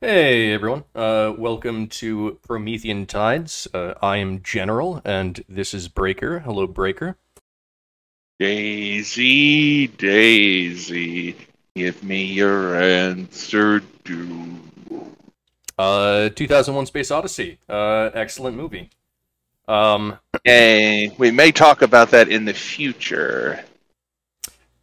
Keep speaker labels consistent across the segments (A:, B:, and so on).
A: Hey everyone, uh, welcome to Promethean Tides. Uh, I am General, and this is Breaker. Hello, Breaker.
B: Daisy, Daisy, give me your answer, do.
A: Uh, 2001: Space Odyssey. Uh, excellent movie. Um,
B: Yay. We may talk about that in the future.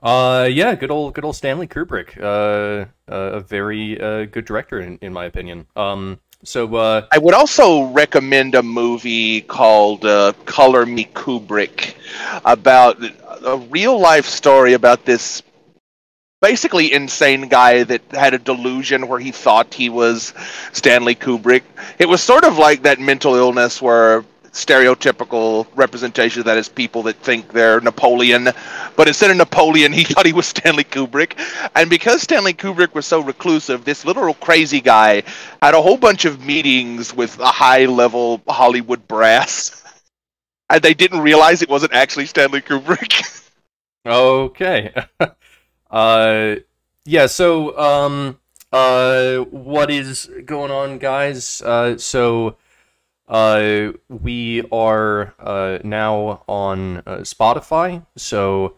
A: Uh, yeah, good old, good old Stanley Kubrick. Uh, uh, a very uh, good director in, in my opinion. Um, so uh,
B: I would also recommend a movie called uh, Color Me Kubrick about a real life story about this basically insane guy that had a delusion where he thought he was Stanley Kubrick. It was sort of like that mental illness where stereotypical representation that is people that think they're Napoleon, but instead of Napoleon, he thought he was Stanley Kubrick. And because Stanley Kubrick was so reclusive, this literal crazy guy had a whole bunch of meetings with a high level Hollywood brass. And they didn't realize it wasn't actually Stanley Kubrick.
A: Okay. uh yeah, so um uh what is going on guys? Uh so uh we are uh now on uh, Spotify. So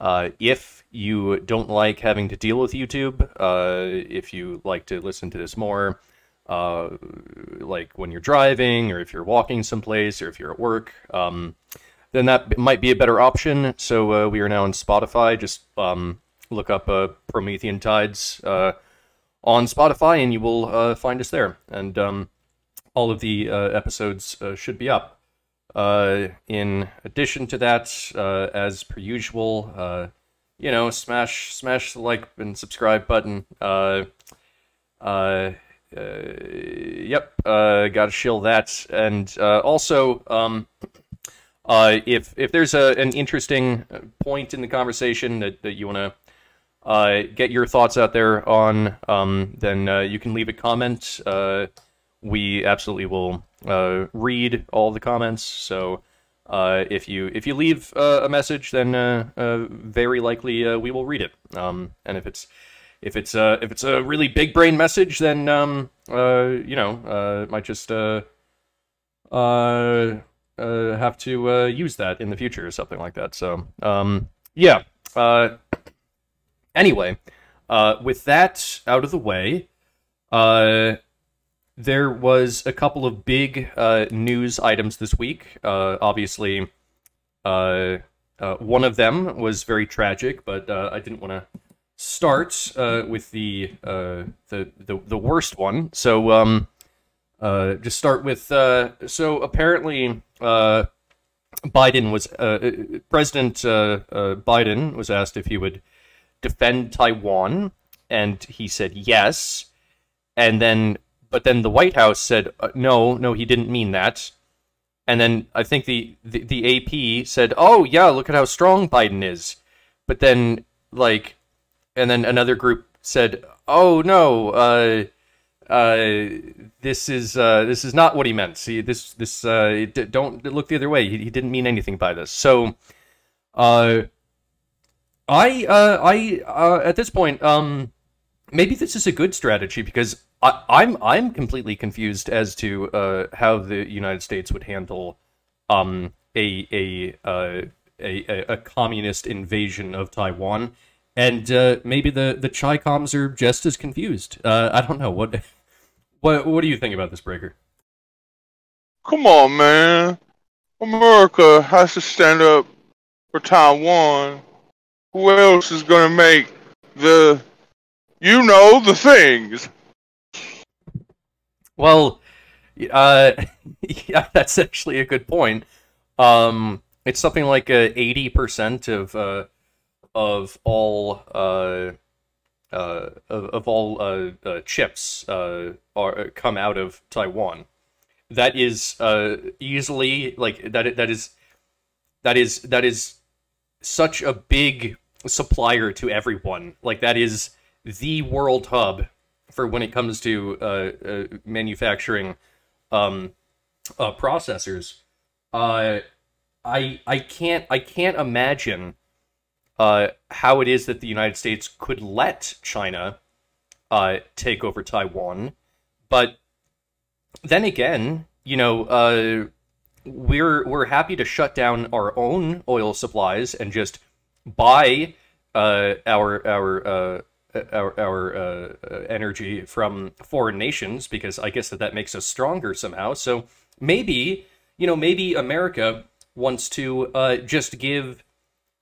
A: uh if you don't like having to deal with YouTube, uh if you like to listen to this more uh like when you're driving or if you're walking someplace or if you're at work, um then that might be a better option. So we are now on Spotify. Just um, look up Promethean Tides on Spotify, and you will find us there. And um, all of the uh, episodes uh, should be up. Uh, in addition to that, as per usual, you know, smash smash the like and subscribe button. Yep, gotta shill that. And also, um, uh, if if there's a, an interesting point in the conversation that, that you want to uh, get your thoughts out there on, um, then uh, you can leave a comment. We absolutely will uh, read all the comments. So uh, if you if you leave uh, a message, then uh, uh, very likely uh, we will read it. Um, and if it's if it's if it's a really big brain message, then um, you know might just have to use that in the future or something like that. So, um, yeah. Anyway, with that out of the way, there was a couple of big uh, news items this week. Uh, obviously, uh, uh, one of them was very tragic, but uh, I didn't want to start uh, with the, the the the worst one. So, um, just start with so apparently Biden was President Biden was asked if he would defend Taiwan, and he said yes, and then but then the White House said uh, no, no, he didn't mean that, and then I think the, the the AP said, oh yeah, look at how strong Biden is, but then like, and then another group said, oh no, uh uh, this is uh, this is not what he meant. See, this this uh, d- don't look the other way. He, he didn't mean anything by this. So, uh, I uh, I uh, at this point, um, maybe this is a good strategy because I, I'm I'm completely confused as to uh, how the United States would handle um a a uh, a, a, a communist invasion of Taiwan. And uh, maybe the the Chi Coms are just as confused. Uh, I don't know what what what do you think about this breaker?
B: Come on, man. America has to stand up for Taiwan. Who else is gonna make the, you know, the things?
A: Well, uh, yeah, that's actually a good point. Um, it's something like uh, eighty percent of uh, of all uh, uh, of, of all uh, uh, chips uh, are come out of Taiwan. That is uh, easily like that. That is that is that is such a big supplier to everyone. Like that is the world hub for when it comes to uh, uh, manufacturing um, uh, processors. Uh, I I can't I can't imagine uh, how it is that the United States could let China uh, take over Taiwan, but then again, you know, we're we're happy to shut down our own oil supplies and just buy our our our our uh, uh, energy from foreign nations because I guess that that makes us stronger somehow. So maybe you know maybe America wants to uh, just give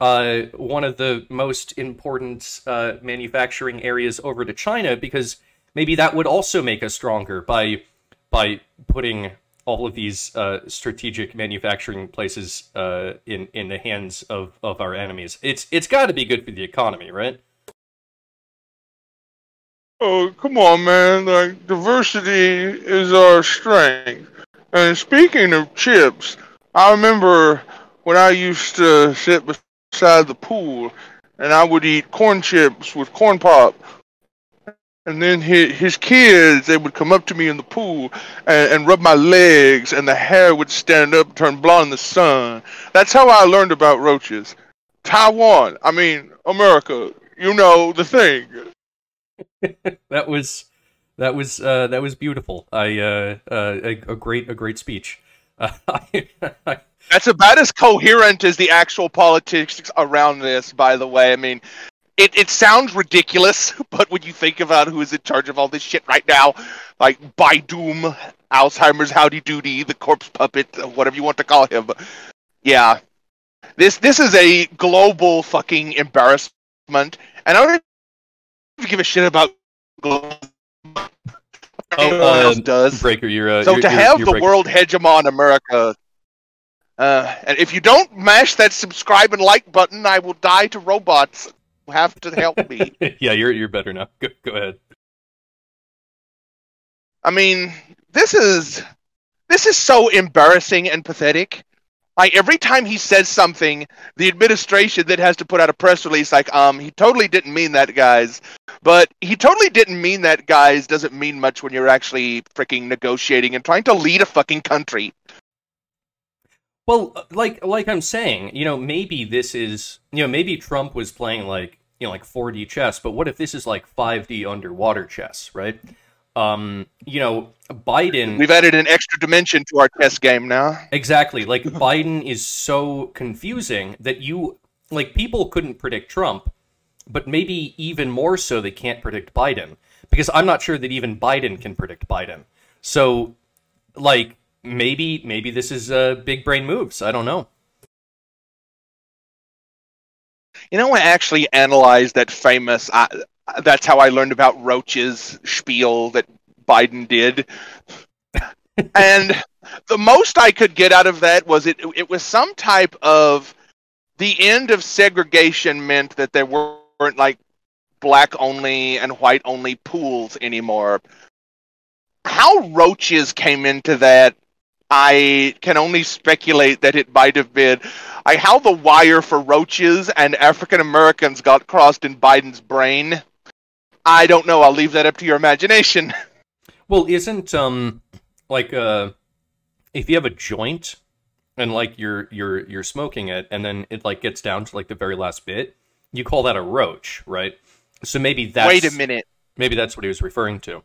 A: uh, one of the most important uh, manufacturing areas over to China because maybe that would also make us stronger by by putting all of these uh, strategic manufacturing places in in the hands of, of our enemies. It's it's got to be good for the economy, right?
C: Oh, come on, man. Like, diversity is our strength. And speaking of chips, I remember when I used to sit beside the pool and I would eat corn chips with corn pop. And then his, kids, they would come up to me in the pool and, and rub my legs, and the hair would stand up, turn blonde in the sun. That's how I learned about roaches. Taiwan, I mean, America, you know the thing.
A: that was that was uh, that was beautiful. I uh, uh, a, a great a great speech.
B: That's about as coherent as the actual politics around this. By the way, I mean, it it sounds ridiculous, but when you think about who is in charge of all this shit right now, like by doom, Alzheimer's Howdy Doody, the corpse puppet, whatever you want to call him, yeah, this this is a global fucking embarrassment, and I don't give a shit about.
A: Oh, um,
B: does
A: Breaker, you're uh,
B: so
A: you're,
B: to
A: you're,
B: have the world hegemon America. Uh, and if you don't mash that subscribe and like button, I will die to robots who have to help me.
A: yeah, you're you're better now. Go, go ahead.
B: I mean, this is this is so embarrassing and pathetic. Like every time he says something, the administration then has to put out a press release like, um, he totally didn't mean that, guys. But he totally didn't mean that, guys, doesn't mean much when you're actually freaking negotiating and trying to lead a fucking country.
A: Well, like like I'm saying, you know, maybe this is, you know, maybe Trump was playing like, you know, like 4D chess, but what if this is like 5D underwater chess, right? Um, you know, Biden
B: We've added an extra dimension to our chess game now.
A: Exactly. Like Biden is so confusing that you like people couldn't predict Trump, but maybe even more so they can't predict Biden because I'm not sure that even Biden can predict Biden. So like maybe maybe this is uh, big brain moves. I don't know.
B: You know, I actually analyzed that famous. Uh, that's how I learned about roaches spiel that Biden did, and the most I could get out of that was it. It was some type of the end of segregation meant that there weren't like black only and white only pools anymore. How roaches came into that I can only speculate that it might have been like how the wire for roaches and African Americans got crossed in Biden's brain. I don't know. I'll leave that up to your imagination.
A: Well, isn't um like uh if you have a joint and like you're you're you're smoking it and then it like gets down to like the very last bit, you call that a roach, right? So maybe that's
B: Wait a minute.
A: Maybe that's what he was referring to.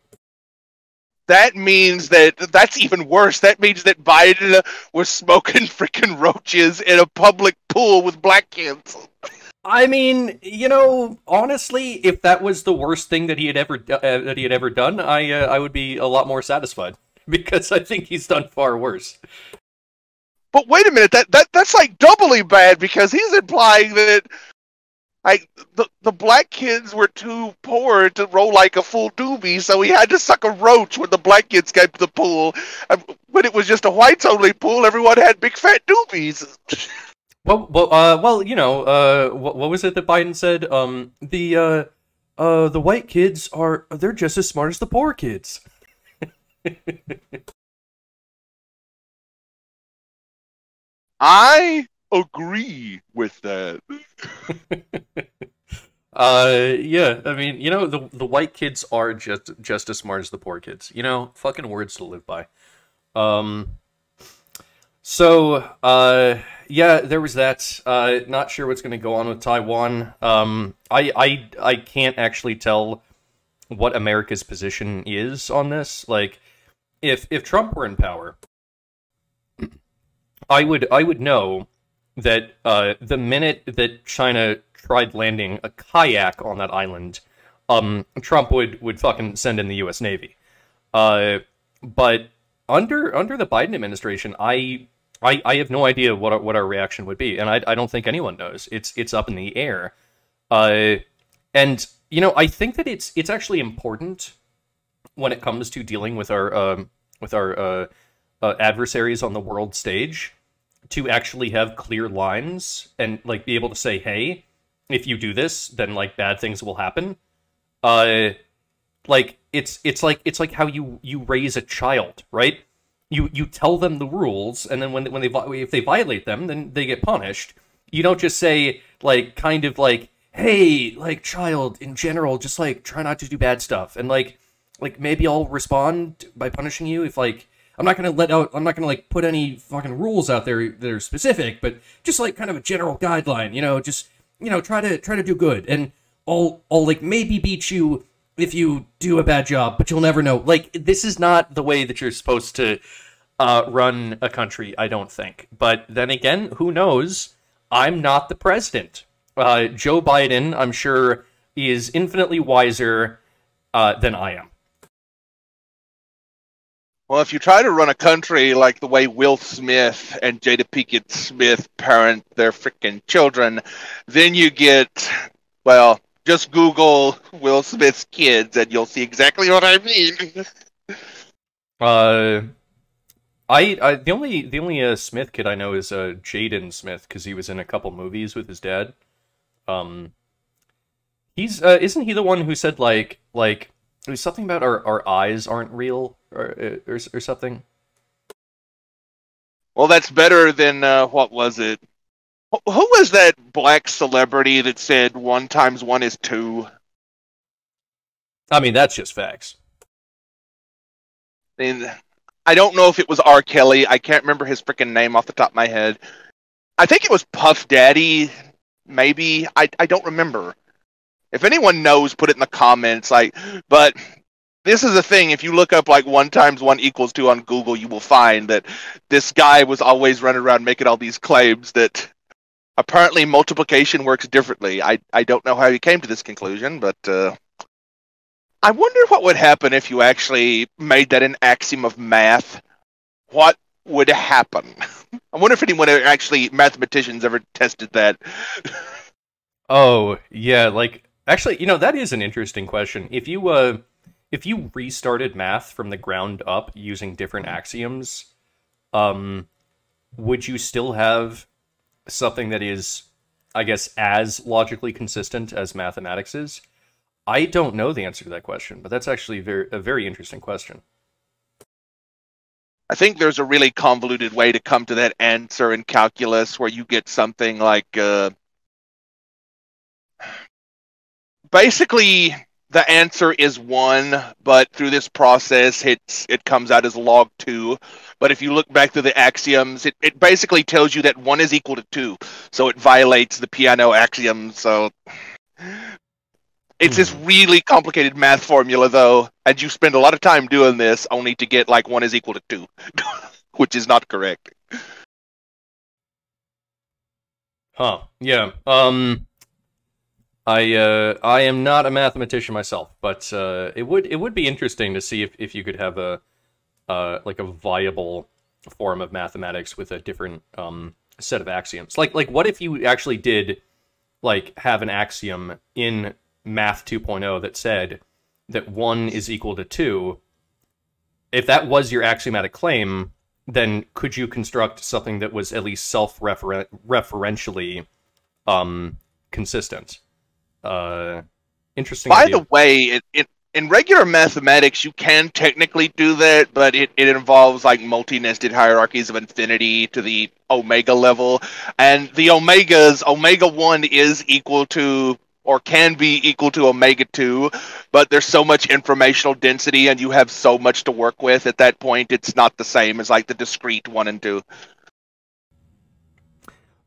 B: That means that that's even worse. That means that Biden was smoking freaking roaches in a public pool with black kids.
A: I mean, you know, honestly, if that was the worst thing that he had ever uh, that he had ever done, I uh, I would be a lot more satisfied because I think he's done far worse.
B: But wait a minute, that, that that's like doubly bad because he's implying that like the the black kids were too poor to roll like a full doobie, so he had to suck a roach when the black kids came to the pool. When it was just a whites only pool, everyone had big fat doobies.
A: Well, well, uh, well, you know, uh, what, what was it that Biden said? Um, the uh, uh, the white kids are they're just as smart as the poor kids.
B: I agree with that.
A: Uh, yeah, I mean, you know, the the white kids are just just as smart as the poor kids. You know, fucking words to live by. Um, so, uh, yeah, there was that. Uh, not sure what's going to go on with Taiwan. Um, I, I, I can't actually tell what America's position is on this. Like, if if Trump were in power, I would I would know that uh, the minute that China tried landing a kayak on that island, um, Trump would would fucking send in the U.S. Navy. Uh, but under under the Biden administration, I I, I have no idea what our, what our reaction would be, and I, I don't think anyone knows. It's it's up in the air. Uh, and you know, I think that it's it's actually important when it comes to dealing with our um, with our uh, uh, adversaries on the world stage to actually have clear lines and like be able to say, hey, if you do this, then like bad things will happen. Uh, like it's it's like it's like how you you raise a child, right? You you tell them the rules, and then when when they if they violate them, then they get punished. You don't just say like kind of like hey like child in general just like try not to do bad stuff and like like maybe I'll respond by punishing you if like I'm not gonna let out I'm not gonna like put any fucking rules out there that are specific, but just like kind of a general guideline, you know, just you know, try to try to do good and I'll I'll like maybe beat you if you do a bad job, but you'll never know. Like this is not the way that you're supposed to uh, run a country, I don't think. But then again, who knows? I'm not the president. Uh, Joe Biden, I'm sure, is infinitely wiser uh, than I am.
B: Well, if you try to run a country like the way Will Smith and Jada Pinkett Smith parent their freaking children, then you get, well, just Google Will Smith's kids and you'll see exactly what I mean.
A: uh, I, I the only the only uh, Smith kid I know is uh, Jaden Smith because he was in a couple movies with his dad. Um, he's uh, isn't he the one who said like like it was something about our, our eyes aren't real or, uh, or or something.
B: Well, that's better than uh, what was it? Who was that black celebrity that said one times one is two?
A: I mean, that's just facts.
B: I mean, I don't know if it was R. Kelly. I can't remember his freaking name off the top of my head. I think it was Puff Daddy, maybe. I I don't remember. If anyone knows, put it in the comments. Like, but this is the thing. If you look up like one times one equals two on Google, you will find that this guy was always running around making all these claims that apparently multiplication works differently. I I don't know how you came to this conclusion, but uh, I wonder what would happen if you actually made that an axiom of math. What would happen? I wonder if anyone actually mathematicians ever tested that.
A: oh yeah, like Actually, you know that is an interesting question. If you uh, if you restarted math from the ground up using different axioms, um, would you still have something that is, I guess, as logically consistent as mathematics is? I don't know the answer to that question, but that's actually very a very interesting question.
B: I think there's a really convoluted way to come to that answer in calculus where you get something like uh, basically the answer is one, but through this process, it's it comes out as log two. But if you look back to the axioms, it, it basically tells you that one is equal to two, so it violates the Peano axiom. So it's this hmm. really complicated math formula, though, and you spend a lot of time doing this only to get like one is equal to two, which is not correct.
A: Huh? Yeah. Um. I uh, I am not a mathematician myself, but uh, it would it would be interesting to see if, if you could have a uh, like a viable form of mathematics with a different um, set of axioms. Like like what if you actually did like have an axiom in Math 2.0 that said that one is equal to two? If that was your axiomatic claim, then could you construct something that was at least self-referentially um, consistent? Uh, interesting.
B: By
A: idea.
B: the way, it, it, in regular mathematics, you can technically do that, but it, it involves like multi-nested hierarchies of infinity to the omega level, and the omegas omega one is equal to or can be equal to omega 2 but there's so much informational density and you have so much to work with at that point it's not the same as like the discrete 1 and 2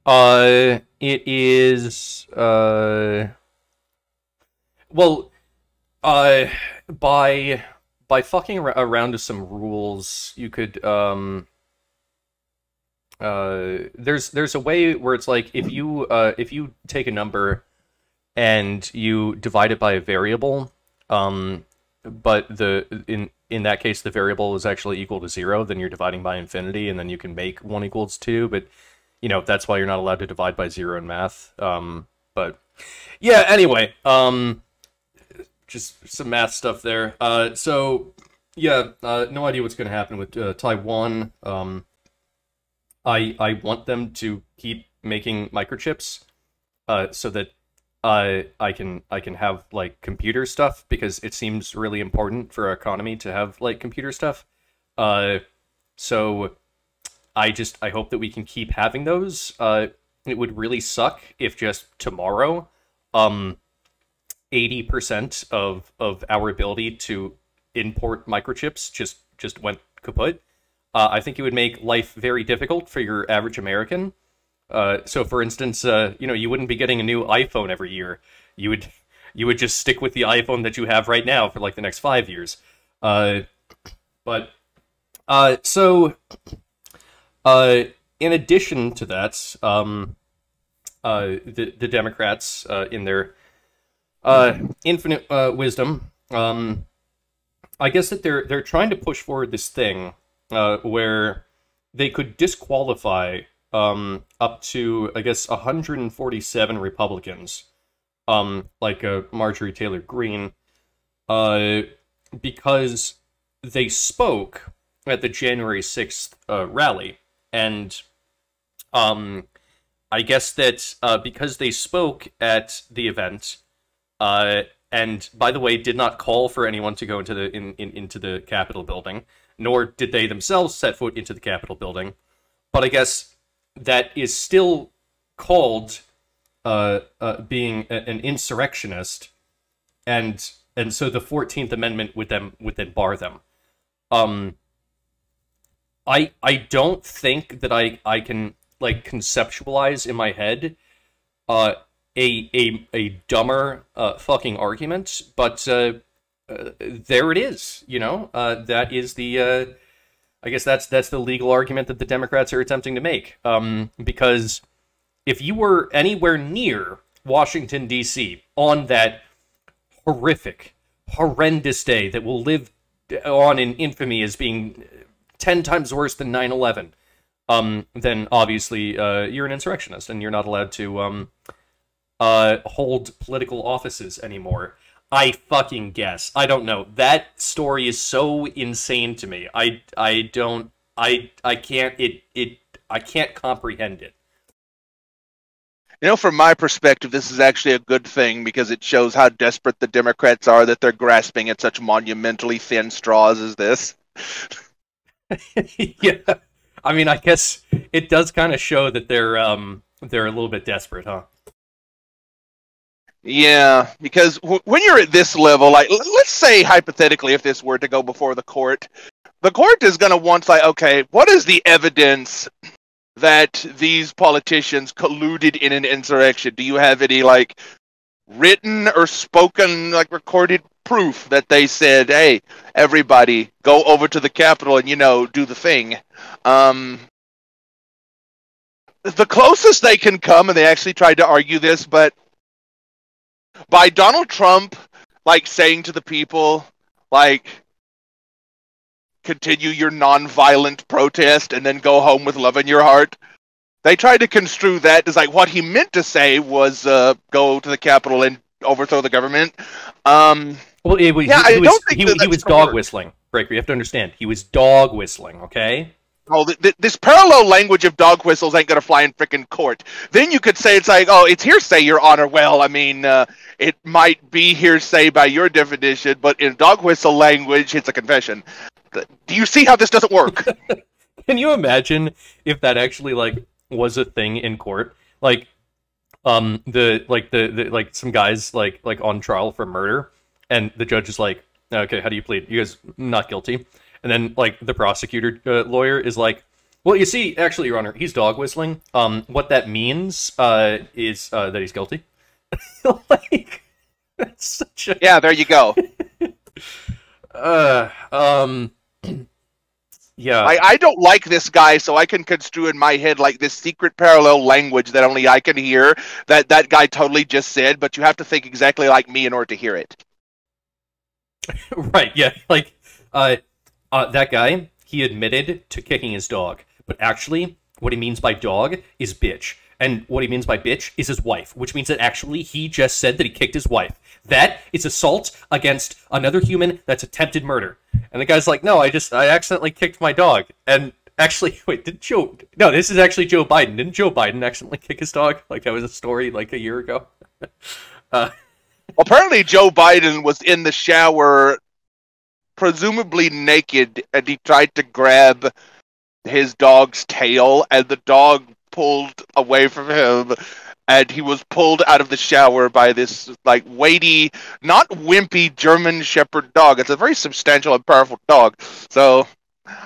A: uh it is uh well, Uh, by by fucking ar- around with some rules, you could um. Uh, there's there's a way where it's like if you uh if you take a number and you divide it by a variable, um, but the in in that case the variable is actually equal to zero, then you're dividing by infinity, and then you can make one equals two. But you know that's why you're not allowed to divide by zero in math. Um, but yeah, anyway, um, just some math stuff there. Uh, so yeah, uh, no idea what's going to happen with uh, Taiwan. Um, I I want them to keep making microchips, uh, so that uh, I can I can have like computer stuff because it seems really important for our economy to have like computer stuff. Uh, so I just I hope that we can keep having those. Uh, it would really suck if just tomorrow, um, eighty percent of of our ability to import microchips just just went kaput. Uh, I think it would make life very difficult for your average American. Uh, so, for instance, uh, you know, you wouldn't be getting a new iPhone every year. You would you would just stick with the iPhone that you have right now for like the next five years. Uh, but uh, so uh, in addition to that, um, the the Democrats in their uh, infinite uh, wisdom, um, I guess that they're they're trying to push forward this thing uh, where they could disqualify um, up to I guess 147 Republicans, um, like uh, Marjorie Taylor Greene, uh, because they spoke at the January 6th uh, rally, and um, I guess that uh, because they spoke at the event, uh, and by the way, did not call for anyone to go into the in, in into the Capitol building, nor did they themselves set foot into the Capitol building. But I guess that is still called uh, uh, being a- an insurrectionist, and and so the Fourteenth Amendment would them would then bar them. Um, I I don't think that I I can like conceptualize in my head uh a a a dumber uh fucking argument, but uh, uh there it is, you know. Uh that is the uh I guess that's that's the legal argument that the Democrats are attempting to make. Um because if you were anywhere near Washington D.C. on that horrific, horrendous day that will live on in infamy as being 10 times worse than 9-11 um, then obviously uh, you're an insurrectionist and you're not allowed to um, uh, hold political offices anymore. I fucking guess. I don't know. That story is so insane to me. I i don't i i can't it it i can't comprehend it.
B: You know, from my perspective, this is actually a good thing because it shows how desperate the Democrats are that they're grasping at such monumentally thin straws as this.
A: yeah. I mean i guess it does kind of show that they're um they're a little bit desperate huh
B: Yeah, because w- when you're at this level, like l- let's say hypothetically, if this were to go before the court, the court is going to want like, okay, what is the evidence that these politicians colluded in an insurrection? Do you have any like written or spoken, like recorded proof that they said, "Hey, everybody, go over to the Capitol and you know do the thing"? Um, the closest they can come, and they actually tried to argue this, but by Donald Trump like saying to the people like continue your non-violent protest and then go home with love in your heart. They tried to construe that as like what he meant to say was uh, go to the capitol and overthrow the government. Um
A: well it, was-
B: Yeah,
A: he,
B: I
A: he was,
B: don't think
A: he,
B: that
A: he was dog whistling breaker you have to understand. He was dog whistling okay
B: oh th- th- this parallel language of dog whistles ain't gonna fly in frickin' court then you could say it's like oh it's hearsay your honor well i mean uh, it might be hearsay by your definition but in dog whistle language it's a confession do you see how this doesn't work
A: Can you imagine if that actually like was a thing in court? Like um the like the, the like some guys like like on trial for murder and the judge is like, "Okay, how do you plead? You guys not guilty." And then like the prosecutor uh, lawyer is like, "Well, you see, actually your honor, he's dog whistling. Um what that means uh is uh that he's guilty." like It's such a
B: Yeah, there you go.
A: uh um yeah
B: I, I don't like this guy, so I can construe in my head like this secret parallel language that only I can hear that that guy totally just said, but you have to think exactly like me in order to hear it.
A: right yeah like uh uh that guy he admitted to kicking his dog. But actually what he means by dog is bitch. And what he means by bitch is his wife which means that actually he just said that he kicked his wife. That is assault against another human that's attempted murder. And the guy's like no i just i accidentally kicked my dog. And actually wait did joe no this is actually joe biden. Didn't joe biden accidentally kick his dog? Like that was a story like a year ago. Uh
B: Apparently, Joe Biden was in the shower, presumably naked, and he tried to grab his dog's tail, and the dog pulled away from him. And he was pulled out of the shower by this like weighty, not wimpy German Shepherd dog. It's a very substantial and powerful dog. So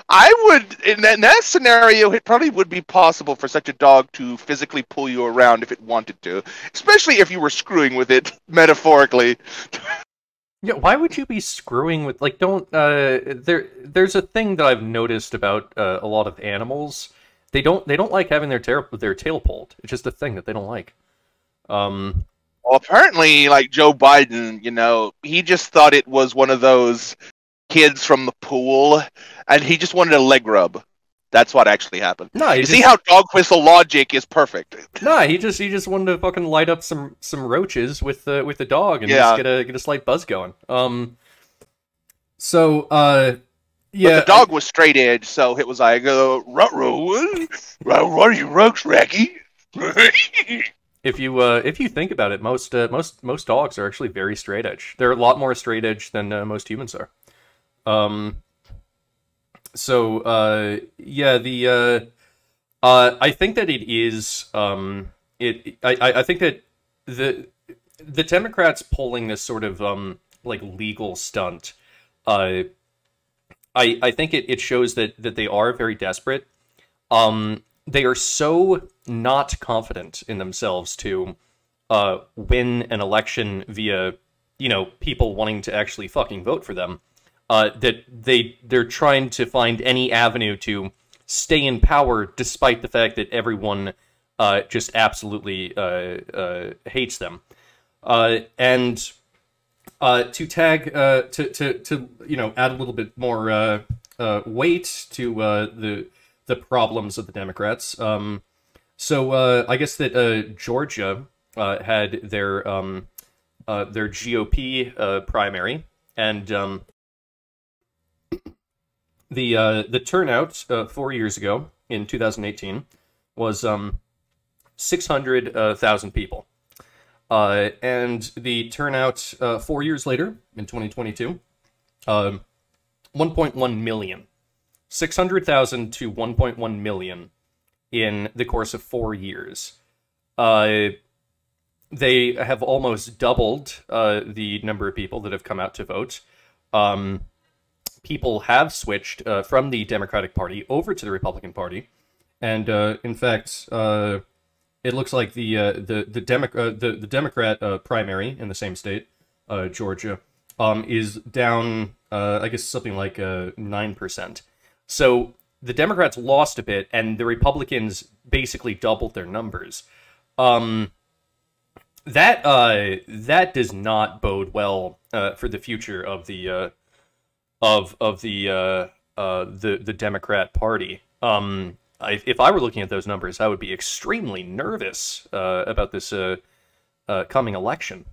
B: I would, in that, in that scenario, it probably would be possible for such a dog to physically pull you around if it wanted to, especially if you were screwing with it metaphorically.
A: Yeah, why would you be screwing with like don't uh there there's a thing that I've noticed about uh, a lot of animals. They don't they don't like having their tail their tail pulled. It's just a thing that they don't like. Um
B: Well, apparently, like Joe Biden, you know, he just thought it was one of those kids from the pool, and he just wanted a leg rub. That's what actually happened.
A: no,
B: You
A: just,
B: see how dog whistle logic is perfect.
A: no, he just he just wanted to fucking light up some some roaches with the with the dog and
B: Yeah.
A: just get a get a slight buzz going. Um so uh yeah,
B: but the dog was straight edge, so it was like, uh, "Ruh-roh, what are you, Roach Racky?"
A: if you uh, if you think about it, most uh, most most dogs are actually very straight edge. They're a lot more straight edge than uh, most humans are. Um. So uh, yeah, the uh, uh, I think that it is um, it I, I think that the the Democrats pulling this sort of um like legal stunt, uh, I I think it, it shows that that they are very desperate. Um, they are so not confident in themselves to uh, win an election via you know people wanting to actually fucking vote for them uh, that they they're trying to find any avenue to stay in power despite the fact that everyone uh, just absolutely uh, uh, hates them uh, and to tag to, to to you know add a little bit more weight to the the problems of the Democrats. Um, so I guess that Georgia had their um, their GOP primary, and um, the uh, the turnout uh, four years ago in 2018 was um, 600,000 people. Uh, and the turnout uh, four years later in 2022, um, 1.1 million. 600,000 to 1.1 million in the course of four years. Uh, they have almost doubled uh, the number of people that have come out to vote. Um, people have switched uh, from the Democratic Party over to the Republican Party, and uh, in fact, uh, it looks like the uh, the the, Demo- uh, the the Democrat uh, primary in the same state, Georgia, um, is down. I guess something like nine percent. So the Democrats lost a bit, and the Republicans basically doubled their numbers. Um, that that does not bode well for the future of the of of the uh, uh, the the Democrat Party. Um, I, if I were looking at those numbers, I would be extremely nervous uh, about this uh, uh, coming election.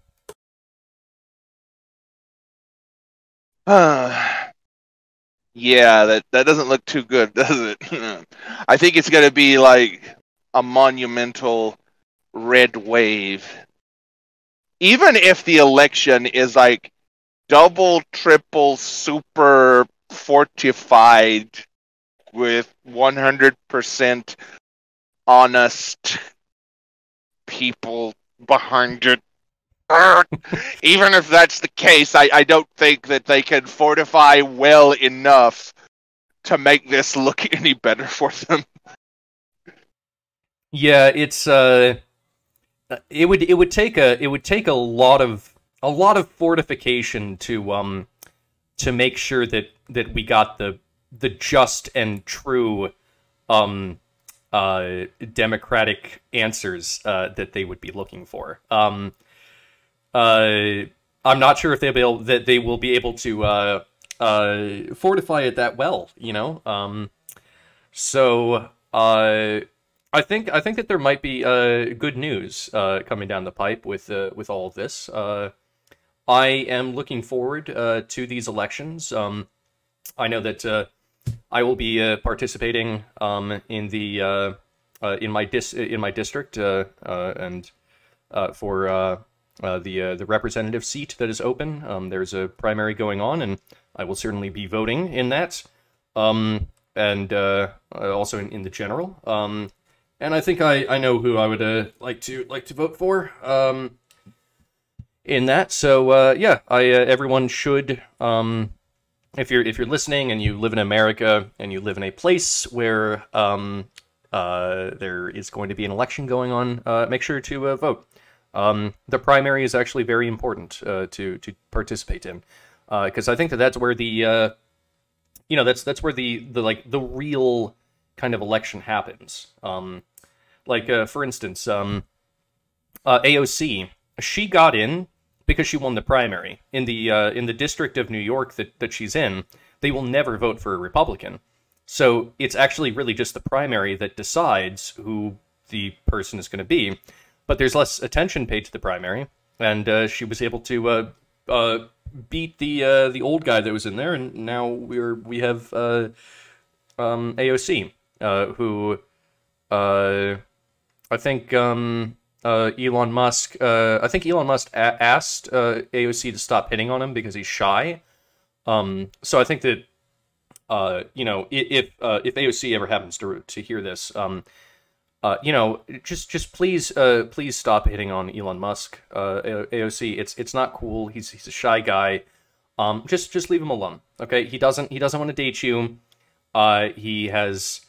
B: yeah, that that doesn't look too good, does it? I think it's going to be like a monumental red wave. Even if the election is like double, triple, super fortified with 100% honest people behind it. Even if that's the case, I, I don't think that they can fortify well enough to make this look any better for them.
A: Yeah, it's uh, it would it would take a it would take a lot of a lot of fortification to um to make sure that that we got the the just and true um uh democratic answers uh that they would be looking for. Um uh I'm not sure if they'll be able, that they will be able to uh uh fortify it that well, you know. Um so uh I think I think that there might be uh, good news uh, coming down the pipe with uh, with all of this. I am looking forward uh, to these elections. Um, I know that uh, I will be uh, participating um, in the uh, uh, in my dis in my district uh, and for the the representative seat that is open. Um, there's a primary going on, and I will certainly be voting in that. Um, and also in, in the general. Um, and I think I, I know who I would like to like to vote for um, in that. So uh, yeah, I uh, everyone should um, if you're if you're listening and you live in America and you live in a place where um, uh, there is going to be an election going on, uh, make sure to uh, vote. Um, the primary is actually very important uh, to to participate in because I think that that's where the you know that's that's where the the like the real kind of election happens. Um, like for instance, um, AOC she got in because she won the primary in the uh, in the district of New York that that she's in. They will never vote for a Republican, so it's actually really just the primary that decides who the person is going to be. But there's less attention paid to the primary, and uh, she was able to uh, uh, beat the uh, the old guy that was in there, and now we're we have uh, um, AOC, who I think um, uh, Elon Musk. Uh, I think Elon Musk a- asked uh, AOC to stop hitting on him because he's shy. Um, so I think that uh, you know if uh, if AOC ever happens to to hear this, um, uh, you know, just just please please stop hitting on Elon Musk. AOC, it's it's not cool. He's he's a shy guy. Um, just just leave him alone. Okay, he doesn't he doesn't want to date you. He has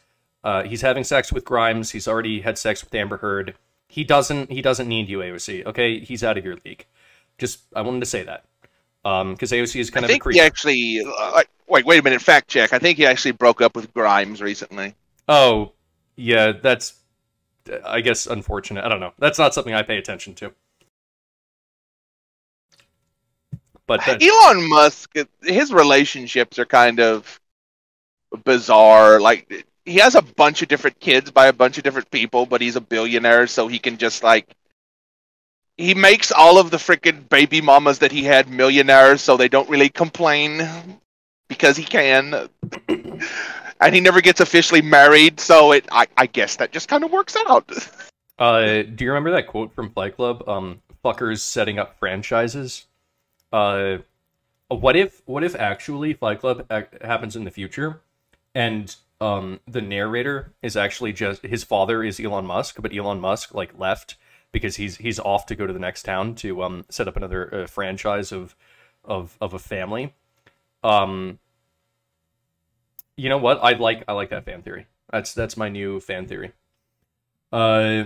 A: he's having sex with Grimes. He's already had sex with Amber Heard. He doesn't he doesn't need you, AOC. Okay, he's out of your league. Just I wanted to say that because AOC is kind
B: I
A: of a
B: think
A: creep.
B: he actually. Uh, wait, wait a minute. Fact check. I think he actually broke up with Grimes recently.
A: Oh, yeah, that's I guess unfortunate. I don't know. That's not something I pay attention to. But
B: Elon Musk, his relationships are kind of bizarre. Like he has a bunch of different kids by a bunch of different people, but he's a billionaire, so he can just like he makes all of the freaking baby mamas that he had millionaires, so they don't really complain because he can. and he never gets officially married, so it I, I guess that just kind of works out.
A: uh, do you remember that quote from Fight Club? Um, fuckers setting up franchises. Uh, what if what if actually Fight Club happens in the future, and um the narrator is actually just his father is Elon Musk, but Elon Musk like left because he's he's off to go to the next town to um set up another uh, franchise of of of a family. Um, you know what? I like I like that fan theory. That's that's my new fan theory. Uh,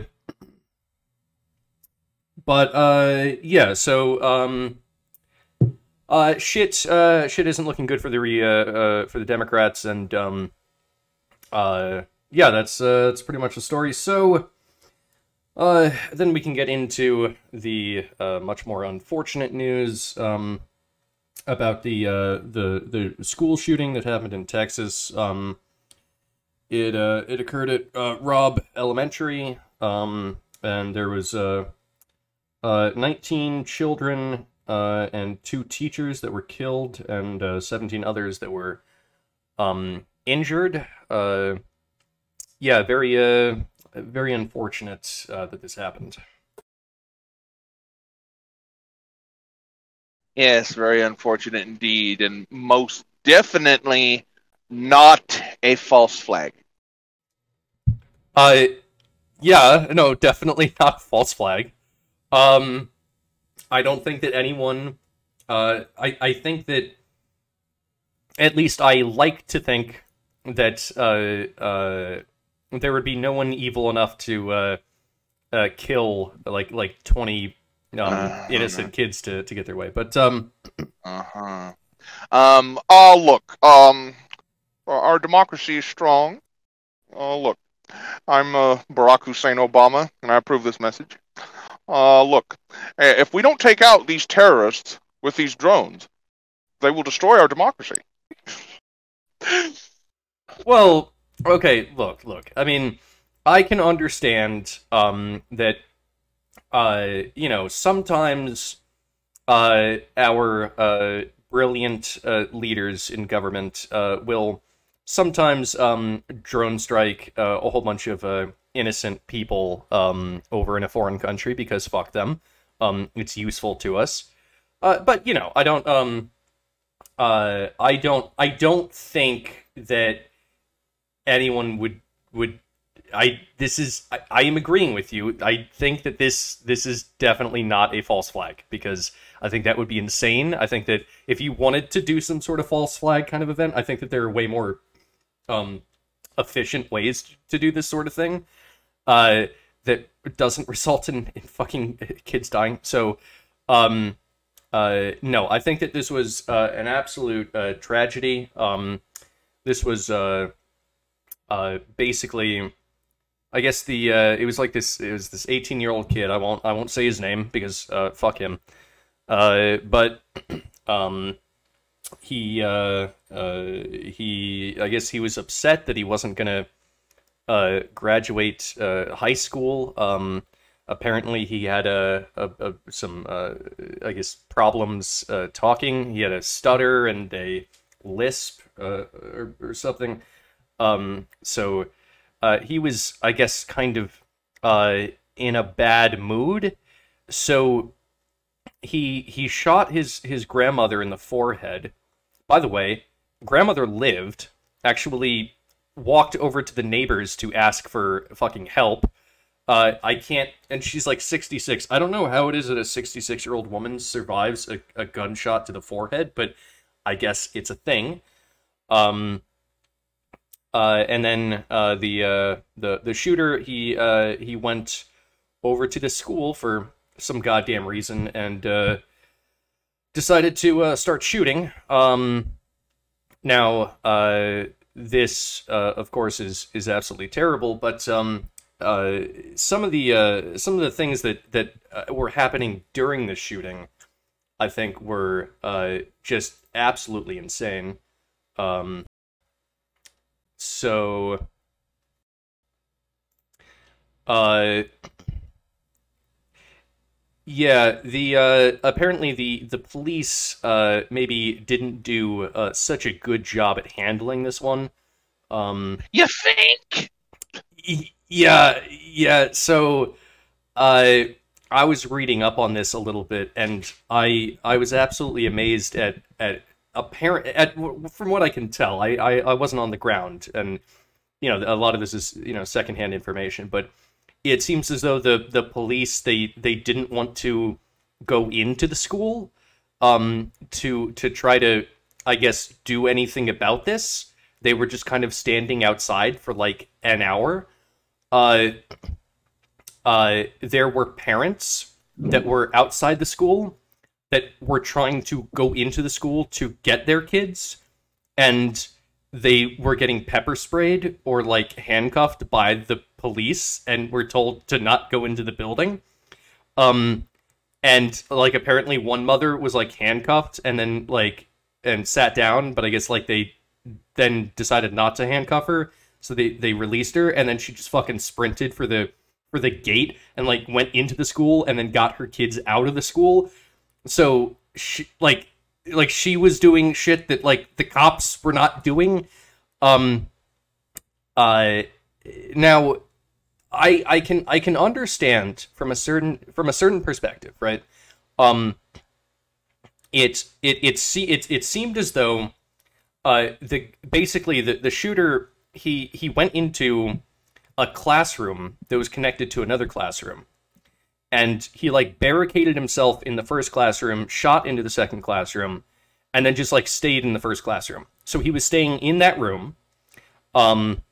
A: but uh, yeah. So um, uh, shit, uh, shit isn't looking good for the uh, uh, for the Democrats, and um, uh, yeah, that's uh, that's pretty much the story. So. Uh, then we can get into the uh, much more unfortunate news um, about the uh, the the school shooting that happened in Texas. Um, it uh, it occurred at uh, Robb Elementary, um, and there was uh, uh, 19 children uh, and two teachers that were killed, and uh, 17 others that were um, injured. Uh, yeah, very uh, very unfortunate uh, that this happened.
B: Yes, very unfortunate indeed, and most definitely not a false flag.
A: Uh, yeah, no, definitely not false flag. Um, I don't think that anyone. Uh, I I think that at least I like to think that uh uh there would be no one evil enough to uh uh kill like like twenty
B: Uh,
A: innocent kids to, to get their way. But um,
C: Uh-huh. Um, uh, look, um, our- democracy is strong. Uh, look, I'm uh, Barack Hussein Obama, and I approve this message. Uh, look, eh, if we don't take out these terrorists with these drones, they will destroy our democracy.
A: Well, okay, look, look. I mean, I can understand um that uh you know, sometimes uh our uh brilliant uh, leaders in government uh will sometimes um drone strike uh, a whole bunch of uh innocent people um over in a foreign country because fuck them. Um it's useful to us. Uh but you know, I don't um uh I don't I don't think that anyone would would I this is I, I am agreeing with you. I think that this this is definitely not a false flag because I think that would be insane. I think that if you wanted to do some sort of false flag kind of event, I think that there are way more um efficient ways to do this sort of thing uh that doesn't result in, in fucking kids dying. So um uh no, I think that this was uh, an absolute uh, tragedy. Um this was uh uh, basically, I guess the uh, it was like this. It was this 18 year old kid. I won't I won't say his name because uh, fuck him. Uh, but um, he uh, uh, he I guess he was upset that he wasn't gonna uh, graduate uh, high school. Um, apparently he had a, a, a some uh, I guess problems uh, talking. He had a stutter and a lisp uh, or, or something. Um, so uh, he was, I guess, kind of uh, in a bad mood. So he he shot his his grandmother in the forehead. By the way, grandmother lived. Actually, walked over to the neighbors to ask for fucking help. Uh, I can't, and she's like 66. I don't know how it is that a 66 year old woman survives a, a gunshot to the forehead, but I guess it's a thing. Um, uh, and then uh, the uh, the the shooter he uh, he went over to the school for some goddamn reason and uh, decided to uh, start shooting. Um, now this of course is is absolutely terrible, but um, some of the some of the things that that were happening during the shooting, I think, were just absolutely insane. Um, so, uh, yeah, the uh, apparently the the police uh maybe didn't do uh, such a good job at handling this one. Um,
B: You think?
A: y- yeah, yeah. So, uh, I was reading up on this a little bit, and I I was absolutely amazed at at apparent at from what I can tell. I, I I wasn't on the ground, and you know a lot of this is you know secondhand information, but it seems as though the the police they they didn't want to go into the school um to to try to I guess do anything about this. They were just kind of standing outside for like an hour. Uh uh there were parents that were outside the school that were trying to go into the school to get their kids and they were getting pepper sprayed or like handcuffed by the police and were told to not go into the building. Um and like apparently one mother was like handcuffed and then like and sat down but i guess like they then decided not to handcuff her so they they released her and then she just fucking sprinted for the for the gate and like went into the school and then got her kids out of the school so she like like she was doing shit that like the cops were not doing. Um uh now i i can i can understand from a certain from a certain perspective right? Um it it it see it it seemed as though uh the basically the the shooter he he went into a classroom that was connected to another classroom and he like barricaded himself in the first classroom, shot into the second classroom, and then just like stayed in the first classroom. So he was staying in that room, um,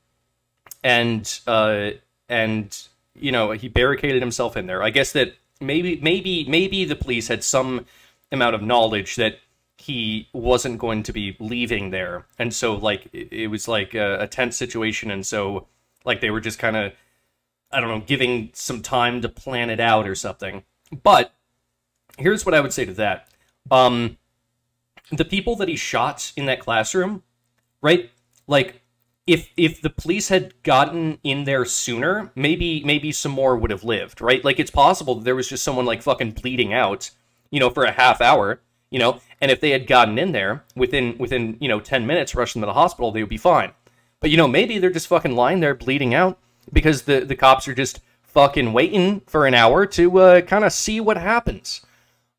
A: and uh, and you know he barricaded himself in there. I guess that maybe maybe maybe the police had some amount of knowledge that he wasn't going to be leaving there, and so like it, it was like a, a tense situation, and so like they were just kind of I don't know giving some time to plan it out or something. But here's what I would say to that. Um, the people that he shot in that classroom, right? Like if if the police had gotten in there sooner, maybe maybe some more would have lived, right? Like it's possible that there was just someone like fucking bleeding out, you know, for a half hour, you know, and if they had gotten in there within within, you know, 10 minutes rushing them to the hospital, they would be fine. But you know, maybe they're just fucking lying there bleeding out because the the cops are just fucking waiting for an hour to uh, kind of see what happens.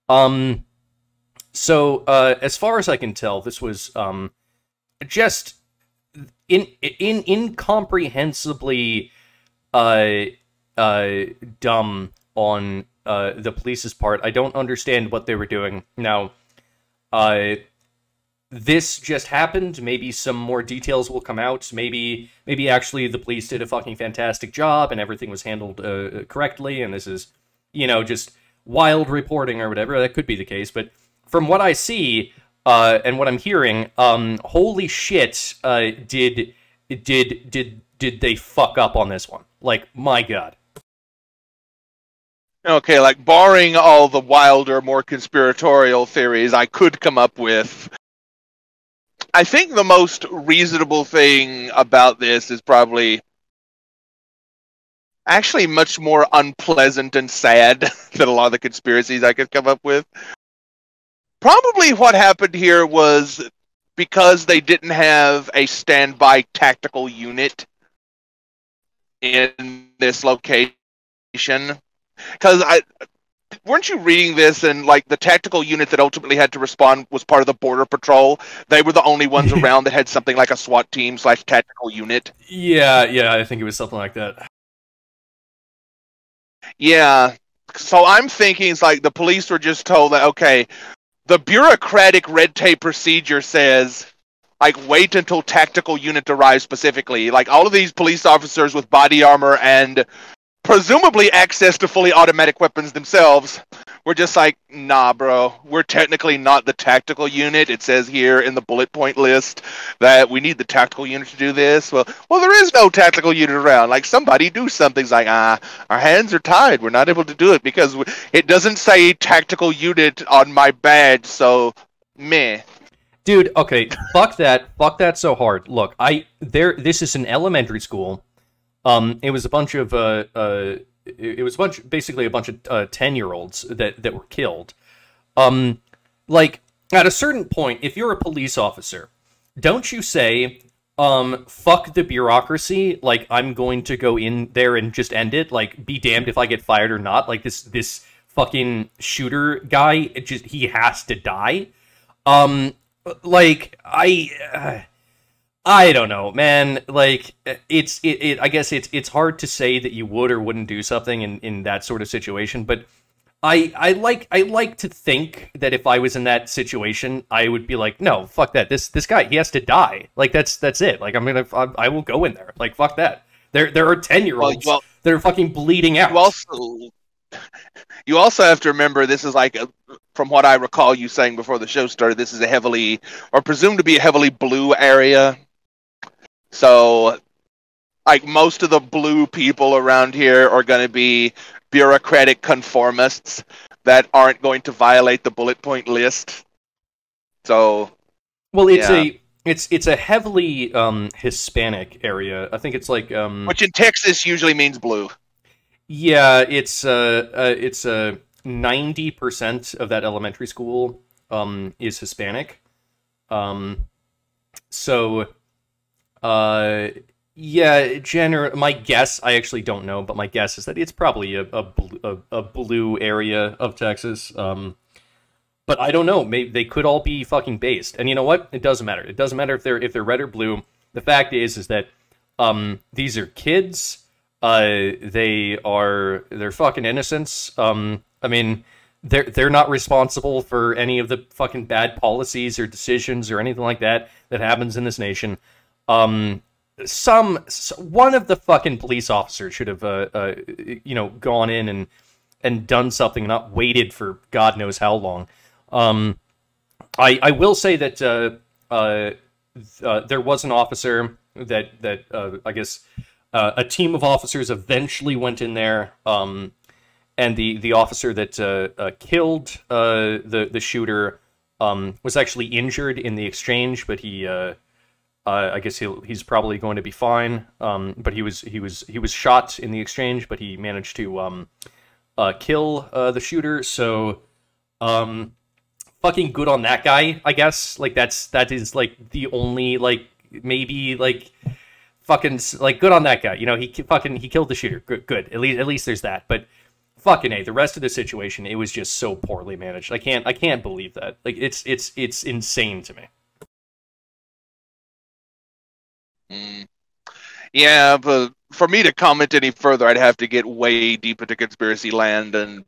A: Um so uh as far as I can tell, this was um just in in incomprehensibly uh uh dumb on uh the police's part. I don't understand what they were doing. Now uh this just happened. Maybe some more details will come out. Maybe maybe actually the police did a fucking fantastic job and everything was handled uh, correctly and this is you know just wild reporting or whatever. That could be the case, but from what I see, uh, and what I'm hearing, um, holy shit, uh, did did did did they fuck up on this one? Like, my god.
B: Okay, like barring all the wilder, more conspiratorial theories I could come up with, I think the most reasonable thing about this is probably actually much more unpleasant and sad than a lot of the conspiracies I could come up with. Probably what happened here was because they didn't have a standby tactical unit in this location. Because I weren't you reading this and like the tactical unit that ultimately had to respond was part of the border patrol? They were the only ones around that had something like a swat team slash tactical unit.
A: Yeah, yeah, I think it was something like that.
B: yeah. So i'm thinking it's like the police were just told that okay the bureaucratic red tape procedure says like wait until tactical unit arrives specifically. Like all of these police officers with body armor and presumably access to fully automatic weapons themselves. Were just like nah bro. We're technically not the tactical unit. It says here in the bullet point list that we need the tactical unit to do this. Well well there is no tactical unit around. Like somebody do something. It's like ah our hands are tied. We're not able to do it because it doesn't say tactical unit on my badge so meh.
A: Dude, okay, fuck that. Fuck that so hard. Look, I there this is an elementary school. Um it was a bunch of uh uh it was a bunch basically a bunch of uh 10-year-olds that that were killed. Um like at a certain point if you're a police officer, don't you say um fuck the bureaucracy. Like i'm going to go in there and just end it. Like be damned if i get fired or not. Like this this fucking shooter guy it just he has to die. Um like i uh, i don't know man like it's it, it i guess it's it's hard to say that you would or wouldn't do something in in that sort of situation but I, I like I like to think that if I was in that situation, I would be like, no, fuck that. This this guy, he has to die. Like that's that's it. Like I'm gonna I, I will go in there. Like fuck that. There there are ten year olds
B: well-
A: that are fucking bleeding out.
B: you also you also have to remember this is like a, from what I recall you saying before the show started. This is a heavily or presumed to be a heavily blue area. So, like most of the blue people around here are going to be bureaucratic conformists that aren't going to violate the bullet point list. So,
A: well, it's
B: yeah.
A: a it's it's a heavily um Hispanic area. I think it's like um
B: which in Texas usually means blue.
A: Yeah, it's uh, uh it's uh ninety percent of that elementary school um is Hispanic. Um so uh yeah, gener- my guess, I actually don't know, but my guess is that it's probably a a, bl- a, a blue area of Texas. Um but I don't know. Maybe they could all be fucking based. And you know what? It doesn't matter. It doesn't matter if they're if they're red or blue. The fact is is that um these are kids uh, they are they're fucking innocents. Um, I mean, they're they're not responsible for any of the fucking bad policies or decisions or anything like that that happens in this nation. Um, some one of the fucking police officers should have uh, uh you know gone in and and done something, not waited for God knows how long. Um, I I will say that uh, uh, uh, there was an officer that that uh, I guess a team of officers eventually went in there, um, and the the officer that killed uh, the the shooter um, was actually injured in the exchange, but he. Uh, I guess he'll, he's probably going to be fine. Um, but he was he was he was shot in the exchange, but he managed to um, uh, kill uh, the shooter. So, um, fucking good on that guy. I guess like that's that is like the only like maybe like fucking like good on that guy. You know he fucking he killed the shooter. Good, good. At least at least there's that. But fucking a the rest of the situation it was just so poorly managed. I can't I can't believe that. Like it's it's it's insane to me.
B: Mm. Yeah, but for me to comment any further, I'd have to get way deep into conspiracy land. And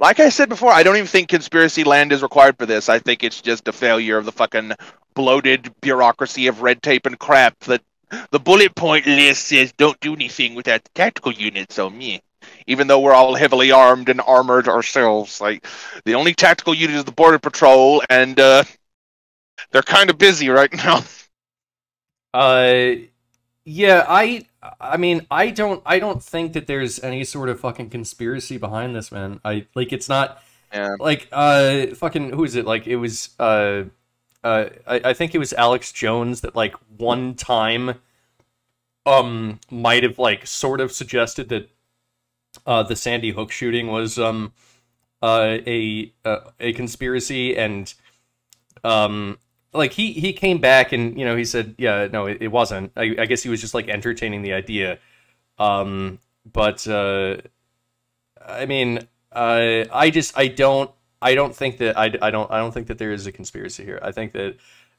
B: like I said before, I don't even think conspiracy land is required for this. I think it's just a failure of the fucking bloated bureaucracy of red tape and crap that the bullet point list says don't do anything without the tactical units So, me. Even though we're all heavily armed and armored ourselves, like the only tactical unit is the border patrol, and uh, they're kind of busy right now.
A: Uh, yeah, I, I mean, I don't, I don't think that there's any sort of fucking conspiracy behind this, man. I like, it's not
B: Yeah.
A: like, uh, fucking, who is it? Like, it was, uh, uh, I, I think it was Alex Jones that like one time, um, might have like sort of suggested that, uh, the Sandy Hook shooting was, um, uh, a, uh, a conspiracy and, um, like he he came back and you know he said yeah no it, it wasn't. I, I guess he was just like entertaining the idea. Um but uh i mean uh i just i don't i don't think that i, I don't i don't think that there is a conspiracy here. I think that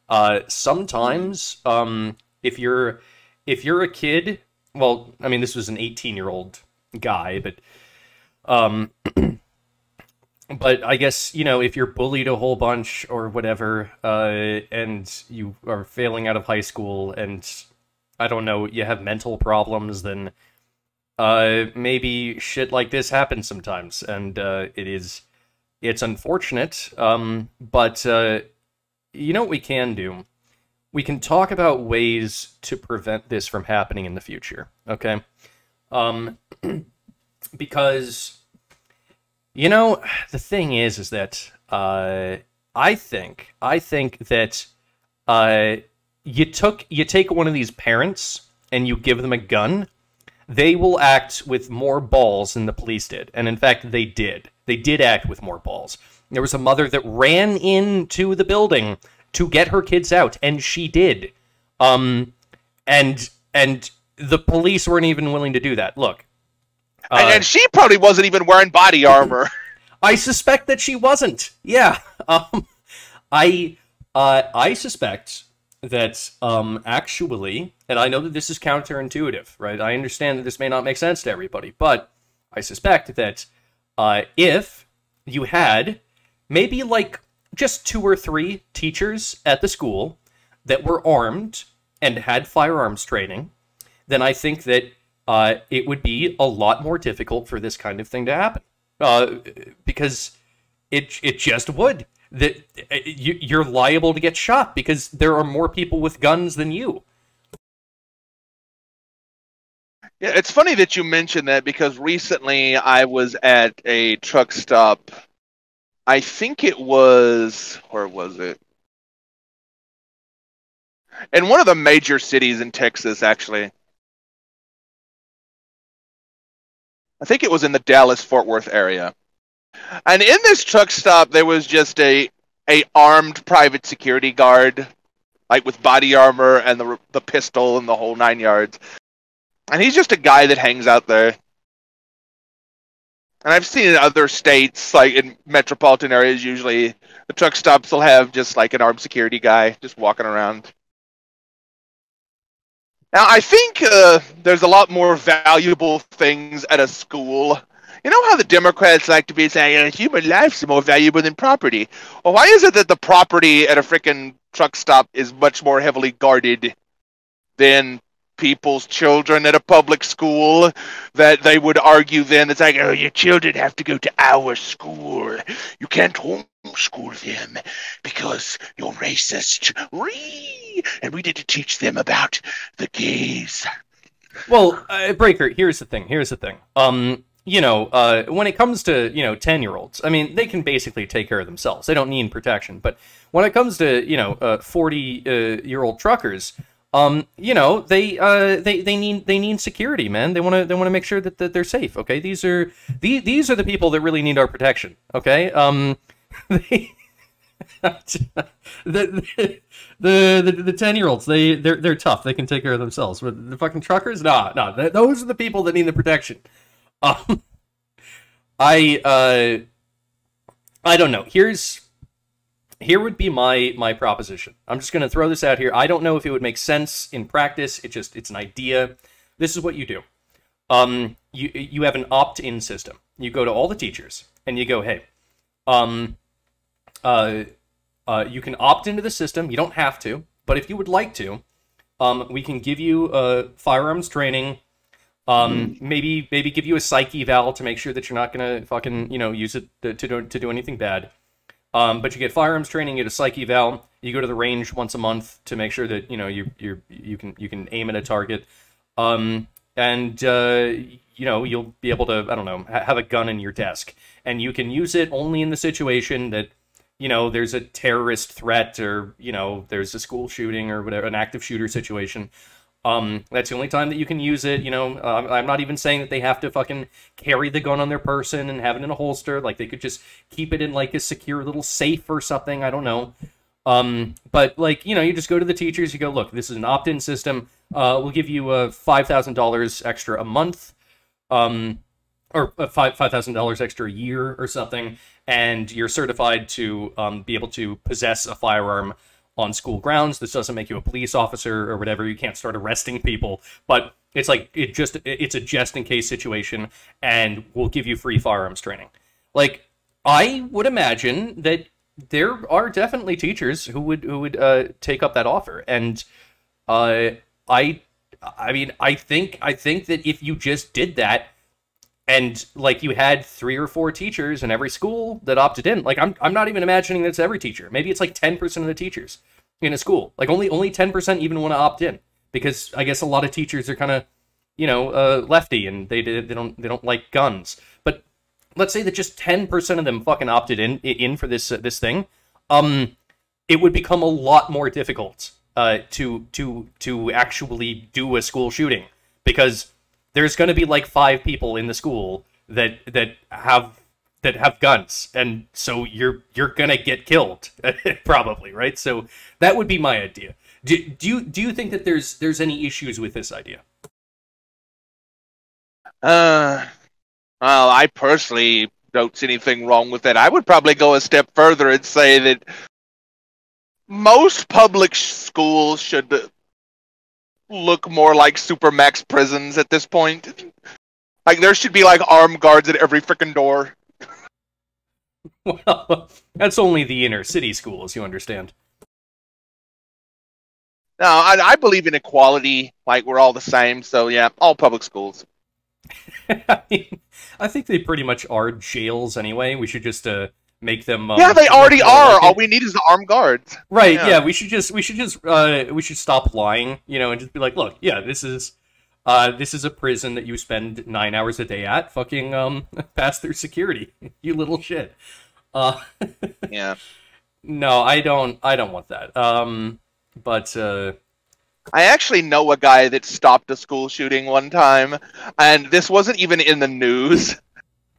A: uh sometimes um if you're if you're a kid well i mean this was an 18 year old guy but um but I guess you know if you're bullied a whole bunch or whatever, uh, and you are failing out of high school, and I don't know, you have mental problems, then uh, maybe shit like this happens sometimes, and uh, it is it's unfortunate. Um, but uh, you know what we can do? We can talk about ways to prevent this from happening in the future. Okay, um, because you know, the thing is, is that uh, I think I think that uh, you took you take one of these parents and you give them a gun, they will act with more balls than the police did, and in fact, they did. They did act with more balls. There was a mother that ran into the building to get her kids out, and she did. Um, and and the police weren't even willing to do that. Look, uh,
B: and she probably wasn't even wearing body armor.
A: I suspect that she wasn't. Yeah. Um, I uh, I suspect that um, actually, and I know that this is counterintuitive, right? I understand that this may not make sense to everybody, but I suspect that uh, if you had maybe like just two or three teachers at the school that were armed and had firearms training, then I think that uh, it would be a lot more difficult for this kind of thing to happen. Uh, because it it just would. That uh, you, you're liable to get shot because there are more people with guns than you.
B: Yeah, it's funny that you mentioned that because recently I was at a truck stop. I think it was where was it? In one of the major cities in Texas, actually. I think it was in the Dallas Fort Worth area. And in this truck stop there was just a a armed private security guard like with body armor and the the pistol and the whole 9 yards. And he's just a guy that hangs out there. And I've seen in other states, like in metropolitan areas, usually the truck stops will have just like an armed security guy just walking around. Now, I think uh, there's a lot more valuable things at a school. You know how the Democrats like to be saying human life's more valuable than property? Well, why is it that the property at a freaking truck stop is much more heavily guarded than people's children at a public school that they would argue then it's like, oh, your children have to go to our school. You can't homeschool them because you're racist. Ree! And we need to teach them about the gays.
A: Well, uh, Breaker, here's the thing. Here's the thing. Um, you know, uh, when it comes to you know ten year olds, I mean, they can basically take care of themselves. They don't need protection. But when it comes to you know forty uh, year old truckers, um, you know, they uh, they they need they need security, man. They want to they want to make sure that, that they're safe. Okay, these are these these are the people that really need our protection. Okay, um. The the the ten year olds they they're they're tough. They can take care of themselves. But the fucking truckers nah nah. Th- those are the people that need the protection. Um I uh I don't know. Here's here would be my my proposition. I'm just gonna throw this out here. I don't know if it would make sense in practice. It just it's an idea. This is what you do. Um you you have an opt in system. You go to all the teachers and you go hey um uh, uh, you can opt into the system. You don't have to, but if you would like to, um, we can give you uh, firearms training. Um, maybe maybe give you a psych eval to make sure that you're not gonna fucking you know use it to, to do to do anything bad. Um, but you get firearms training, you get a psych eval. You go to the range once a month to make sure that you know you you you can you can aim at a target. Um, and uh, you know you'll be able to I don't know ha- have a gun in your desk, and you can use it only in the situation that you know there's a terrorist threat or you know there's a school shooting or whatever an active shooter situation. Um that's the only time that you can use it you know. Uh, i'm not even saying that they have to fucking carry the gun on their person and have it in a holster. Like they could just keep it in like a secure little safe or something. I don't know. Um but like you know you just go to the teachers. You go look this is an opt-in system. Uh we'll give you uh $5000 extra a month. Um or five five thousand dollars extra a year or something, and you're certified to um, be able to possess a firearm on school grounds. This doesn't make you a police officer or whatever. You can't start arresting people, but it's like it just it's a just in case situation, and we'll give you free firearms training. Like I would imagine that there are definitely teachers who would who would uh, take up that offer, and uh, I I mean I think I think that if you just did that and like you had three or four teachers in every school that opted in. Like i'm, I'm not even imagining that's every teacher. Maybe it's like 10% of the teachers in a school. Like only only 10% even want to opt in. Because i guess a lot of teachers are kind of you know uh, lefty and they, they don't they don't like guns. But let's say that just 10% of them fucking opted in in for this uh, this thing um it would become a lot more difficult uh to to to actually do a school shooting. Because there's going to be like five people in the school that that have that have guns and so you're you're going to get killed probably right? So that would be my idea. Do, do you do you think that there's there's any issues with this idea?
B: Uh, well, I personally don't see anything wrong with it. I would probably go a step further and say that most public schools should look more like supermax prisons at this point. Like there should be like armed guards at every freaking door.
A: well that's only the inner city schools you understand
B: No, I, I believe in equality. Like we're all the same. So yeah, all public schools.
A: I, mean, I think they pretty much are jails anyway we should just uh make them um,
B: yeah, they already are.
A: like
B: All we need is the armed guards.
A: Right.
B: Yeah.
A: Yeah. We should just we should just uh we should stop lying, you know, and just be like, look, yeah, this is uh this is a prison that you spend nine hours a day at. Fucking um pass through security, you little shit. Uh,
B: Yeah.
A: no, I don't. I don't want that. Um, but uh,
B: I actually know a guy that stopped a school shooting one time, and this wasn't even in the news.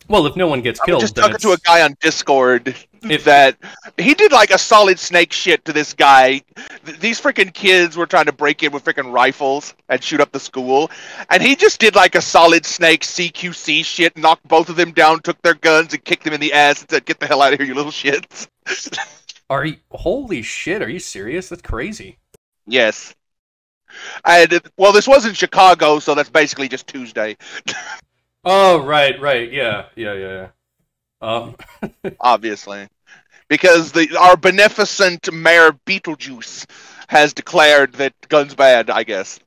A: Well, if no one gets killed,
B: just talking to a guy on Discord
A: If-
B: that he did like a solid snake shit to this guy. Th- these freaking kids were trying to break in with freaking rifles and shoot up the school, and he just did like a solid snake CQC shit, knocked both of them down, took their guns, and kicked them in the ass, and said, "Get the hell out of here, you little shits."
A: Are you? Holy shit! Are you serious? That's crazy.
B: yes. And well, this was in Chicago, so that's basically just Tuesday,
A: Oh right, right, yeah, yeah, yeah. yeah. Um,
B: obviously, because the our beneficent mayor Beetlejuice has declared that guns bad. I guess.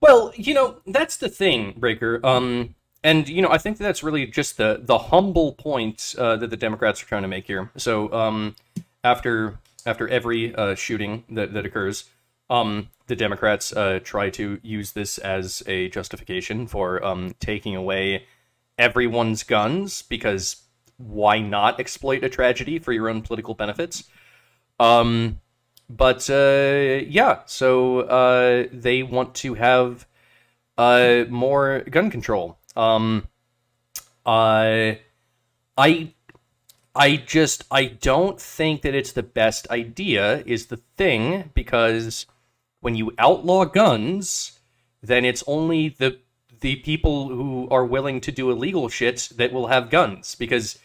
A: Well, you know, that's the thing, Breaker. Um, and you know, I think that's really just the the humble point uh, that the Democrats are trying to make here. So, um, after after every uh, shooting that that occurs, um, the Democrats uh, try to use this as a justification for um, taking away everyone's guns because why not exploit a tragedy for your own political benefits? Um, but uh, yeah, so uh, they want to have uh, more gun control. Um, uh, I, I just I don't think that it's the best idea. Is the thing because when you outlaw guns, then it's only the the people who are willing to do illegal shit that will have guns because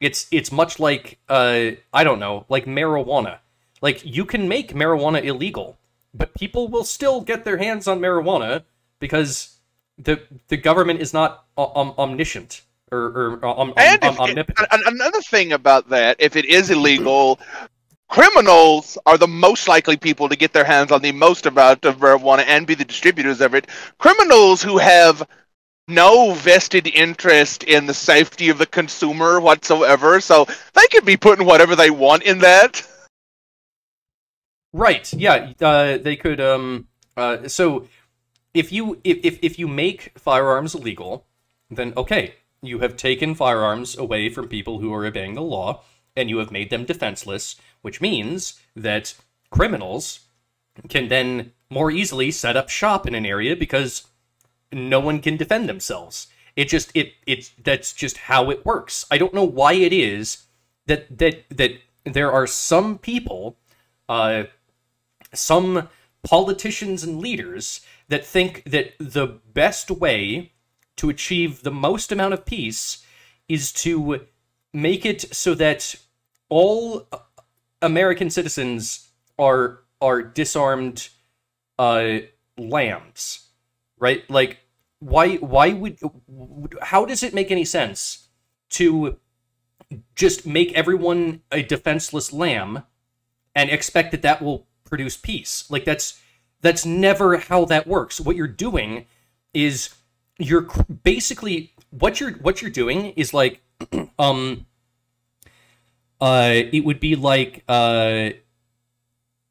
A: it's it's much like uh I don't know like marijuana like you can make marijuana illegal, but people will still get their hands on marijuana because the the government is not om- omniscient or, or om-
B: And
A: om-
B: if,
A: omnipotent.
B: another thing about that, if it is illegal, criminals are the most likely people to get their hands on the most amount of marijuana and be the distributors of it. Criminals who have no vested interest in the safety of the consumer whatsoever, so they could be putting whatever they want in that.
A: Right. Yeah. Uh, they could. Um. Uh. So, if you if, if if you make firearms illegal, then okay, you have taken firearms away from people who are obeying the law, and you have made them defenseless, which means that criminals can then more easily set up shop in an area because no one can defend themselves. It just it it's that's just how it works. I don't know why it is that that that there are some people uh some politicians and leaders that think that the best way to achieve the most amount of peace is to make it so that all American citizens are are disarmed uh lambs right? Like why why would how does it make any sense to just make everyone a defenseless lamb and expect that that will produce peace? Like that's that's never how that works. What you're doing is you're basically what you're what you're doing is like um uh it would be like uh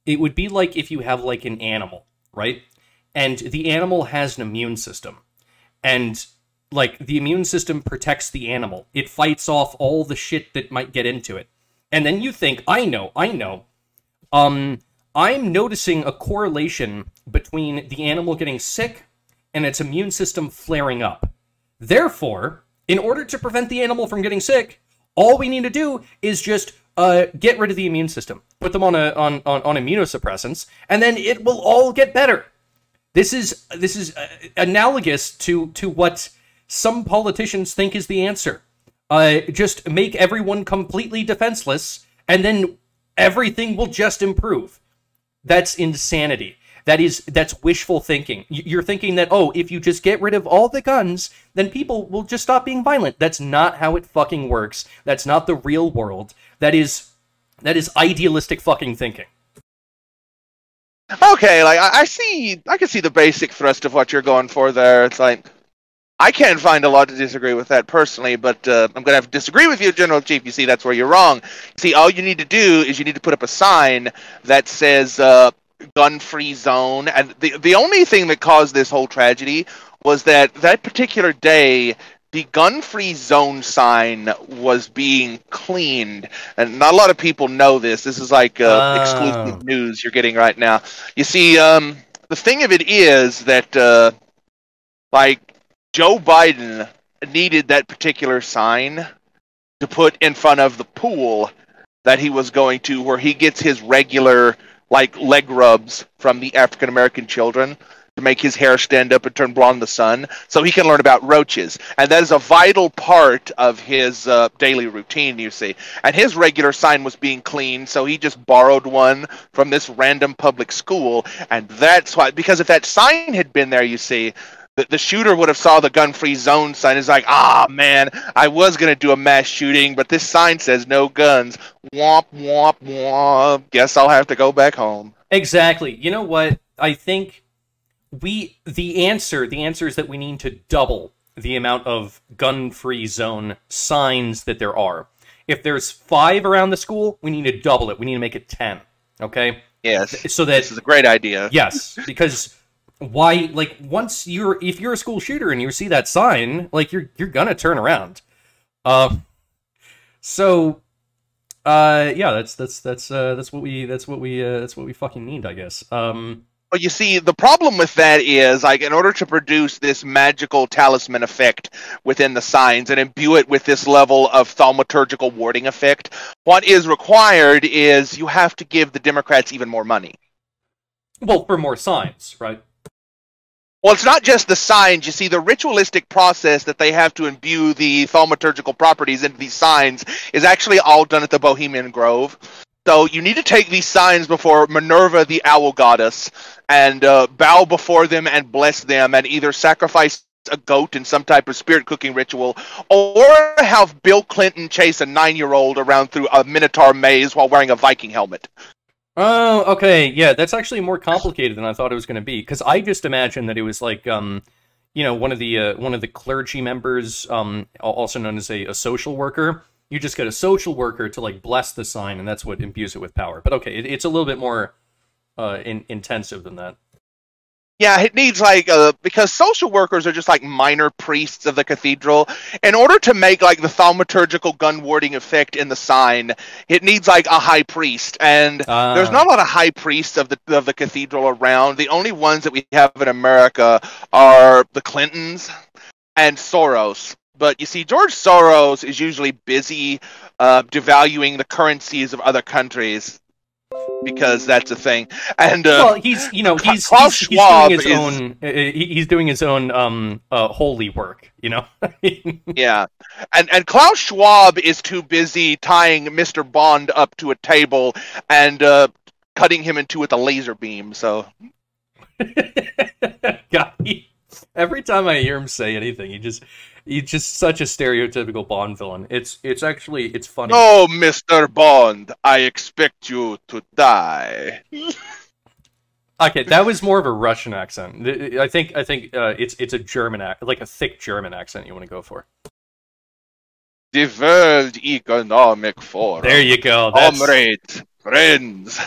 A: it would be like if you have like an animal right? And the animal has an immune system. And like the immune system protects the animal. It fights off all the shit that might get into it. And then you think i know i know. Um i'm noticing a correlation between the animal getting sick and its immune system flaring up. Therefore in order to prevent the animal from getting sick all we need to do is just uh, get rid of the immune system put them on a on, on on immunosuppressants and then it will all get better this is this is uh, analogous to to what some politicians think is the answer. Uh, just make everyone completely defenseless, and then everything will just improve. That's insanity. That is that's wishful thinking. You're thinking that oh, if you just get rid of all the guns, then people will just stop being violent. That's not how it fucking works. That's not the real world. That is that is idealistic fucking thinking.
B: Okay, like I, see, I can see the basic thrust of what you're going for there. It's like I can't find a lot to disagree with that personally, but uh, I'm gonna have to disagree with you, General Chief. You see, that's where you're wrong. See, all you need to do is you need to put up a sign that says uh, "gun-free zone," and the the only thing that caused this whole tragedy was that that particular day. The gun-free zone sign was being cleaned, and not a lot of people know this. This is like uh,
A: Oh.
B: exclusive news you're getting right now. You see, um, the thing of it is that, uh, like, Joe Biden needed that particular sign to put in front of the pool that he was going to, where he gets his regular, like, leg rubs from the African American children to make his hair stand up and turn blonde in the sun, so he can learn about roaches. And that is a vital part of his uh, daily routine, you see. And his regular sign was being cleaned, so he just borrowed one from this random public school, and that's why. Because if that sign had been there, you see, the, the shooter would have saw the gun-free zone sign. Is like, ah, man, I was gonna do a mass shooting, but this sign says no guns. Womp womp womp. Guess I'll have to go back home.
A: Exactly. You know what? I think we the answer the answer is that we need to double the amount of gun-free zone signs that there are. If there's five around the school, we need to double it. We need to make it ten. Okay,
B: Yes.
A: so that
B: This is a great idea.
A: yes, because why? Like once you're if you're a school shooter and you see that sign, like you're you're gonna turn around. Uh, so, uh, yeah, that's that's that's uh that's what we that's what we uh, that's what we fucking need, I guess. Um,
B: But you see, the problem with that is, like, in order to produce this magical talisman effect within the signs and imbue it with this level of thaumaturgical warding effect, what is required is you have to give the Democrats even more money.
A: well, for more signs, right?
B: Well, it's not just the signs. You see, the ritualistic process that they have to imbue the thaumaturgical properties into these signs is actually all done at the Bohemian Grove. So you need to take these signs before Minerva, the owl goddess, and uh, bow before them and bless them, and either sacrifice a goat in some type of spirit cooking ritual, or have Bill Clinton chase a nine-year-old around through a Minotaur maze while wearing a Viking helmet.
A: Oh, okay, yeah, that's actually more complicated than I thought it was going to be. Because I just imagined that it was like, um, you know, one of the uh, one of the clergy members, um, also known as a, a social worker. You just get a social worker to like bless the sign, and that's what imbues it with power. But okay, it, it's a little bit more uh, in, intensive than that.
B: Yeah, it needs like uh because social workers are just like minor priests of the cathedral. In order to make like the thaumaturgical gun warding effect in the sign, it needs like a high priest, and
A: Ah.
B: there's not a lot of high priests of the of the cathedral around. The only ones that we have in America are the Clintons and Soros. But you see, George Soros is usually busy uh, devaluing the currencies of other countries because that's a thing. And uh,
A: well, he's you know he's
B: Klaus
A: he's, he's doing his
B: is-
A: own uh, he's doing his own um uh, holy work. You know.
B: Yeah, and and Klaus Schwab is too busy tying Mr. Bond up to a table and uh, cutting him in two with a laser beam. So
A: God, he, every time I hear him say anything, he just he's just such a stereotypical Bond villain. It's it's actually it's funny.
B: Oh, Mr. Bond, I expect you to die.
A: Okay, that was more of a Russian accent. I think I think uh, it's it's a German ac- like a thick German accent you want to go for.
B: The World Economic Forum.
A: There you go. That's...
B: Comrades, friends,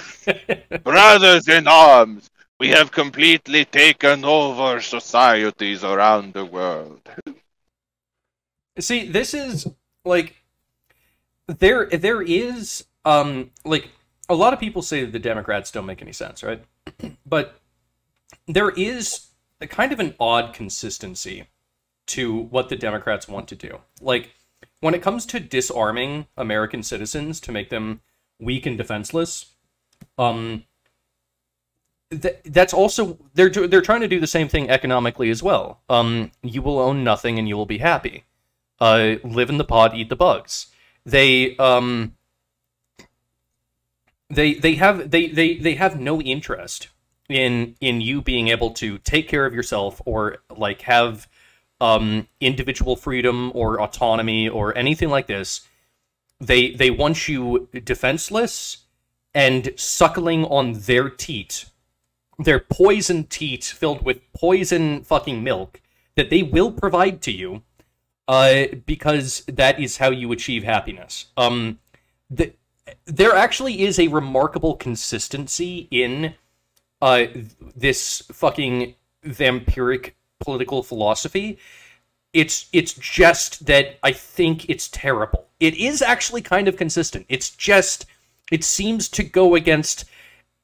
B: brothers in arms, we have completely taken over societies around the world.
A: See, this is like there there is um like a lot of people say that the Democrats don't make any sense, right? but there is a kind of an odd consistency to what the Democrats want to do. Like when it comes to disarming American citizens to make them weak and defenseless, um th- that's also they're they're trying to do the same thing economically as well. Um, you will own nothing and you will be happy uh, live in the pod, eat the bugs. They um they they have they they they have no interest in in you being able to take care of yourself or like have um individual freedom or autonomy or anything like this. They they want you defenseless and suckling on their teat. Their poison teat filled with poison fucking milk that they will provide to you uh, because that is how you achieve happiness. Um, the, there actually is a remarkable consistency in uh, this fucking vampiric political philosophy. It's it's just that I think it's terrible. It is actually kind of consistent. It's just it seems to go against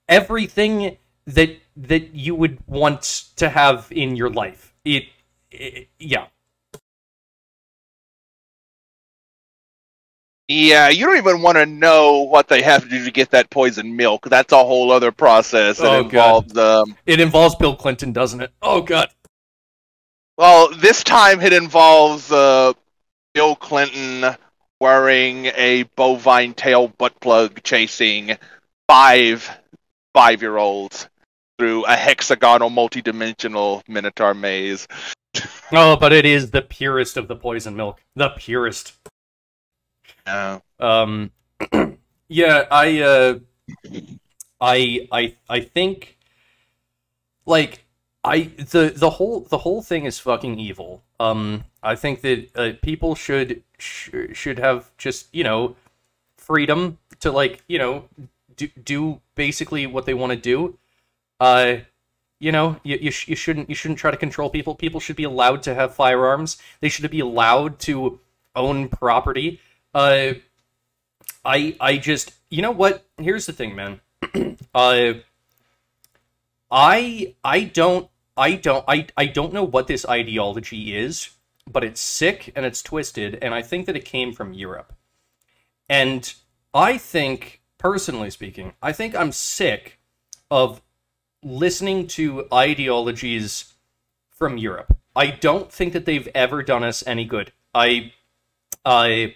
A: everything that that you would want to have in your life. It, it yeah.
B: Yeah, you don't even want to know what they have to do to get that poison milk. That's a whole other process that
A: Oh,
B: involves um
A: It involves Bill Clinton, doesn't it? Oh god.
B: well, this time it involves uh Bill Clinton wearing a bovine tail butt plug chasing five five year olds through a hexagonal multi-dimensional minotaur maze.
A: Oh, but it is the purest of the poison milk. The purest.
B: Uh,
A: Um yeah, I uh I I I think like I the the whole the whole thing is fucking evil. Um, I think that uh, people should sh- should have just you know freedom to like you know do do basically what they want to do. Uh, you know, you you, sh- you shouldn't you shouldn't try to control people. People should be allowed to have firearms. They should be allowed to own property. Uh, I I just you know what? Here's the thing, man. uh, I I don't I don't I I don't know what this ideology is, but it's sick and it's twisted, and I think that it came from Europe. And I think, personally speaking, I think I'm sick of listening to ideologies from Europe. I don't think that they've ever done us any good. I I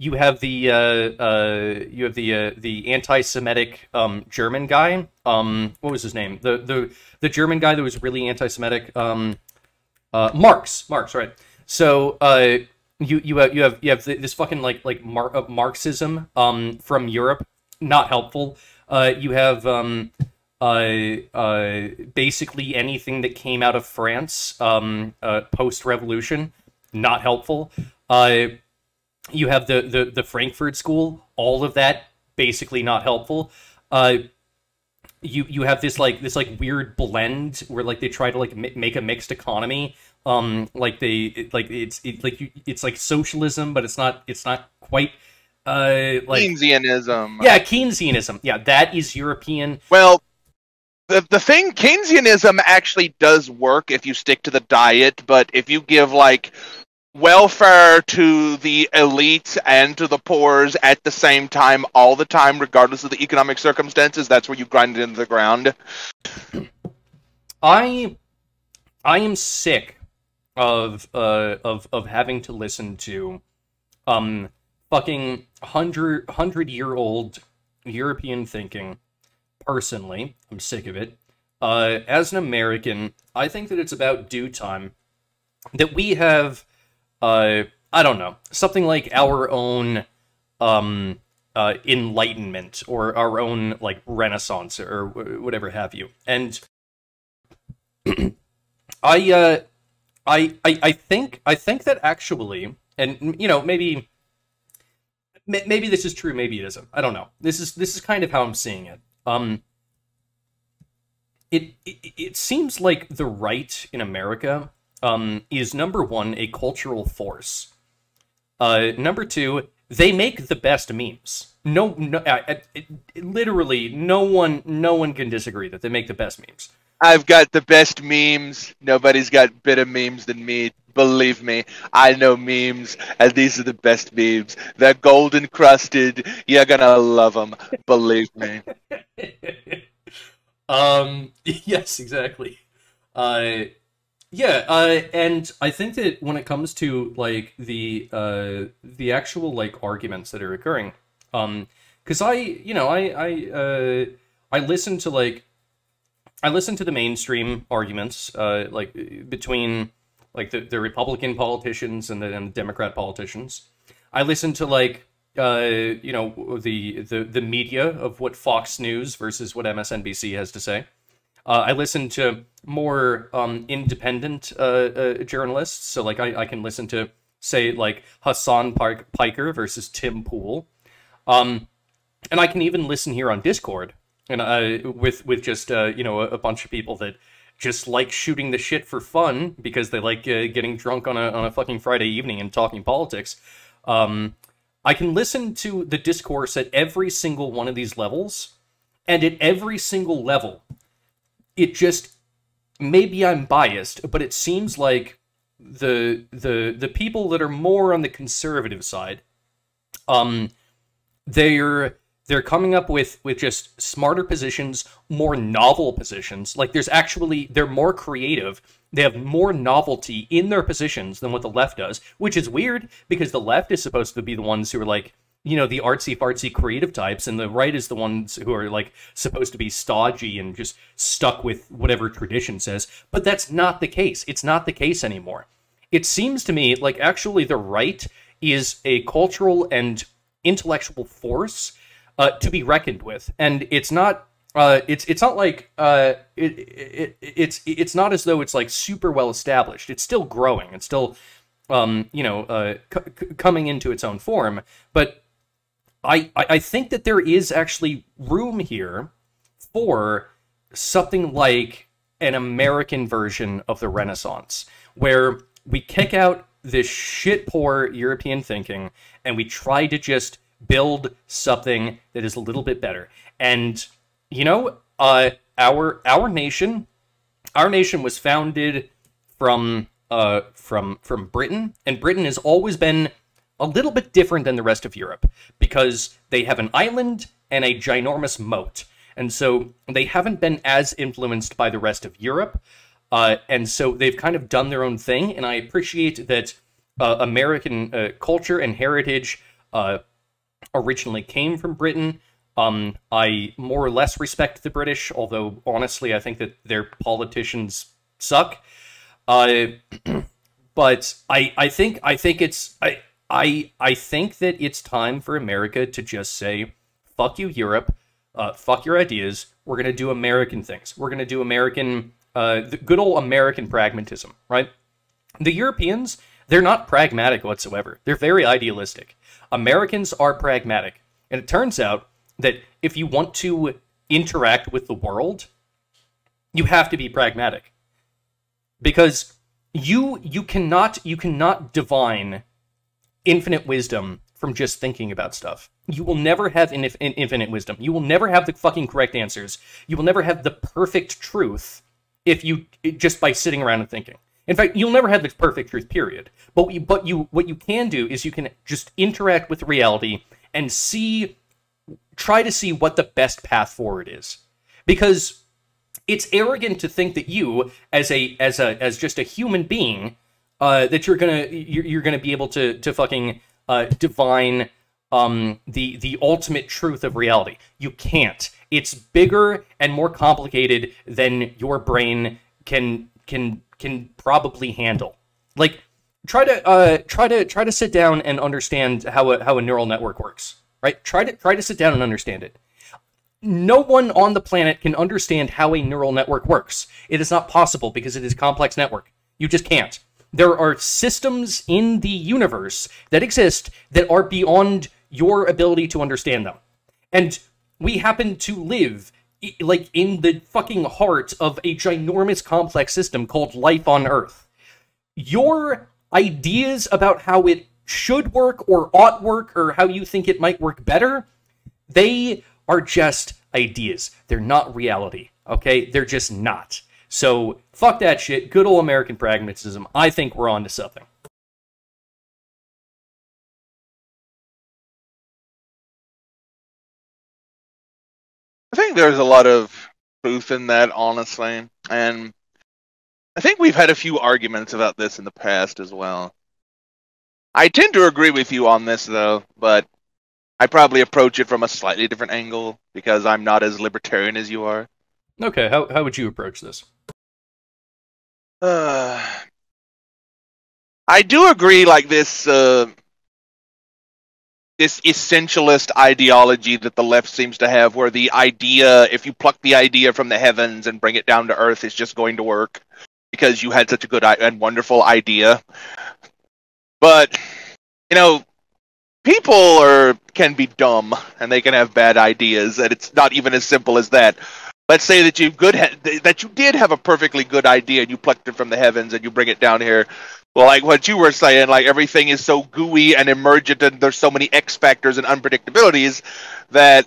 A: you have the uh, uh, you have the uh, the anti-Semitic um, German guy. Um, what was his name? The the the German guy that was really anti-Semitic. Um, uh, Marx. Marx, right? So uh, you you have you have you have this fucking like like Mar- uh, Marxism um, from Europe. Not helpful. Uh, you have um, uh, uh, basically anything that came out of France um, uh, post revolution. Not helpful. You have the, the the Frankfurt School. All of that basically not helpful. Uh, you you have this like this like weird blend where like they try to like mi- make a mixed economy. Um, like they it, like it's it, like you, it's like socialism, but it's not it's not quite uh like
B: Keynesianism.
A: yeah Keynesianism. Yeah, that is European.
B: Well, the the thing Keynesianism actually does work if you stick to the diet, but if you give like welfare to the elites and to the poors at the same time all the time regardless of the economic circumstances that's where you grind it into the ground
A: I I am sick of uh of of having to listen to um fucking hundred hundred year old European thinking. Personally, I'm sick of it. Uh, as an American, I think that it's about due time that we have uh I don't know. Something like our own um uh enlightenment or our own like renaissance or wh- whatever have you. And I uh I, I I think I think that actually and you know maybe may- maybe this is true maybe it isn't. I don't know. This is this is kind of how I'm seeing it. Um it it, it seems like the right in America um is number one a cultural force. Uh number two they make the best memes. No no uh, uh, it, it- literally no one no one can disagree that they make the best memes.
B: I've got the best memes. Nobody's got better memes than me. Believe me i know memes and these are the best memes. They're golden crusted. You're gonna love them believe me.
A: Um yes exactly. Uh yeah uh and i think that when it comes to like the uh the actual like arguments that are occurring um because i you know i i uh i listen to like i listen to the mainstream arguments uh like between like the, the republican politicians and the, and the democrat politicians i listen to like uh, you know the, the the media of what Fox News versus what MSNBC has to say. Uh, I listen to more um, independent uh, uh, journalists, so like I, I can listen to say like Hasan Park- Piker versus Tim Pool, um, and I can even listen here on Discord and uh, with with just uh, you know a, a bunch of people that just like shooting the shit for fun because they like uh, getting drunk on a on a fucking Friday evening and talking politics. Um, I can listen to the discourse at every single one of these levels, and at every single level, it just maybe I'm biased, but it seems like the the the people that are more on the conservative side, um, they're they're coming up with with just smarter positions, more novel positions. Like there's actually they're more creative. They have more novelty in their positions than what the left does, which is weird because the left is supposed to be the ones who are like you know the artsy fartsy creative types and the right is the ones who are like supposed to be stodgy and just stuck with whatever tradition says but that's not the case it's not the case anymore it seems to me like actually the right is a cultural and intellectual force uh, to be reckoned with and it's not uh, it's it's not like uh, it, it it's it's not as though it's like super well established. It's still growing. It's still um, you know uh, c- coming into its own form. But I I think that there is actually room here for something like an American version of the Renaissance, where we kick out this shit poor European thinking and we try to just build something that is a little bit better. And you know, uh, our our nation, our nation was founded from uh, from from Britain, and Britain has always been a little bit different than the rest of Europe because they have an island and a ginormous moat, and so they haven't been as influenced by the rest of Europe. Uh, and so they've kind of done their own thing, and I appreciate that uh, American uh, culture and heritage uh, originally came from Britain. Um, I more or less respect the British, although honestly, I think that their politicians suck. Uh, but I, I think, I think it's, I, I, I think that it's time for America to just say, "Fuck you, Europe. Uh, fuck your ideas. We're gonna do American things. We're gonna do American, uh, the good old American pragmatism, right? The Europeans, they're not pragmatic whatsoever. They're very idealistic. Americans are pragmatic, and it turns out that if you want to interact with the world, you have to be pragmatic. Because you you cannot you cannot divine infinite wisdom from just thinking about stuff. You will never have inf- infinite wisdom. You will never have the fucking correct answers. You will never have the perfect truth if you just by sitting around and thinking. In fact, you'll never have the perfect truth. Period. But you, but you what you can do is you can just interact with reality and see try to see what the best path forward is because it's arrogant to think that you as a as a as just a human being uh, that you're gonna you're, you're gonna be able to to fucking uh, divine um, the the ultimate truth of reality. You can't. It's bigger and more complicated than your brain can can can probably handle. Like try to uh, try to try to sit down and understand how a, how a neural network works right? Try to try to sit down and understand it. No one on the planet can understand how a neural network works. It is not possible because it is complex network. You just can't. There are systems in the universe that exist that are beyond your ability to understand them. And we happen to live like in the fucking heart of a ginormous complex system called life on Earth. Your ideas about how it should work or ought work or how you think it might work better, they are just ideas. They're not reality. Okay? They're just not. So fuck that shit. Good old American pragmatism. I think we're on to something.
B: I think there's a lot of truth in that, honestly. And I think we've had a few arguments about this in the past as well. I tend to agree with you on this, though, but I probably approach it from a slightly different angle because I'm not as libertarian as you are.
A: Okay, how, how would you approach this?
B: Uh, I do agree, like this, uh, this essentialist ideology that the left seems to have, where the idea, if you pluck the idea from the heavens and bring it down to earth, it's just going to work because you had such a good and wonderful idea. But you know, people are can be dumb and they can have bad ideas, and it's not even as simple as that. Let's say that you good ha- that you did have a perfectly good idea and you plucked it from the heavens and you bring it down here. Well, like what you were saying, like everything is so gooey and emergent, and there's so many X factors and unpredictabilities that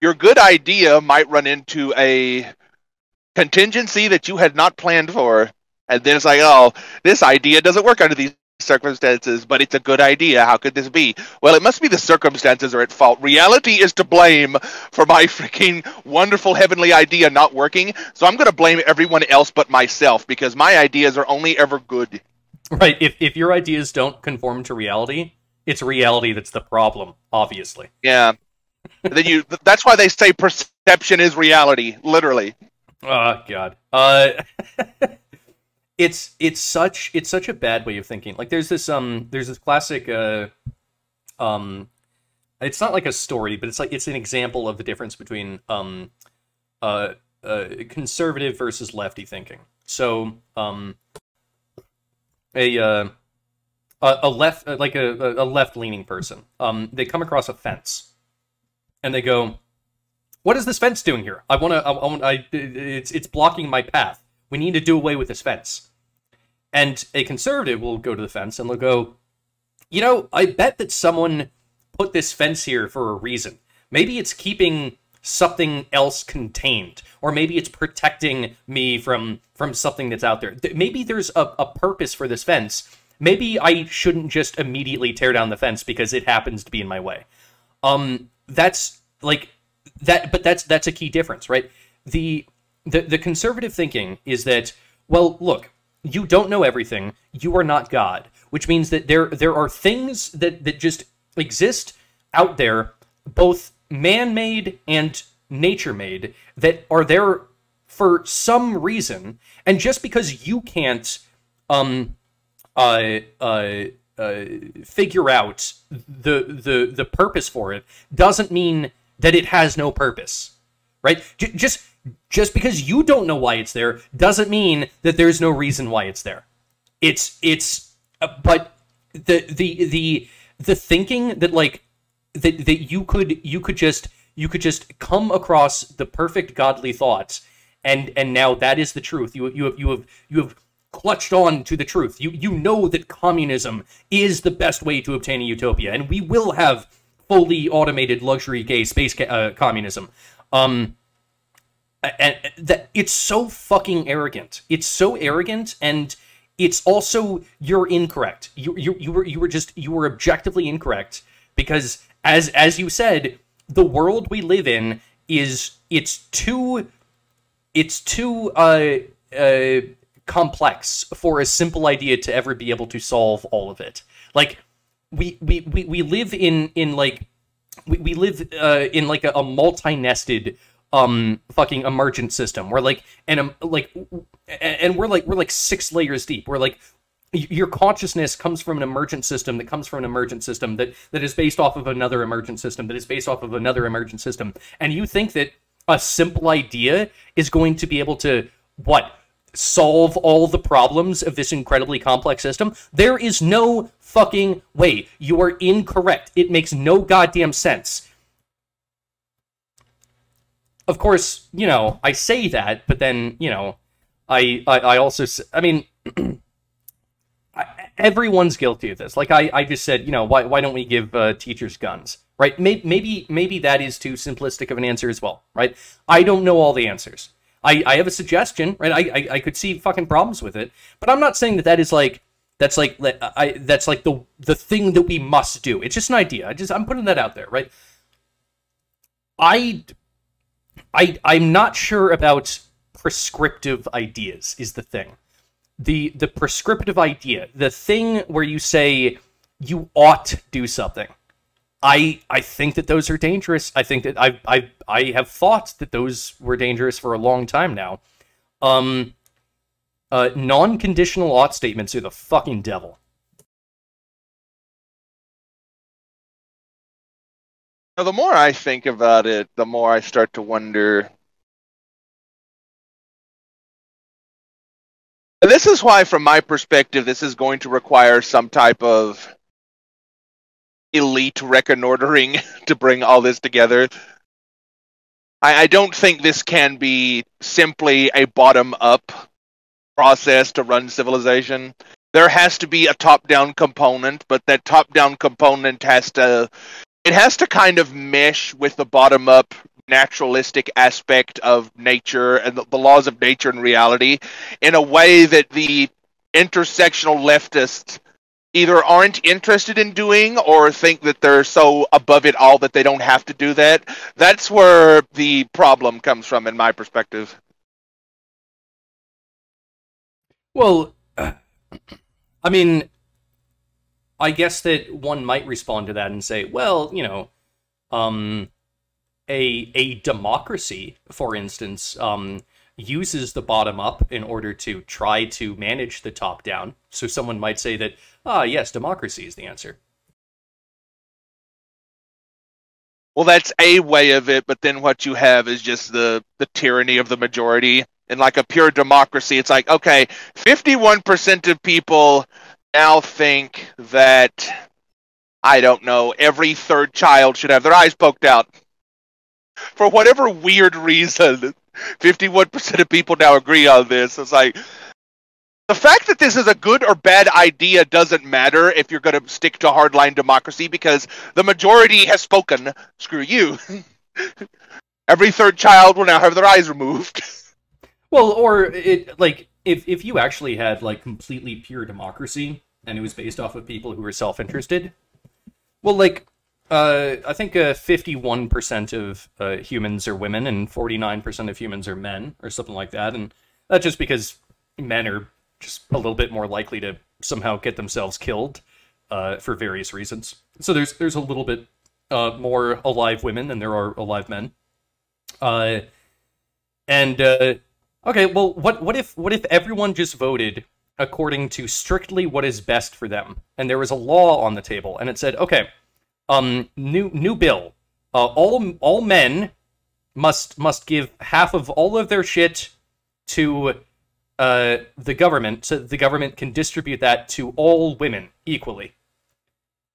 B: your good idea might run into a contingency that you had not planned for, and then it's like, oh, this idea doesn't work under these circumstances, but it's a good idea. How could this be? Well, it must be the circumstances are at fault. Reality is to blame for my freaking wonderful heavenly idea not working. So I'm going to blame everyone else but myself because my ideas are only ever good.
A: Right. If if your ideas don't conform to reality, it's reality that's the problem, obviously.
B: Yeah. then you that's why they say perception is reality, literally.
A: Oh god. Uh it's it's such it's such a bad way of thinking. Like there's this um there's this classic uh um it's not like a story, but it's like it's an example of the difference between um uh, uh, conservative versus lefty thinking. So, um, a uh, a, left like a, a left leaning person, um, they come across a fence, and they go, "What is this fence doing here? I want to. I, I. I it's it's blocking my path. We need to do away with this fence." And a conservative will go to the fence and they'll go, "You know, I bet that someone put this fence here for a reason. Maybe it's keeping." something else contained or maybe it's protecting me from from something that's out there maybe there's a, a purpose for this fence maybe i shouldn't just immediately tear down the fence because it happens to be in my way um that's like that but that's that's a key difference right the the, the conservative thinking is that well look you don't know everything you are not god which means that there there are things that that just exist out there both man-made and nature-made that are there for some reason and just because you can't um uh uh uh, figure out the the the purpose for it doesn't mean that it has no purpose, right? J- just just because you don't know why it's there doesn't mean that there's no reason why it's there. It's it's uh, but the the the the thinking that like that that you could you could just you could just come across the perfect godly thoughts and and now that is the truth. You you have you have you have clutched on to the truth. You you know that communism is the best way to obtain a utopia, and we will have fully automated luxury gay space ca- uh, communism. Um, and that it's so fucking arrogant. It's so arrogant, and it's also you're incorrect. You you you were you were just you were objectively incorrect because as as you said, the world we live in is it's too it's too uh uh complex for a simple idea to ever be able to solve all of it. Like we we we, we live in in like we, we live uh, in like a, a multi-nested um fucking emergent system. Where like and um like and we're like we're like six layers deep. We're like your consciousness comes from an emergent system that comes from an emergent system that that is based off of another emergent system that is based off of another emergent system. And you think that a simple idea is going to be able to what solve all the problems of this incredibly complex system? There is no fucking way. You are incorrect. It makes no goddamn sense of course you know i say that but then you know i i, I also I mean everyone's guilty of this. Like I, I just said, you know, why, why don't we give uh, teachers guns, right? Maybe, maybe, maybe that is too simplistic of an answer as well, right? I don't know all the answers. I, I have a suggestion, right? I, I, I could see fucking problems with it, but I'm not saying that that is like that's like I that's like the the thing that we must do. It's just an idea. I just I'm putting that out there, right? I I I'm not sure about prescriptive ideas is the thing the the prescriptive idea, the thing where you say you ought to do something. I I think that those are dangerous. I think that I I I have thought that those were dangerous for a long time now. Um uh non-conditional ought statements are the fucking devil.
B: Now, the more I think about it, the more I start to wonder And this is why, from my perspective, this is going to require some type of elite reconnoitering to bring all this together. I, I don't think this can be simply a bottom up process to run civilization. There has to be a top down component, but that top down component has to it has to kind of mesh with the bottom up naturalistic aspect of nature and the, the, laws of nature and reality in a way that the intersectional leftists either aren't interested in doing or think that they're so above it all that they don't have to do that. That's where the problem comes from, in my perspective.
A: Well, I mean, I guess that one might respond to that and say, well, you know, um, a a democracy, for instance, um, uses the bottom up in order to try to manage the top down. So someone might say that, ah, yes, democracy is the answer.
B: Well, that's a way of it, but then what you have is just the the tyranny of the majority. And like a pure democracy, it's like okay, fifty-one percent of people now think that I don't know every third child should have their eyes poked out. For whatever weird reason, fifty-one percent of people now agree on this. It's like the fact that this is a good or bad idea doesn't matter if you're going to stick to hardline democracy because the majority has spoken. Screw you. Every third child will now have their eyes removed.
A: Well, or it like if if you actually had like completely pure democracy and it was based off of people who were self-interested, well, like uh, I think uh, 51% of uh, humans are women and 49% of humans are men, or something like that. And that's just because men are just a little bit more likely to somehow get themselves killed uh, for various reasons. So there's there's a little bit uh, more alive women than there are alive men. Uh, and uh, okay, well, what what if what if everyone just voted according to strictly what is best for them, and there was a law on the table, and it said, okay, um, new new bill, uh, all all men must must give half of all of their shit to uh, the government, so the government can distribute that to all women equally.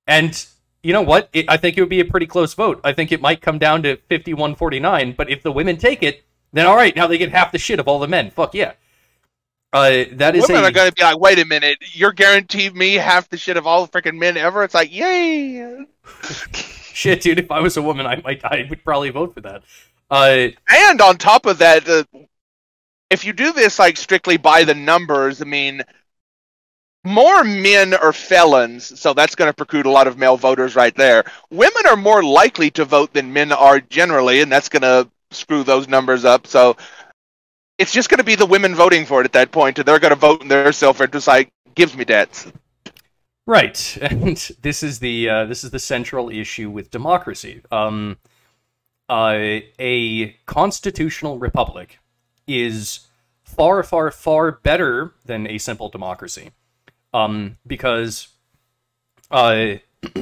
A: And you know what? It, I think it would be a pretty close vote. I think it might come down to 51-49, but if the women take it, then all right, now they get half the shit of all the men. Fuck yeah. Uh, that is
B: Women
A: a,
B: are going to be like, wait a minute, you're guaranteed me half the shit of all the freaking men ever? It's like, yay!
A: shit, dude. If I was a woman, I might, I would probably vote for that. Uh,
B: And on top of that, uh, if you do this like strictly by the numbers, I mean, more men are felons, so that's going to preclude a lot of male voters right there. Women are more likely to vote than men are generally, and that's going to screw those numbers up. So it's just going to be the women voting for it at that point, and they're going to vote in their self-interest. Like, gives me debts.
A: Right, and this is the uh, this is the central issue with democracy. Um, uh, a constitutional republic is far, far, far better than a simple democracy, um, because, uh,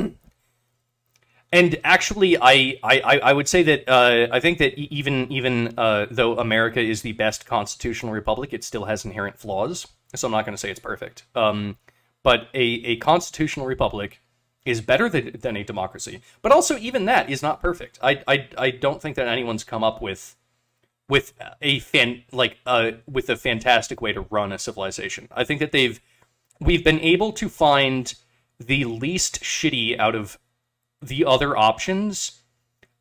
A: and actually, I, I, I would say that uh, I think that even even uh, though America is the best constitutional republic, it still has inherent flaws. So I'm not going to say it's perfect. Um, but a, a constitutional republic is better than, than a democracy. But also, even that is not perfect. I, I, I don't think that anyone's come up with with a fan like uh with a fantastic way to run a civilization. I think that they've we've been able to find the least shitty out of the other options,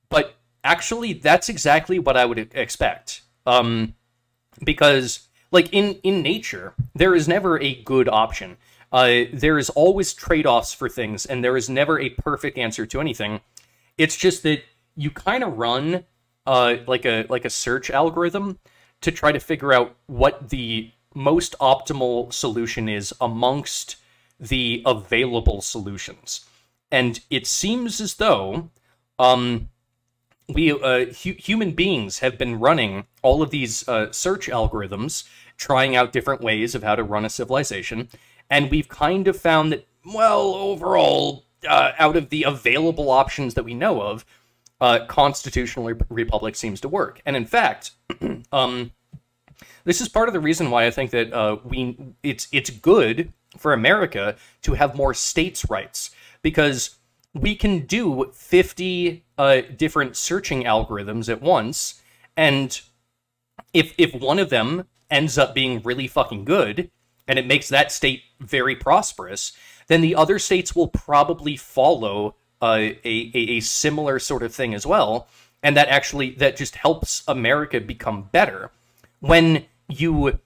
A: but actually that's exactly what I would expect. Um because like in in nature, there is never a good option. Uh, there is always trade-offs for things, and there is never a perfect answer to anything. It's just that you kind of run uh, like a like a search algorithm to try to figure out what the most optimal solution is amongst the available solutions. And it seems as though um, we uh, hu- human beings have been running all of these uh, search algorithms, trying out different ways of how to run a civilization, and we've kind of found that, well, overall, uh, out of the available options that we know of, uh, constitutional re- republic seems to work. And in fact, um, this is part of the reason why I think that uh, we it's it's good for America to have more states' rights because we can do 50 uh, different searching algorithms at once and if if one of them ends up being really fucking good and it makes that state very prosperous then the other states will probably follow uh, a, a a similar sort of thing as well and that actually that just helps america become better. When you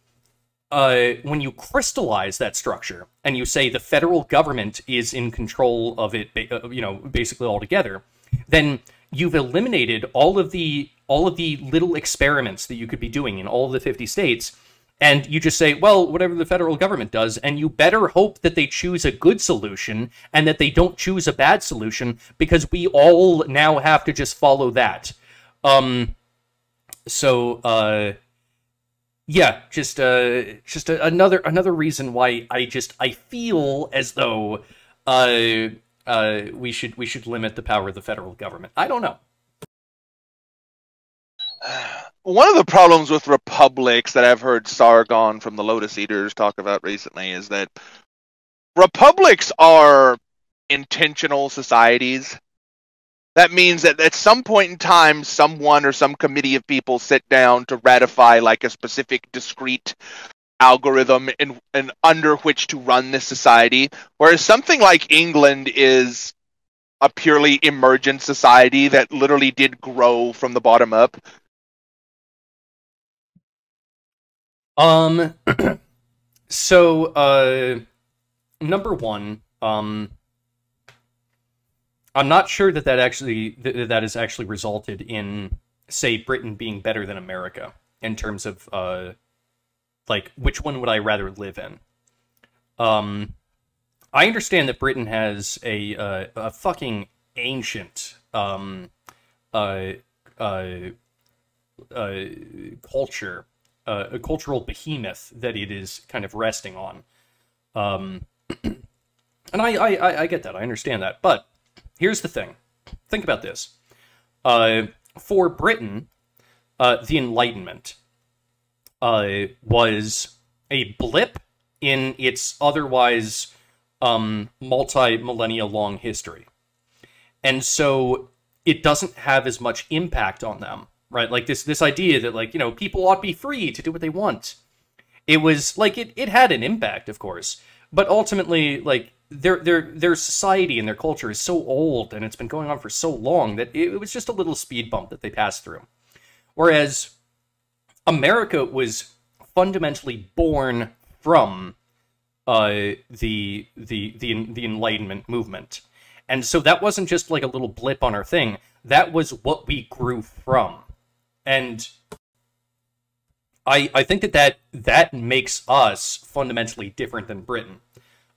A: uh, when you crystallize that structure and you say the federal government is in control of it, uh, you know, basically altogether, then you've eliminated all of the all of the little experiments that you could be doing in all of the 50 states. And you just say well whatever the federal government does and you better hope that they choose a good solution and that they don't choose a bad solution because we all now have to just follow that. Um so uh yeah, just uh, just a, another another reason why I just I feel as though uh, uh, we should we should limit the power of the federal government. I don't know.
B: One of the problems with republics that I've heard Sargon from the Lotus Eaters talk about recently is that republics are intentional societies that means that at some point in time, someone or some committee of people sit down to ratify like a specific discrete algorithm and under which to run this society. Whereas something like England is a purely emergent society that literally did grow from the bottom up.
A: Um. so, uh, number one, um, I'm not sure that that actually that that has actually resulted in, say, Britain being better than America in terms of uh, like which one would I rather live in? Um, I understand that Britain has a uh, a fucking ancient um, uh, uh, uh, culture, uh, a cultural behemoth that it is kind of resting on. Um, and I, I, I get that. I understand that. But here's the thing. Think about this. Uh, for Britain, uh, the Enlightenment uh, was a blip in its otherwise um, multi millennia long history. And so it doesn't have as much impact on them, right? Like this this idea that like, you know, people ought to be free to do what they want. It was like it, it had an impact, of course, but ultimately like their their their society and their culture is so old and it's been going on for so long that it, was just a little speed bump that they passed through. Whereas America was fundamentally born from uh, the the the the Enlightenment movement, and so that wasn't just like a little blip on our thing. That was what we grew from, and I I think that that that makes us fundamentally different than Britain.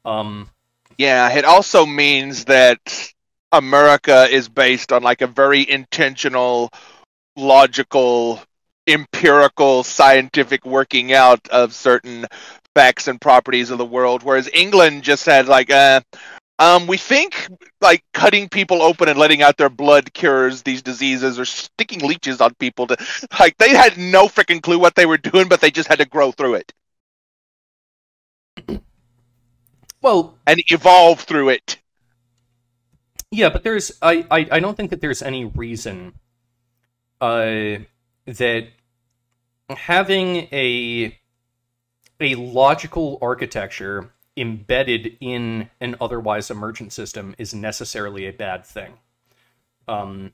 A: Um,
B: Yeah, it also means that America is based on like a very intentional, logical, empirical, scientific working out of certain facts and properties of the world, whereas England just had like uh um, we think like cutting people open and letting out their blood cures these diseases or sticking leeches on people to like they had no freaking clue what they were doing, but they just had to grow through it
A: well,
B: and evolve through it.
A: Yeah, but there's I, I, I don't think that there's any reason uh that having a a logical architecture embedded in an otherwise emergent system is necessarily a bad thing. Um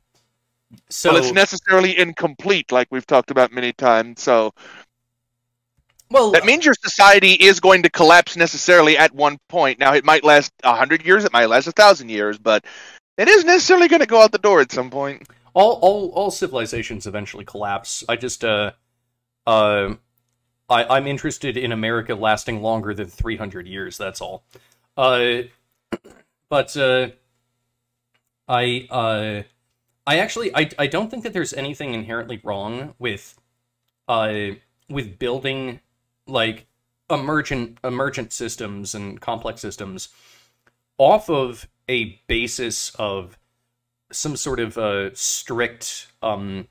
A: so
B: well, it's necessarily incomplete, like we've talked about many times. So
A: well,
B: that means your society is going to collapse necessarily at one point. Now, it might last a hundred years, it might last a thousand years, but it is necessarily going to go out the door at some point.
A: all all all civilizations eventually collapse. I just uh uh I I'm interested in America lasting longer than 300 years, that's all. Uh but uh I uh I actually I I don't think that there's anything inherently wrong with uh with building like emergent emergent systems and complex systems off of a basis of some sort of uh, strict, um,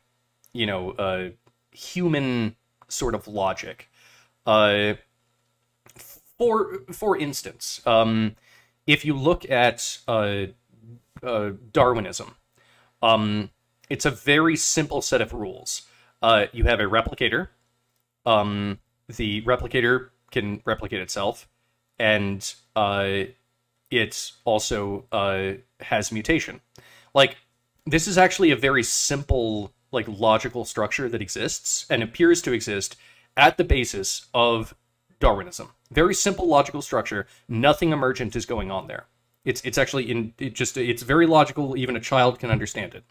A: you know, uh, human sort of logic. Uh, for for instance, um, if you look at uh, uh, Darwinism, um, it's a very simple set of rules. Uh, you have a replicator. Um, the replicator can replicate itself, and uh, it also uh, has mutation. Like this is actually a very simple, like logical structure that exists and appears to exist at the basis of Darwinism. Very simple logical structure. Nothing emergent is going on there. It's it's actually in it just it's very logical. Even a child can understand it.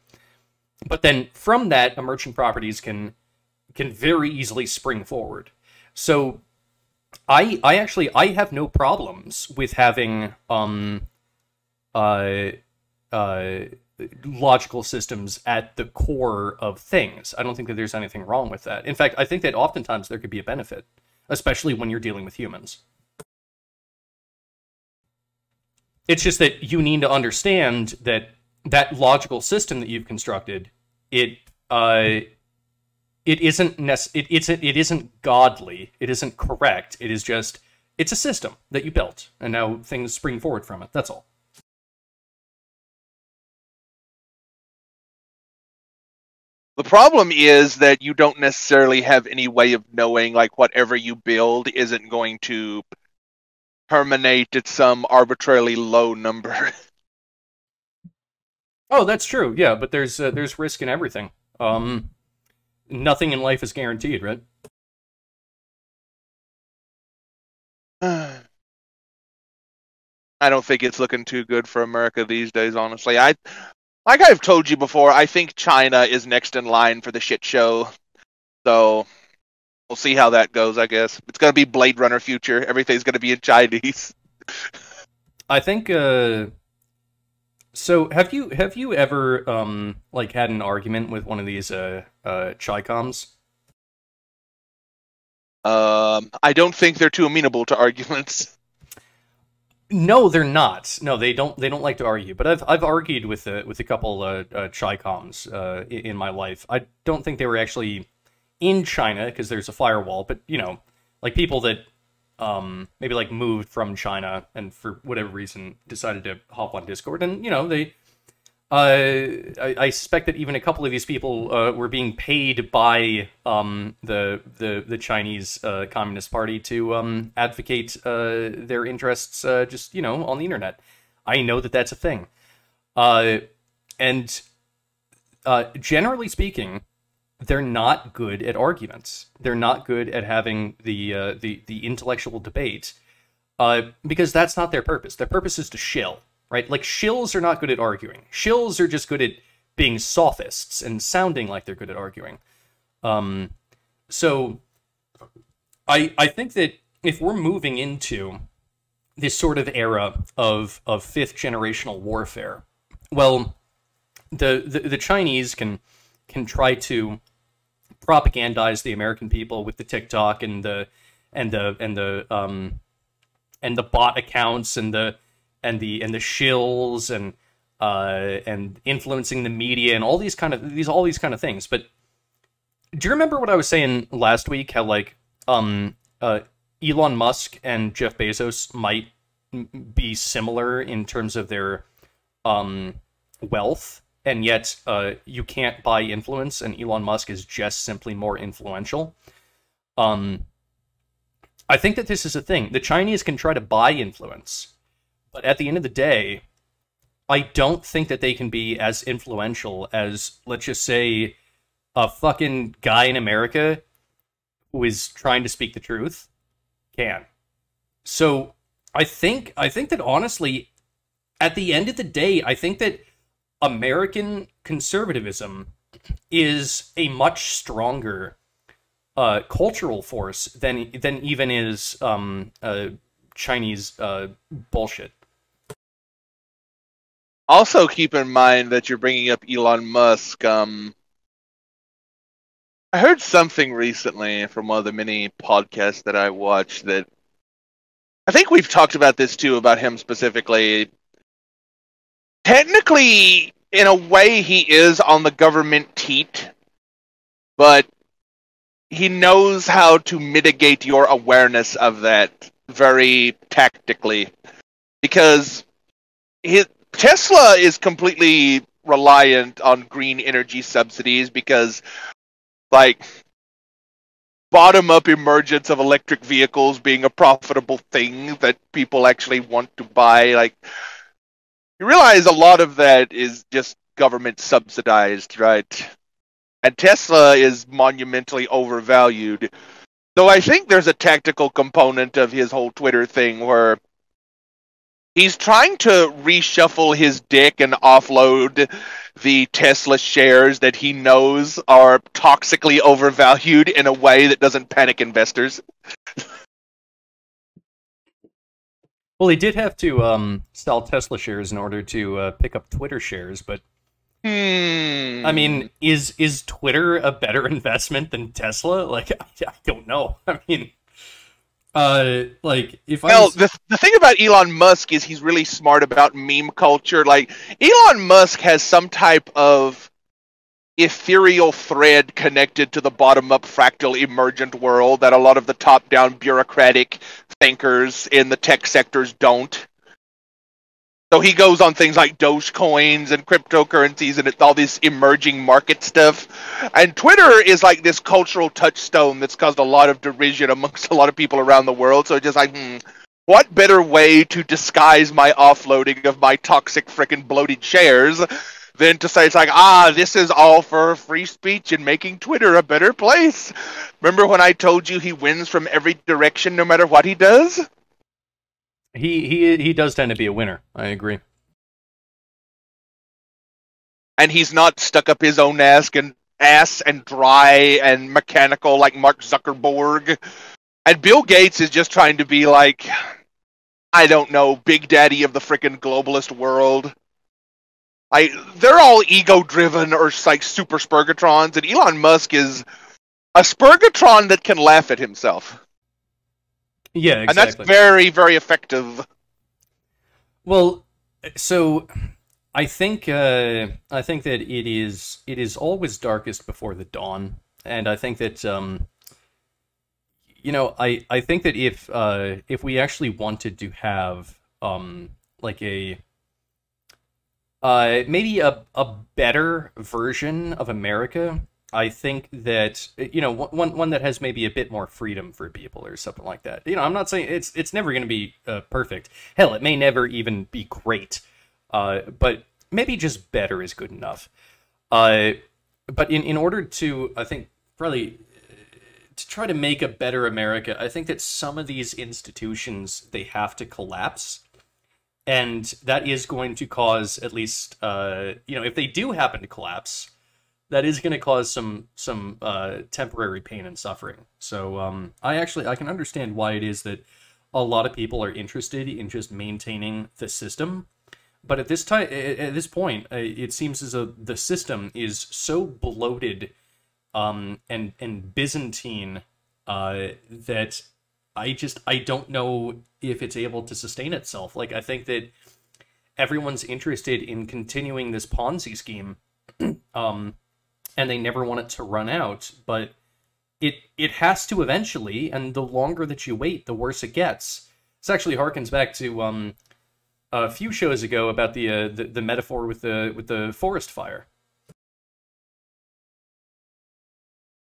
A: But then from that, emergent properties can can very easily spring forward. So I I actually I have no problems with having um uh uh logical systems at the core of things. I don't think that there's anything wrong with that. In fact, I think that oftentimes there could be a benefit, especially when you're dealing with humans. It's just that you need to understand that that logical system that you've constructed, it uh it isn't nec- it, it's it isn't godly. It isn't correct. It is just it's a system that you built, and now things spring forward from it. That's all.
B: The problem is that you don't necessarily have any way of knowing like whatever you build isn't going to terminate at some arbitrarily low number.
A: Oh, that's true. Yeah, but there's uh, there's risk in everything. Um, nothing in life is guaranteed, right?
B: I don't think it's looking too good for America these days, honestly. I like I've told you before, I think China is next in line for the shit show. So we'll see how that goes, I guess. It's gonna be Blade Runner future. Everything's gonna be in Chinese.
A: I think. Uh, so have you have you ever um like had an argument with one of these uh uh Chicoms?
B: Um I don't think they're too amenable to arguments.
A: No, they're not. No, they don't. They don't like to argue. But I've I've argued with a with a couple uh, uh uh in, in my life. I don't think they were actually in China because there's a firewall. But you know, like people that um maybe like moved from China and for whatever reason decided to hop on Discord and you know they I, I suspect that even a couple of these people uh, were being paid by um the the the Chinese uh, Communist Party to um advocate uh their interests uh just you know on the internet. I know that that's a thing. Uh and uh generally speaking they're not good at arguments. They're not good at having the uh, the the intellectual debate, uh, because that's not their purpose. Their purpose is to shill, right? Like shills are not good at arguing. Shills are just good at being sophists and sounding like they're good at arguing. Um, so, I I think that if we're moving into this sort of era of of fifth generational warfare, well, the the, the Chinese can can try to propagandize the American people with the TikTok and the and the and the um and the bot accounts and the and the and the shills and uh and influencing the media and all these kind of these all these kind of things. But do you remember what I was saying last week? How like um uh Elon Musk and Jeff Bezos might be similar in terms of their um wealth and yet uh, you can't buy influence, and Elon Musk is just simply more influential. Um, I think that this is a thing. The Chinese can try to buy influence, but at the end of the day, I don't think that they can be as influential as, let's just say, a fucking guy in America who is trying to speak the truth can. So I think I think that honestly, at the end of the day, I think that American conservatism is a much stronger uh, cultural force than than even is um, uh, Chinese uh, bullshit.
B: Also, keep in mind that you're bringing up Elon Musk. Um, I heard something recently from one of the many podcasts that I watch that I think we've talked about this too about him specifically. Technically, in a way, he is on the government teat, but he knows how to mitigate your awareness of that very tactically because his, Tesla is completely reliant on green energy subsidies because like bottom up emergence of electric vehicles being a profitable thing that people actually want to buy like you realize a lot of that is just government subsidized right? And Tesla is monumentally overvalued. Though I think there's a tactical component of his whole Twitter thing where he's trying to reshuffle his deck and offload the Tesla shares that he knows are toxically overvalued in a way that doesn't panic investors.
A: Well, he did have to um, sell Tesla shares in order to uh, pick up Twitter shares, but
B: Hmm.
A: I mean, is is Twitter a better investment than Tesla? Like, I, I don't know. I mean, uh, like if I
B: Well, the, the thing about Elon Musk is he's really smart about meme culture. Like, Elon Musk has some type of ethereal thread connected to the bottom up fractal emergent world that a lot of the top down bureaucratic thinkers in the tech sectors don't. So he goes on things like Dogecoins and cryptocurrencies and it's all this emerging market stuff. And Twitter is like this cultural touchstone that's caused a lot of derision amongst a lot of people around the world. So just like, hmm, what better way to disguise my offloading of my toxic frickin' bloated shares than to say it's like, ah, this is all for free speech and making Twitter a better place. Remember when I told you he wins from every direction no matter what he does?
A: He he he does tend to be a winner. I agree.
B: And he's not stuck up his own ass and ass and dry and mechanical like Mark Zuckerberg. And Bill Gates is just trying to be like I don't know, Big Daddy of the frickin' globalist world. Like they're all ego driven or like super spurgatrons, and Elon Musk is a spurgatron that can laugh at himself.
A: Yeah, exactly.
B: And that's very, very effective.
A: Well, so I think uh, I think that it is it is always darkest before the dawn, and I think that um, you know I I think that if uh, if we actually wanted to have um, like a uh, maybe a a better version of America I think that you know one one that has maybe a bit more freedom for people or something like that. You know, I'm not saying it's it's never going to be uh, perfect. Hell, it may never even be great. Uh, but maybe just better is good enough. Uh, but in in order to, I think probably to try to make a better America, I think that some of these institutions they have to collapse. And that is going to cause at least, uh, you know, if they do happen to collapse, that is going to cause some some uh, temporary pain and suffering. So um, I actually I can understand why it is that a lot of people are interested in just maintaining the system. But at this time, at this point, uh, it seems as though the system is so bloated um, and and Byzantine uh, that I just I don't know if it's able to sustain itself. Like I think that everyone's interested in continuing this Ponzi scheme. um, and they never want it to run out, but it it has to eventually, and the longer that you wait, the worse it gets. This actually harkens back to um, a few shows ago about the, uh, the the metaphor with the with the forest fire.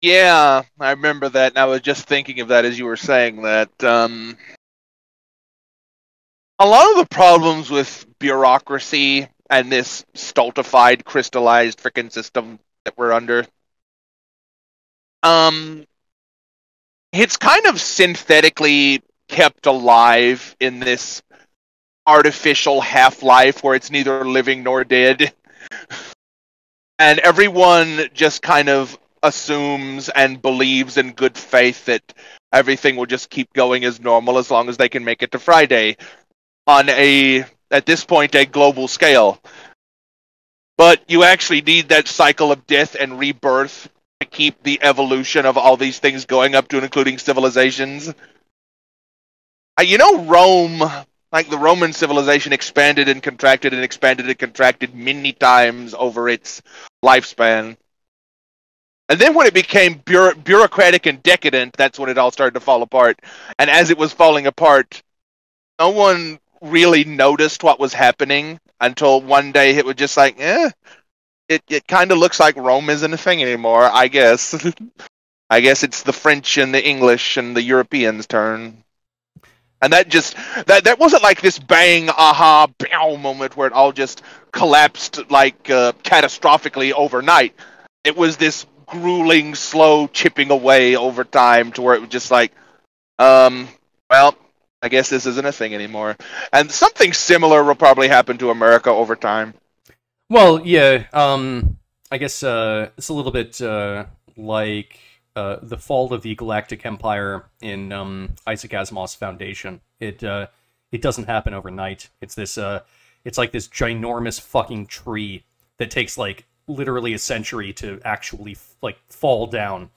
B: Yeah, I remember that, and I was just thinking of that as you were saying that. Um, a lot of the problems with bureaucracy and this stultified, crystallized freaking system that we're under. Um, it's kind of synthetically kept alive in this artificial half life where it's neither living nor dead. and everyone just kind of assumes and believes in good faith that everything will just keep going as normal as long as they can make it to Friday on a at this point a global scale. But you actually need that cycle of death and rebirth to keep the evolution of all these things going up to and including civilizations. Uh, you know, Rome, like the Roman civilization, expanded and contracted and expanded and contracted many times over its lifespan. And then when it became bureau- bureaucratic and decadent, that's when it all started to fall apart. And as it was falling apart, no one really noticed what was happening until one day it was just like, eh, it it kind of looks like Rome isn't a thing anymore. I guess. I guess it's the French and the English and the Europeans' turn. And that just that that wasn't like this bang aha bow moment where it all just collapsed like uh, catastrophically overnight. It was this grueling, slow chipping away over time to where it was just like, um, well, I guess this isn't a thing anymore. And something similar will probably happen to America over time.
A: Well, yeah. Um, I guess uh, it's a little bit uh, like uh, the fall of the Galactic Empire in um, Isaac Asimov's Foundation. It uh, it doesn't happen overnight. It's this. Uh, it's like this ginormous fucking tree that takes like literally a century to actually like fall down.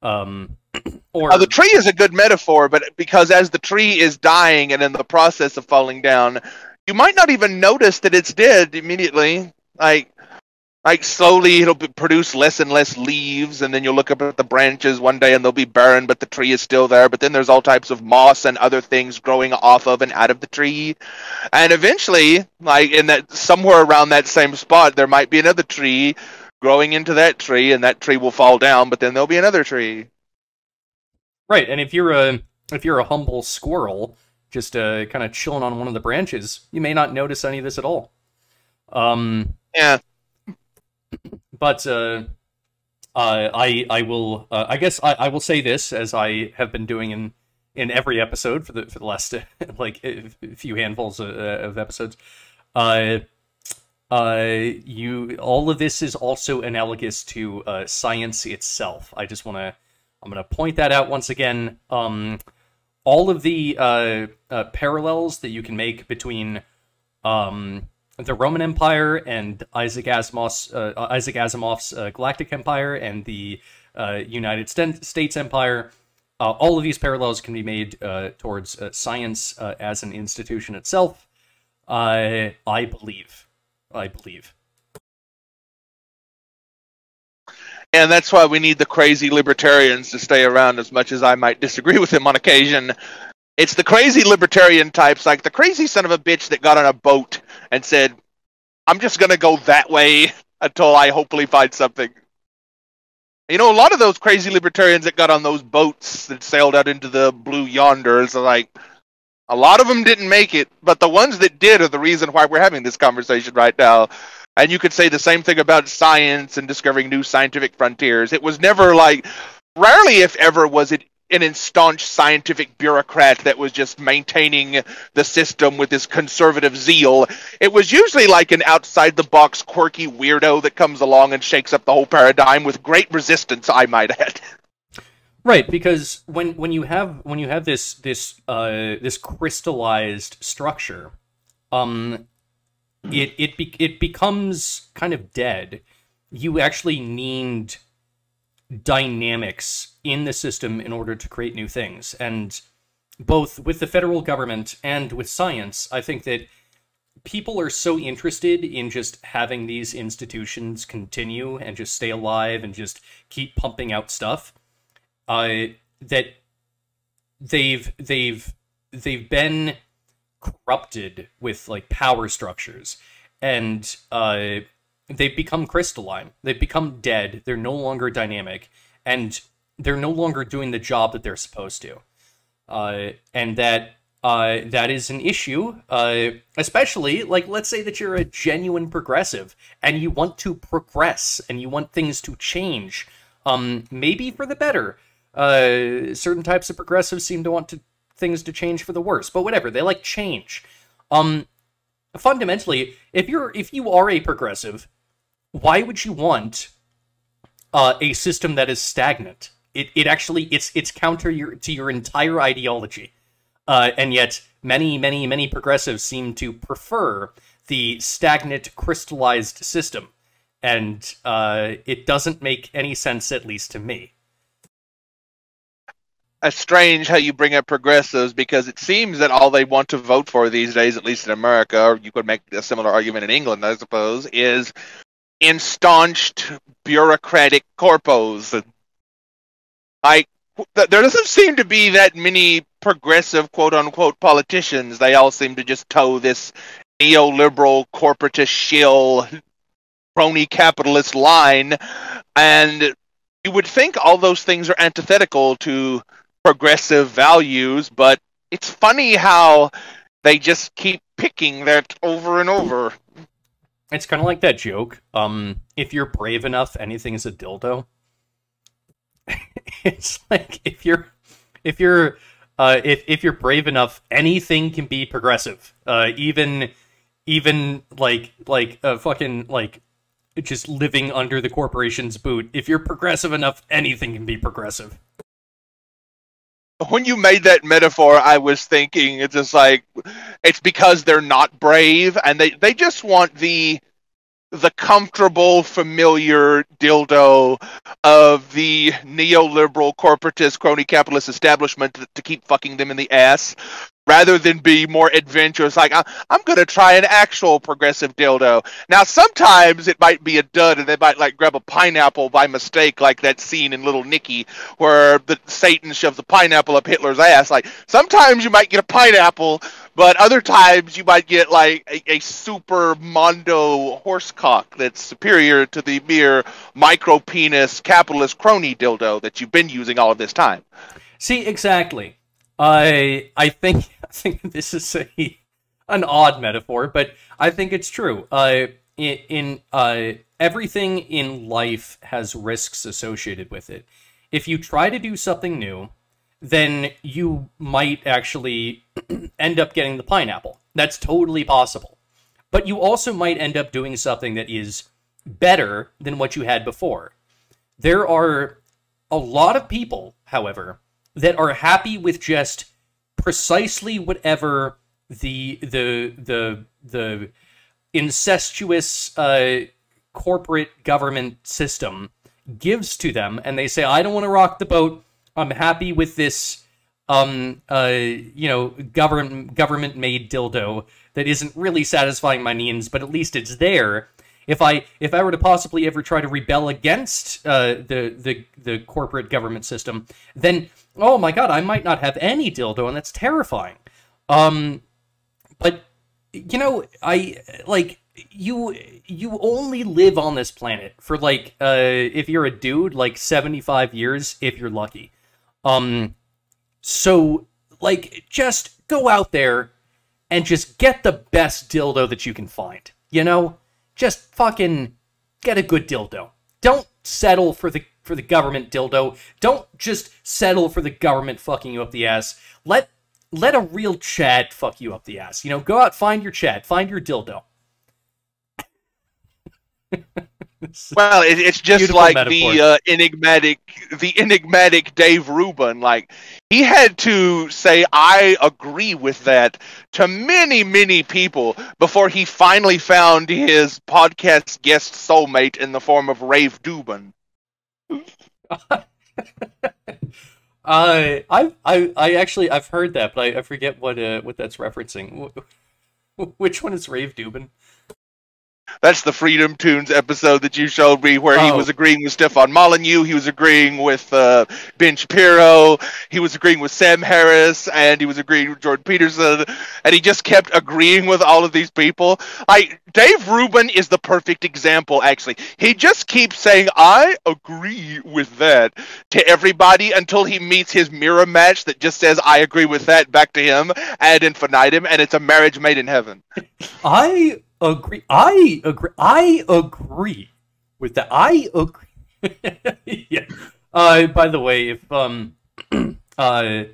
A: Um, or
B: uh, the tree is a good metaphor, but because as the tree is dying and in the process of falling down, you might not even notice that it's dead immediately. Like like slowly it'll produce less and less leaves and then you'll look up at the branches one day and they'll be barren but the tree is still there. But then there's all types of moss and other things growing off of and out of the tree. And eventually like in that somewhere around that same spot there might be another tree growing into that tree and that tree will fall down but then there'll be another tree
A: Right, and if you're a if you're a humble squirrel just uh, kind of chilling on one of the branches, you may not notice any of this at all. Um,
B: yeah
A: but uh, uh, I I will uh, I guess I, I will say this as I have been doing in in every episode for the for the last like a few handfuls of, of episodes. Uh, uh, you all of this is also analogous to uh, science itself. I just want to I'm going to point that out once again. Um, all of the uh, uh, parallels that you can make between um, the Roman Empire and Isaac Asimov's uh, Isaac Asimov's uh, Galactic Empire and the uh, United States Empire. Uh, all of these parallels can be made towards science as an institution itself. I believe, I believe.
B: And that's why we need the crazy libertarians to stay around as much as I might disagree with them on occasion. It's the crazy libertarian types, like the crazy son of a bitch that got on a boat and said, I'm just going to go that way until I hopefully find something. You know, a lot of those crazy libertarians that got on those boats that sailed out into the blue yonders are like, a lot of them didn't make it, but the ones that did are the reason why we're having this conversation right now. And you could say the same thing about science and discovering new scientific frontiers. It was never like, rarely, if ever, was it an staunch scientific bureaucrat that was just maintaining the system with his conservative zeal. It was usually like an outside the box quirky weirdo that comes along and shakes up the whole paradigm with great resistance, I might add.
A: Right, because when when you have when you have this this uh, this crystallized structure, um, it it be, it becomes kind of dead. You actually need dynamics in the system in order to create new things, and both with the federal government and with science, I think that people are so interested in just having these institutions continue and just stay alive and just keep pumping out stuff uh, that they've they've they've been corrupted with like power structures. And uh, they've become crystalline. They've become dead. They're no longer dynamic. And they're no longer doing the job that they're supposed to. Uh, and that uh, that is an issue uh, especially like let's say that you're a genuine progressive and you want to progress and you want things to change um, maybe for the better. Uh, certain types of progressives seem to want to things to change for the worse, but whatever. They like change. Um, fundamentally, if you're if you are a progressive, why would you want uh, a system that is stagnant? It it actually it's it's counter your to your entire ideology, uh, and yet many many many progressives seem to prefer the stagnant crystallized system, and uh, it doesn't make any sense, at least to me
B: it's strange how you bring up progressives because it seems that all they want to vote for these days, at least in America, or you could make a similar argument in England, I suppose, is instaunched bureaucratic corpos. Like, there doesn't seem to be that many progressive quote unquote politicians. They all seem to just toe this neoliberal corporatist shill crony capitalist line. And you would think all those things are antithetical to progressive values, but it's funny how they just keep picking that over and over.
A: It's kind of like that joke. Um, if you're brave enough, anything is a dildo. it's like if you're if you're uh, if if you're brave enough, anything can be progressive. Uh, even even like like a fucking like just living under the corporation's boot. If you're progressive enough, anything can be progressive
B: when you made that metaphor, I was thinking it's just like it's because they're not brave and they they just want the the comfortable, familiar dildo of the neoliberal, corporatist, crony capitalist establishment to, to keep fucking them in the ass, rather than be more adventurous. Like I, I'm gonna try an actual progressive dildo. Now sometimes it might be a dud, and they might like grab a pineapple by mistake, like that scene in Little Nicky where the Satan shoves a pineapple up Hitler's ass. Like sometimes you might get a pineapple, but other times you might get like a, a super mondo horsecock that's superior to the mere micro penis capitalist crony dildo that you've been using all of this time.
A: See, exactly. I I think think this is a an odd metaphor, but I think it's true. Uh, in, in uh, everything in life has risks associated with it. If you try to do something new, then you might actually end up getting the pineapple. That's totally possible. But you also might end up doing something that is better than what you had before. There are a lot of people, however, that are happy with just precisely whatever the the the the incestuous uh, corporate government system gives to them, and they say, "I don't want to rock the boat. I'm happy with this, um, uh, you know, government government made dildo that isn't really satisfying my needs, but at least it's there." If I if I were to possibly ever try to rebel against uh, the the the corporate government system, then oh my god, I might not have any dildo, and that's terrifying. Um, but you know, I like you. You only live on this planet for like, uh, if you're a dude, like seventy five years, if you're lucky. Um, so like, just go out there and just get the best dildo that you can find. You know, just fucking get a good dildo. Don't settle for the for the government dildo. Don't just settle for the government fucking you up the ass. Let let a real Chad fuck you up the ass. You know, go out, find your Chad, find your dildo.
B: well, it, it's just
A: Beautiful
B: like
A: metaphor.
B: the uh, enigmatic, the enigmatic Dave Rubin. Like he had to say, "I agree with that" to many, many people before he finally found his podcast guest soulmate in the form of Rave Dubin.
A: Uh, I, I, I actually I've heard that, but I, I forget what uh what that's referencing. Which one is Rave Dubin?
B: That's the Freedom Tunes episode that you showed me, where he
A: Oh.
B: was agreeing with Stefan Molyneux, he was agreeing with uh, Ben Shapiro, he was agreeing with Sam Harris, and he was agreeing with Jordan Peterson, and he just kept agreeing with all of these people. Like Dave Rubin is the perfect example. Actually, he just keeps saying, "I agree with that" to everybody until he meets his mirror match that just says, "I agree with that" back to him ad infinitum, and it's a marriage made in heaven.
A: I agree. I agree. I agree with that. I agree. yeah. Uh, by the way, if um, uh,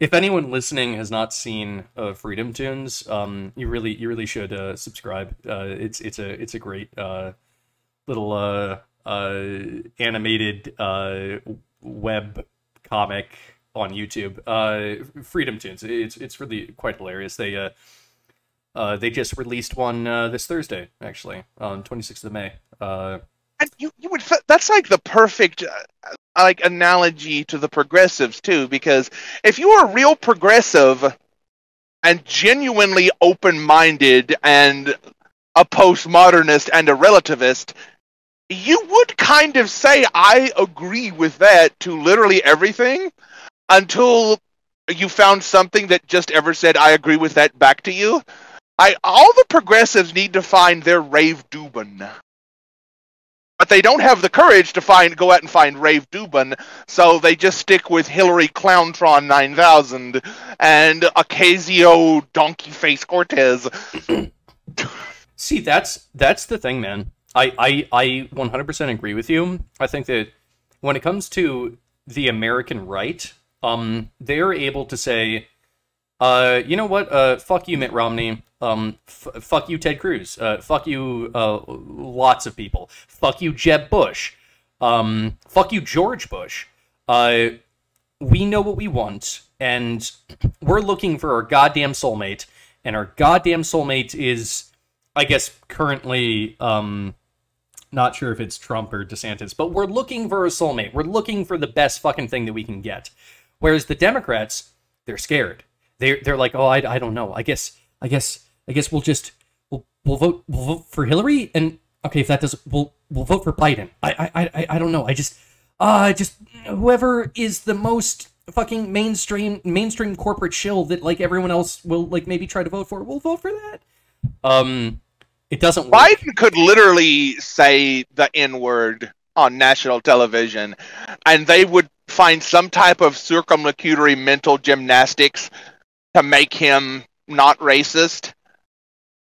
A: if anyone listening has not seen uh, Freedom Tunes, um, you really you really should uh, subscribe. Uh, it's it's a it's a great uh, little uh, uh, animated uh, web comic on YouTube. Uh, Freedom Tunes. It's it's really quite hilarious. They uh, uh, they just released one uh, this Thursday, actually, on 26th of May. Uh,
B: you, you would that's like the perfect uh, like analogy to the progressives too because if you are a real progressive and genuinely open-minded and a postmodernist and a relativist you would kind of say I agree with that to literally everything until you found something that just ever said I agree with that back to you. I all the progressives need to find their Rave Dubin. But they don't have the courage to find go out and find Rave Dubin, so they just stick with Hillary Clowntron 9000 and Ocasio Donkey Face Cortez.
A: see, that's that's the thing, man. I, I, I 100% agree with you. I think that when it comes to the American right, um, they're able to say, uh, you know what? Uh, fuck you, Mitt Romney. Um, f- fuck you, Ted Cruz. Uh, fuck you, uh, lots of people. Fuck you, Jeb Bush. Um, fuck you, George Bush. Uh, we know what we want, and we're looking for our goddamn soulmate, and our goddamn soulmate is, I guess, currently, um, not sure if it's Trump or DeSantis, but we're looking for a soulmate. We're looking for the best fucking thing that we can get. Whereas the Democrats, they're scared. They're they're like, oh, I, I don't know. I guess I guess I guess we'll just we'll we'll vote we'll vote for Hillary and okay if that does we'll we'll vote for Biden. I I I, I don't know. I just uh just whoever is the most fucking mainstream mainstream corporate shill that like everyone else will like maybe try to vote for. We'll vote for that. Um, it doesn't. Work.
B: Biden could literally say the N word on national television, and they would find some type of circumlocutory mental gymnastics to make him not racist.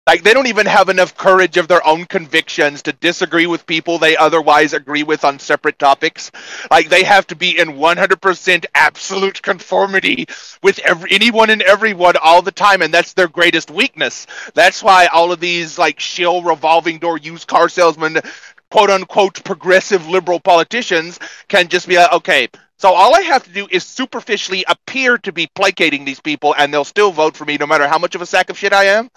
B: Like they don't even have enough courage of their own convictions to disagree with people they otherwise agree with on separate topics. Like they have to be in 100% absolute conformity with every, anyone and everyone all the time, and that's their greatest weakness. That's why all of these like shill revolving door used car salesmen, quote unquote progressive liberal politicians can just be like, okay, so all I have to do is superficially appear to be placating these people, and they'll still vote for me no matter how much of a sack of shit I am.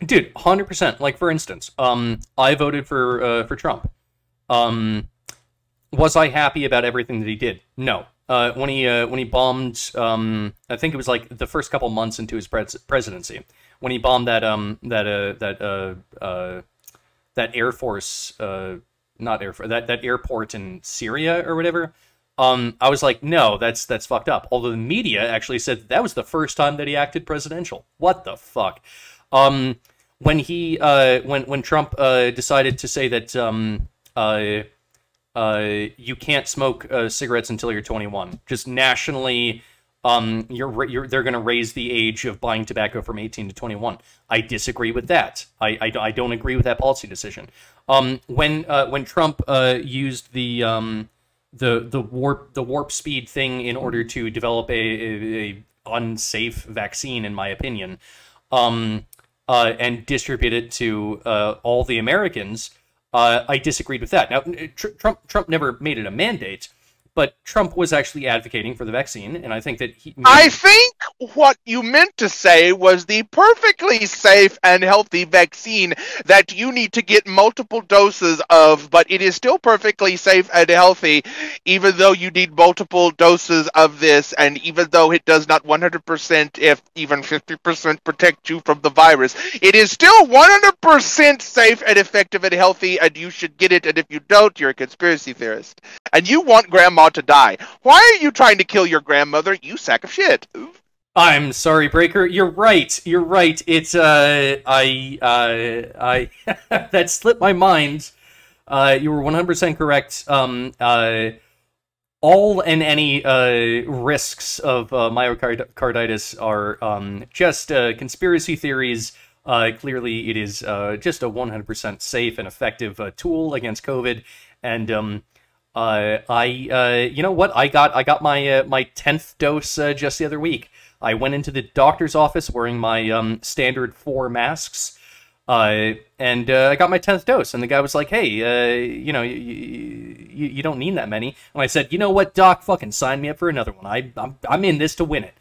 A: Dude, hundred percent. Like for instance, um, I voted for uh, for Trump. Um, was I happy about everything that he did? No. Uh, when he uh, when he bombed, um, I think it was like the first couple months into his pres- presidency, when he bombed that um that uh that uh uh that air force uh not air that that airport in Syria or whatever. Um, I was like, no, that's that's fucked up. Although the media actually said that, that was the first time that he acted presidential. What the fuck? Um, when he uh, when when Trump uh, decided to say that um, uh, uh, you can't smoke uh, cigarettes until you're 21, just nationally, um, you're, you're they're going to raise the age of buying tobacco from 18 to 21. I disagree with that. I, I, I don't agree with that policy decision. Um, when uh, when Trump used the um, the the warp the warp speed thing in order to develop a, a, a unsafe vaccine, in my opinion, um, uh, and distribute it to uh, all the Americans, uh, I disagreed with that. Now, tr- Trump Trump never made it a mandate, but Trump was actually advocating for the vaccine, and I think that he.
B: I think what you meant to say was the perfectly safe and healthy vaccine that you need to get multiple doses of, but it is still perfectly safe and healthy, even though you need multiple doses of this, and even though it does not 100%, if even 50% protect you from the virus, it is still 100% safe and effective and healthy, and you should get it, and if you don't, you're a conspiracy theorist. And you want grandma to die. Why are you trying to kill your grandmother, you sack of shit?
A: I'm sorry, Breaker. You're right. You're right. It's uh, I uh, I that slipped my mind. Uh, you were 100% correct. Um, uh, all and any uh, risks of uh, myocarditis are um, just uh, conspiracy theories. Uh, clearly, it is uh, just a 100% safe and effective uh, tool against COVID. And um, uh, I, uh, you know what? I got I got my uh, my tenth dose uh, just the other week. I went into the doctor's office wearing my um, standard four masks, uh, and uh, I got my tenth dose. And the guy was like, "Hey, uh, you know, you, you, you don't need that many." And I said, "You know what, Doc? Fucking sign me up for another one. I I'm, I'm in this to win it."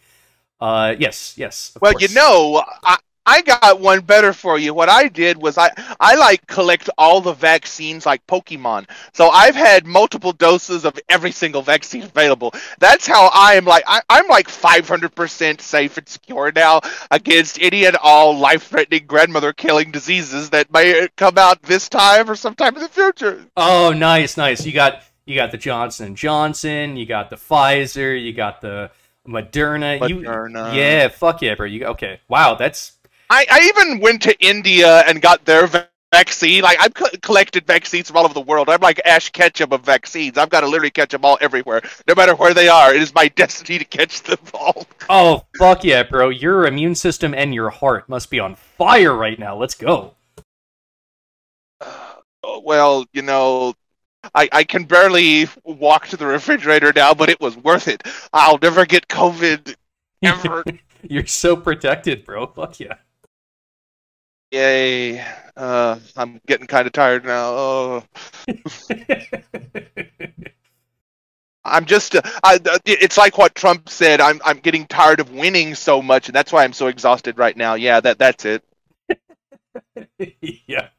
A: Uh, yes, yes. of
B: Well,
A: course.
B: you know, I, I got one better for you. What I did was I I like collect all the vaccines like Pokemon. So I've had multiple doses of every single vaccine available. That's how I am like I, I'm like 500% safe and secure now against any and all life-threatening grandmother-killing diseases that may come out this time or sometime in the future.
A: Oh, nice, nice. You got you got the Johnson Johnson. You got the Pfizer. You got the Moderna. You,
B: Moderna.
A: yeah, fuck yeah, bro. You okay? Wow, that's
B: I, I even went to India and got their va- vaccine. Like I've co- collected vaccines from all over the world. I'm like Ash Ketchum of vaccines. I've got to literally catch them all everywhere, no matter where they are. It is my destiny to catch them all.
A: oh fuck yeah, bro. Your immune system and your heart must be on fire right now. Let's go.
B: Oh, Well, you know, I, I can barely walk to the refrigerator now, but it was worth it. I'll never get COVID ever.
A: You're so protected, bro. Fuck yeah.
B: Yay. Uh, I'm getting kind of tired now. Oh. I'm just, uh, I, uh, it's like what Trump said. I'm, I'm getting tired of winning so much, and that's why I'm so exhausted right now. Yeah, that, that's it.
A: yeah.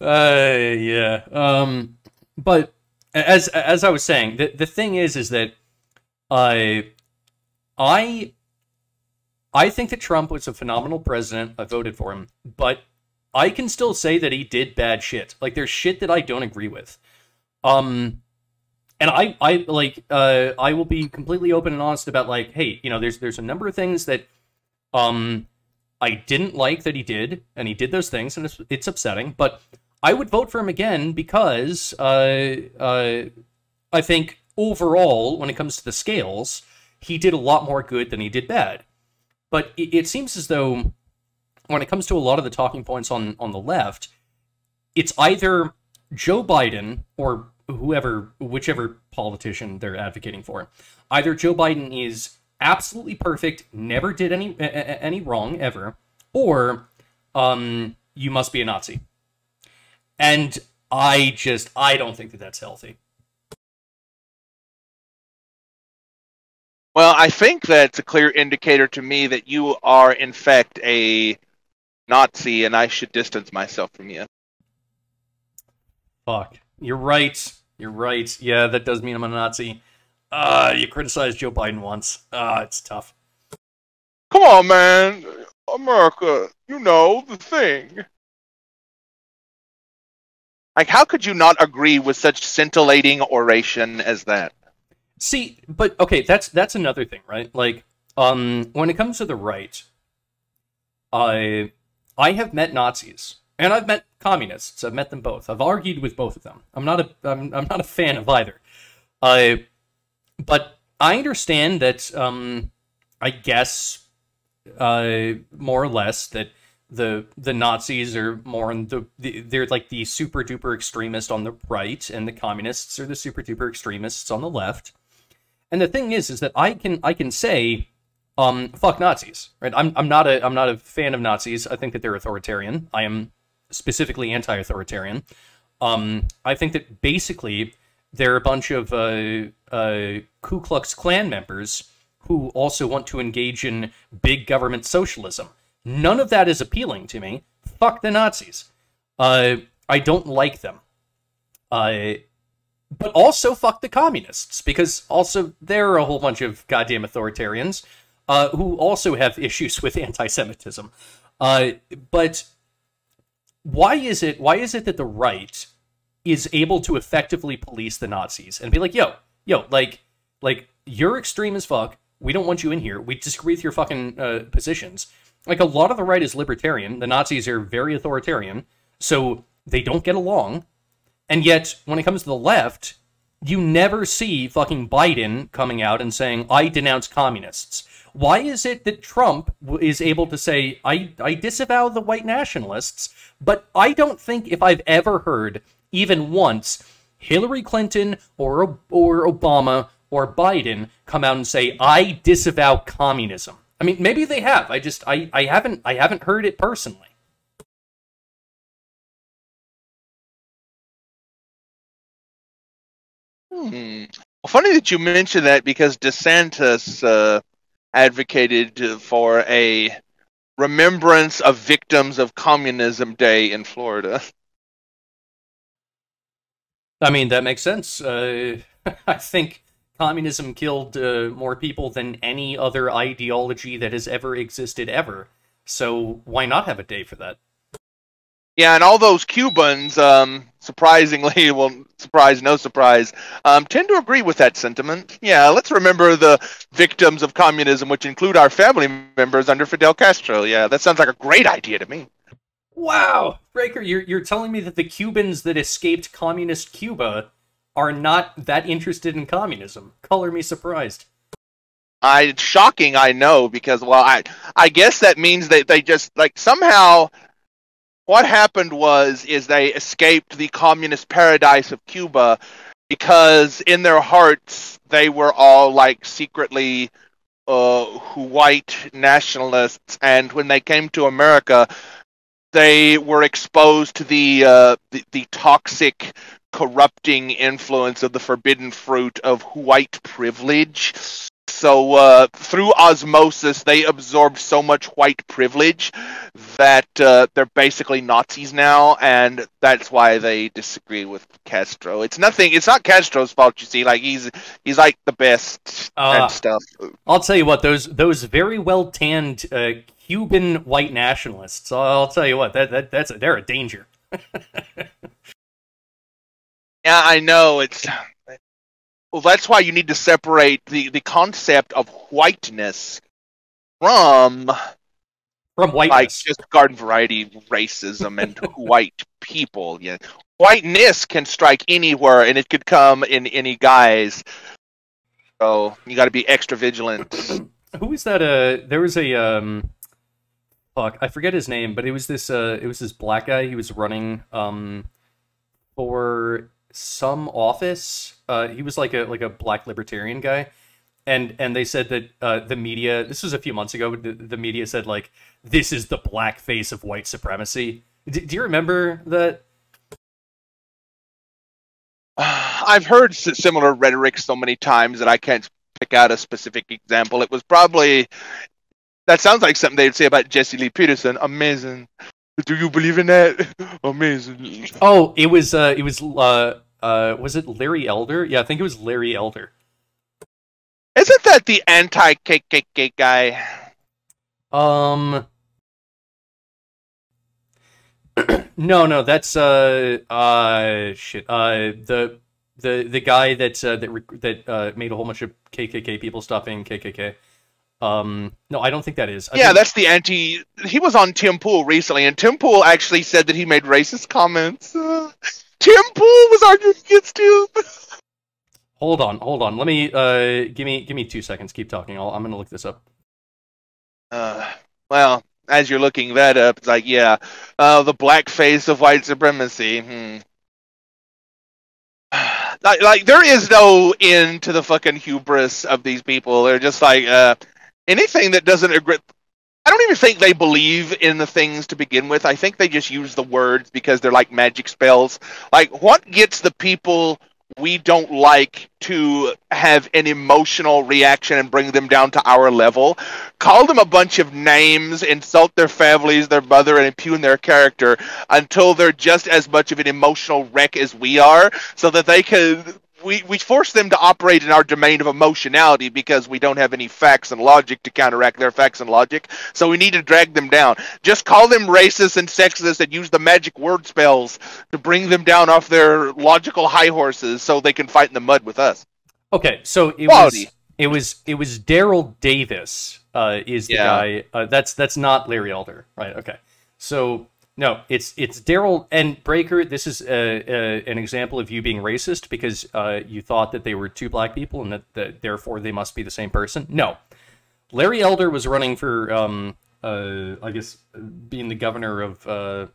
A: Uh, yeah. Um, but as as I was saying, the the thing is, is that I I I think that Trump was a phenomenal president. I voted for him, but I can still say that he did bad shit. Like there's shit that I don't agree with. Um and I I like uh I will be completely open and honest about like hey, you know, there's there's a number of things that um I didn't like that he did and he did those things and it's, it's upsetting, but I would vote for him again because uh uh I think overall when it comes to the scales, he did a lot more good than he did bad. But it, it seems as though when it comes to a lot of the talking points on on the left, it's either Joe Biden or whoever, whichever politician they're advocating for. Either Joe Biden is absolutely perfect, never did any any wrong ever, or um, you must be a Nazi. And I just I don't think that that's healthy.
B: Well, I think that's a clear indicator to me that you are, in fact, a Nazi, and I should distance myself from you.
A: Fuck. You're right. You're right. Yeah, that does mean I'm a Nazi. Uh, you criticized Joe Biden once. Uh, it's tough.
C: Come on, man. America, you know the thing.
B: Like, how could you not agree with such scintillating oration as that?
A: See, but okay, that's that's another thing, right? Like, um, when it comes to the right, I I have met Nazis and I've met communists. I've met them both. I've argued with both of them. I'm not a I'm, I'm not a fan of either. Uh, but I understand that um, I guess uh, more or less that the the Nazis are more in the, the they're like the super duper extremist on the right, and the communists are the super duper extremists on the left. And the thing is, is that I can I can say, um, fuck Nazis, right? I'm I'm not a I'm not a fan of Nazis. I think that they're authoritarian. I am specifically anti-authoritarian. Um, I think that basically they're a bunch of uh, uh, Ku Klux Klan members who also want to engage in big government socialism. None of that is appealing to me. Fuck the Nazis. Uh, I don't like them. Uh, but also fuck the communists because also they're a whole bunch of goddamn authoritarians uh, who also have issues with anti-Semitism. Uh, but why is it? Why is it that the right is able to effectively police the Nazis and be like, yo, yo, like, like you're extreme as fuck. We don't want you in here. We disagree with your fucking uh, positions. Like a lot of the right is libertarian. The Nazis are very authoritarian, so they don't get along and yet, when it comes to the left, you never see fucking Biden coming out and saying, I denounce communists. Why is it that Trump is able to say, I, I disavow the white nationalists, but I don't think if I've ever heard, even once, Hillary Clinton or, or Obama or Biden come out and say, I disavow communism. I mean, maybe they have. I just I, I haven't I haven't heard it personally.
B: Hmm. Well, funny that you mention that because DeSantis uh, advocated for a remembrance of victims of communism day in Florida.
A: I mean, that makes sense. Uh, I think communism killed uh, more people than any other ideology that has ever existed ever. So why not have a day for that?
B: Yeah, and all those Cubans, um, surprisingly, well, surprise, no surprise, um, tend to agree with that sentiment. Yeah, let's remember the victims of communism, which include our family members under Fidel Castro. Yeah, that sounds like a great idea to me.
A: Wow, Breaker, you're you're telling me that the Cubans that escaped communist Cuba are not that interested in communism. Color me surprised.
B: I it's shocking, I know, because well, I I guess that means that they just like somehow what happened was is they escaped the communist paradise of Cuba because in their hearts they were all like secretly uh, white nationalists, and when they came to America, they were exposed to the, uh, the the toxic, corrupting influence of the forbidden fruit of white privilege. So uh, through osmosis, they absorbed so much white privilege that uh, they're basically Nazis now, and that's why they disagree with Castro. It's nothing. It's not Castro's fault. You see, like he's he's like the best
A: Uh,
B: and stuff.
A: I'll tell you what; those those very well tanned uh, Cuban white nationalists. I'll, tell you what that, that that's they're a danger.
B: Yeah, I know. It's well. That's why you need to separate the the concept of whiteness from
A: From
B: like just garden variety racism and white people. Yeah, whiteness can strike anywhere, and it could come in any guise. So you got to be extra vigilant.
A: Who was that? Uh, there was a um, fuck, I forget his name, but it was this uh, it was this black guy. He was running um for some office. Uh, he was like a like a black libertarian guy, and and they said that uh, the media. This was a few months ago. The, the media said like this is the black face of white supremacy. D- do you remember that?
B: I've heard similar rhetoric so many times that I can't pick out a specific example. It was probably that sounds like something they'd say about Jesse Lee Peterson. Amazing. Do you believe in that? Amazing.
A: Oh, it was uh, it was uh, uh, was it Larry Elder? Yeah, I think it was Larry Elder.
B: Isn't that the anti KKK guy?
A: Um. no, no, that's uh, uh, shit. Uh, the the the guy that uh, that rec- that uh, made a whole bunch of KKK people stop being KKK. Um, no, I don't think that is. I
B: yeah,
A: think-
B: that's the anti. He was on Tim Pool recently, and Tim Pool actually said that he made racist comments. Uh, Tim Pool was arguing against him.
A: Hold on, hold on. Let me uh, give me give me two seconds. Keep talking. I'll, I'm gonna look this up.
B: Uh, well, as you're looking that up, it's like, yeah, uh, the black face of white supremacy. Hmm. Like, like, there is no end to the fucking hubris of these people. They're just like, uh, anything that doesn't agree. I don't even think they believe in the things to begin with. I think they just use the words because they're like magic spells. Like, what gets the people we don't like to have an emotional reaction and bring them down to our level? Call them a bunch of names, insult their families, their mother, and impugn their character until they're just as much of an emotional wreck as we are, so that they can. We, we force them to operate in our domain of emotionality because we don't have any facts and logic to counteract their facts and logic. So we need to drag them down. Just call them racist and sexist and use the magic word spells to bring them down off their logical high horses so they can fight in the mud with us.
A: Okay, so it
B: Quality.
A: was it was it was Daryl Davis. Uh, is the
B: Yeah.
A: guy? Uh, that's that's not Larry Elder, right? Okay, so no, it's it's Daryl and Breaker. This is uh, uh, an example of you being racist because uh, you thought that they were two black people and that, that therefore they must be the same person. No, Larry Elder was running for um, uh, I guess being the governor of uh,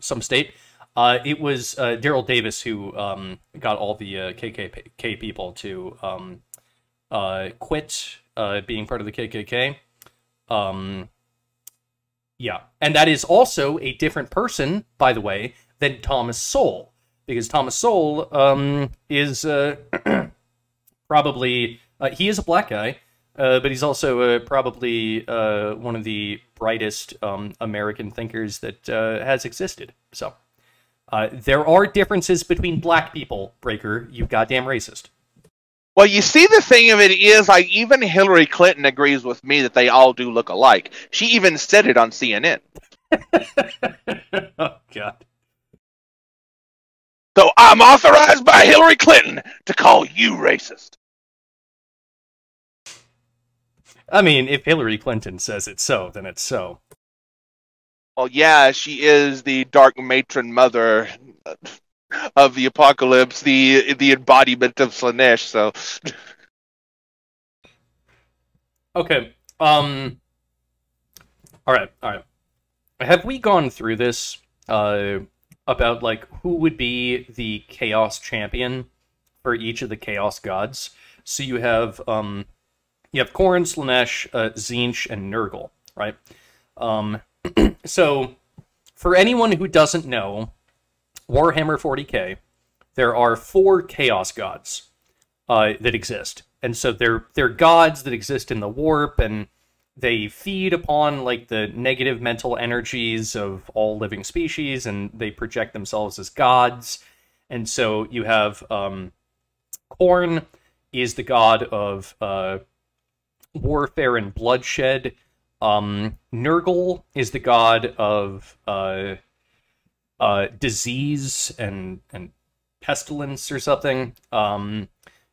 A: some state. Uh, it was uh, Daryl Davis who um, got all the uh, KKK people to um, uh, quit uh, being part of the KKK. Um, yeah, and that is also a different person, by the way, than Thomas Sowell, because Thomas Sowell um, is uh, probably uh, he is a black guy, uh, but he's also uh, probably uh, one of the brightest um, American thinkers that uh, has existed. So. There are differences between black people, Breaker. You goddamn racist.
B: Well, you see, the thing of it is, like, even Hillary Clinton agrees with me that they all do look alike. She even said it on CNN.
A: oh God.
B: So I'm authorized by Hillary Clinton to call you racist.
A: I mean, if Hillary Clinton says it's so, then it's so.
B: Well, yeah, she is the dark matron mother uh, of the apocalypse, the the embodiment of Slaanesh. So,
A: Okay. Um. All right. All right. Have we gone through this uh, about like who would be the chaos champion for each of the chaos gods? So you have um, you have Khorne, Slaanesh, uh, Tzeentch, and Nurgle, right? Um, so for anyone who doesn't know, Warhammer 40k, there are four chaos gods uh, that exist. and so they're they're gods that exist in the warp, and they feed upon like the negative mental energies of all living species, and they project themselves as gods. And so you have um, Khorne is the god of uh, warfare and bloodshed. Um, Nurgle is the god of uh, uh, disease and and pestilence or something. Um,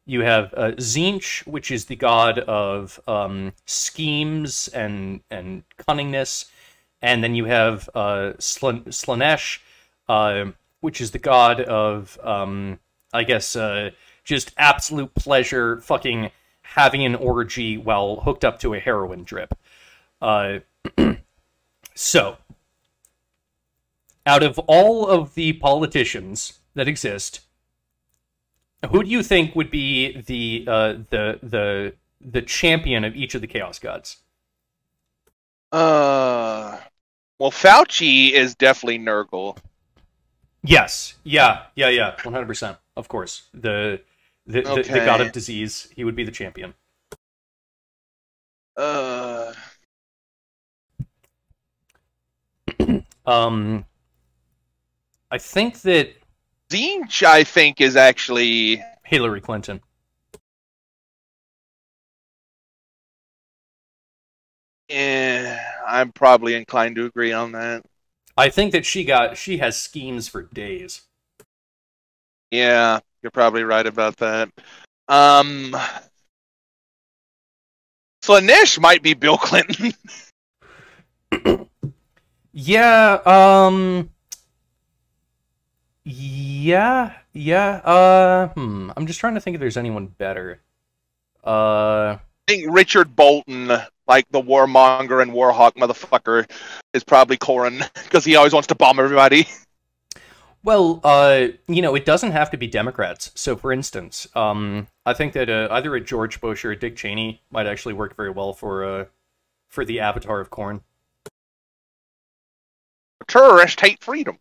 A: you have uh, Tzeentch, which is the god of um, schemes and and cunningness, and then you have uh, Sl- Slaanesh, uh, which is the god of um, I guess uh, just absolute pleasure, fucking having an orgy while hooked up to a heroin drip. Uh, so, out of all of the politicians that exist, who do you think would be the uh, the the the champion of each of the chaos gods?
B: Uh, well, Fauci is definitely Nurgle.
A: Yes. Yeah. Yeah. Yeah. One hundred percent. Of course. The the, the the god of disease. He would be the champion.
B: Uh,
A: Um, I think that
B: Tzeentch, I think, is actually
A: Hillary Clinton.
B: eh, I'm probably inclined to agree on that.
A: I think that she got she has schemes for days.
B: Yeah, you're probably right about that. Um, Slaanesh might be Bill Clinton.
A: Yeah, um Yeah, yeah. Uh hmm, I'm just trying to think if there's anyone better. Uh
B: I think Richard Bolton, like the warmonger and warhawk motherfucker, is probably Khorne because he always wants to bomb everybody.
A: well, uh you know, it doesn't have to be Democrats. So for instance, um I think that uh, either a George Bush or a Dick Cheney might actually work very well for uh for the avatar of Khorne.
B: Terrorists hate freedom.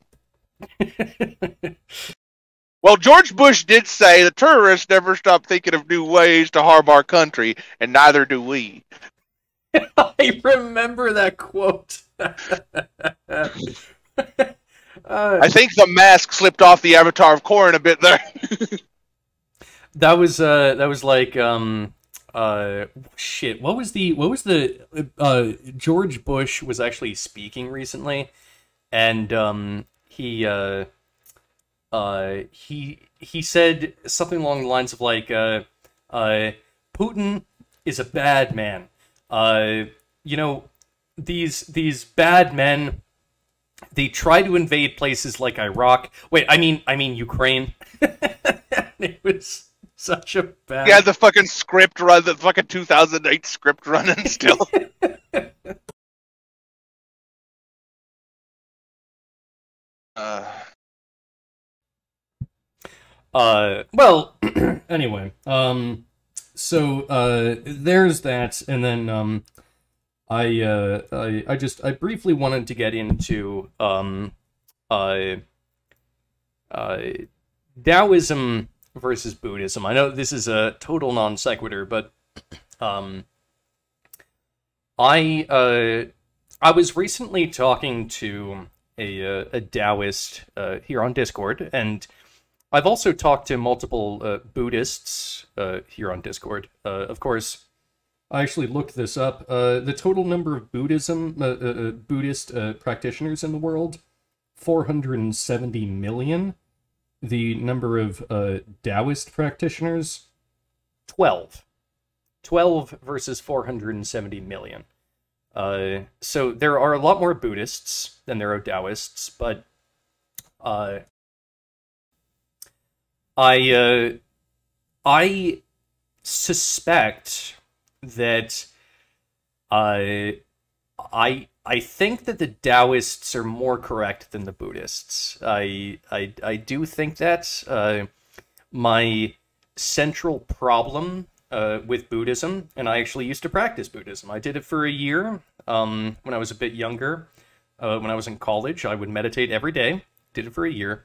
B: Well, George Bush did say the terrorists never stop thinking of new ways to harm our country, and neither do we.
A: I remember that quote. Uh,
B: I think the mask slipped off the avatar of Khorne a bit there.
A: that was uh that was like um uh shit what was the what was the uh George Bush was actually speaking recently and um he uh uh he he said something along the lines of like uh uh Putin is a bad man. Uh you know these these bad men they try to invade places like Iraq. Wait I mean I mean Ukraine. It was such a bad
B: Yeah, the fucking script run, the fucking 2008 script running still. uh,
A: Uh, well, anyway, um, so uh, there's that, and then um, I uh, I I just I briefly wanted to get into um, uh, uh, Taoism versus Buddhism. I know this is a total non sequitur, but um, I uh, I was recently talking to a uh, a Taoist uh, here on Discord, and I've also talked to multiple uh, Buddhists uh, here on Discord. Uh, of course, I actually looked this up. Uh, the total number of Buddhism Buddhist practitioners in the world, 470 million. The number of Taoist practitioners, 12. 12 versus 470 million. Uh, so there are a lot more Buddhists than there are Taoists, but uh, I uh, I suspect that uh, I I think that the Taoists are more correct than the Buddhists. I I I do think that uh, my central problem uh, with Buddhism, and I actually used to practice Buddhism. I did it for a year um, when I was a bit younger. Uh, when I was in college, I would meditate every day. Did it for a year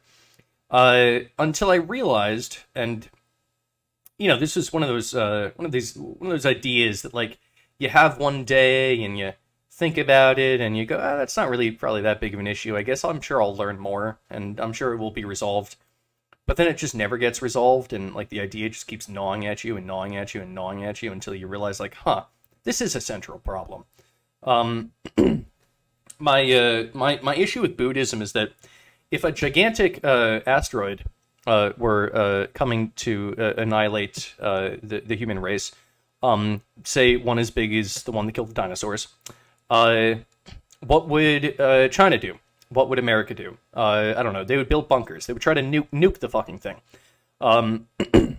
A: uh, until I realized, and you know, this is one of those uh, one of these one of those ideas that like you have one day and you think about it and you go, oh, that's not really probably that big of an issue. I guess I'm sure I'll learn more and I'm sure it will be resolved. But then it just never gets resolved and like the idea just keeps gnawing at you and gnawing at you and gnawing at you until you realize like, huh, this is a central problem. Um, my uh, my my issue with Buddhism is that if a gigantic uh, asteroid uh, were uh, coming to uh, annihilate uh, the the human race, um, say one as big as the one that killed the dinosaurs, what would China do? What would America do? Uh, I don't know. They would build bunkers. They would try to nuke nuke the fucking thing. Um,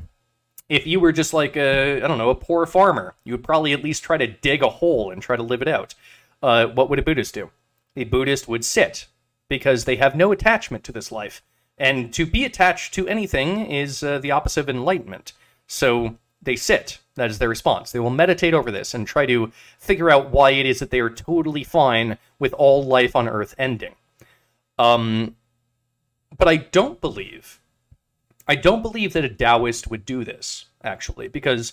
A: if you were just like a I don't know a poor farmer, you would probably at least try to dig a hole and try to live it out. Uh, what would a Buddhist do? A Buddhist would sit because they have no attachment to this life, and to be attached to anything is uh, the opposite of enlightenment. So they sit. That is their response. They will meditate over this and try to figure out why it is that they are totally fine with all life on Earth ending. Um, but I don't believe, I don't believe that a Taoist would do this actually, because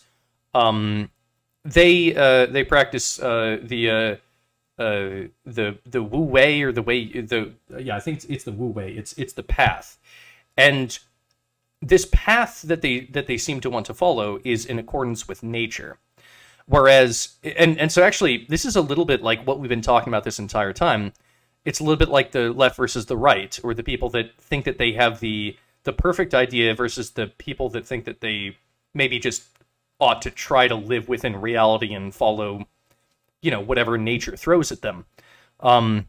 A: um, they uh, they practice uh, the uh, uh, the the Wu Wei or the way the yeah I think it's, it's the Wu Wei. It's it's the path, and this path that they that they seem to want to follow is in accordance with nature. Whereas and and so actually this is a little bit like what we've been talking about this entire time. It's a little bit like the left versus the right, or the people that think that they have the the perfect idea versus the people that think that they maybe just ought to try to live within reality and follow, you know, whatever nature throws at them. Um,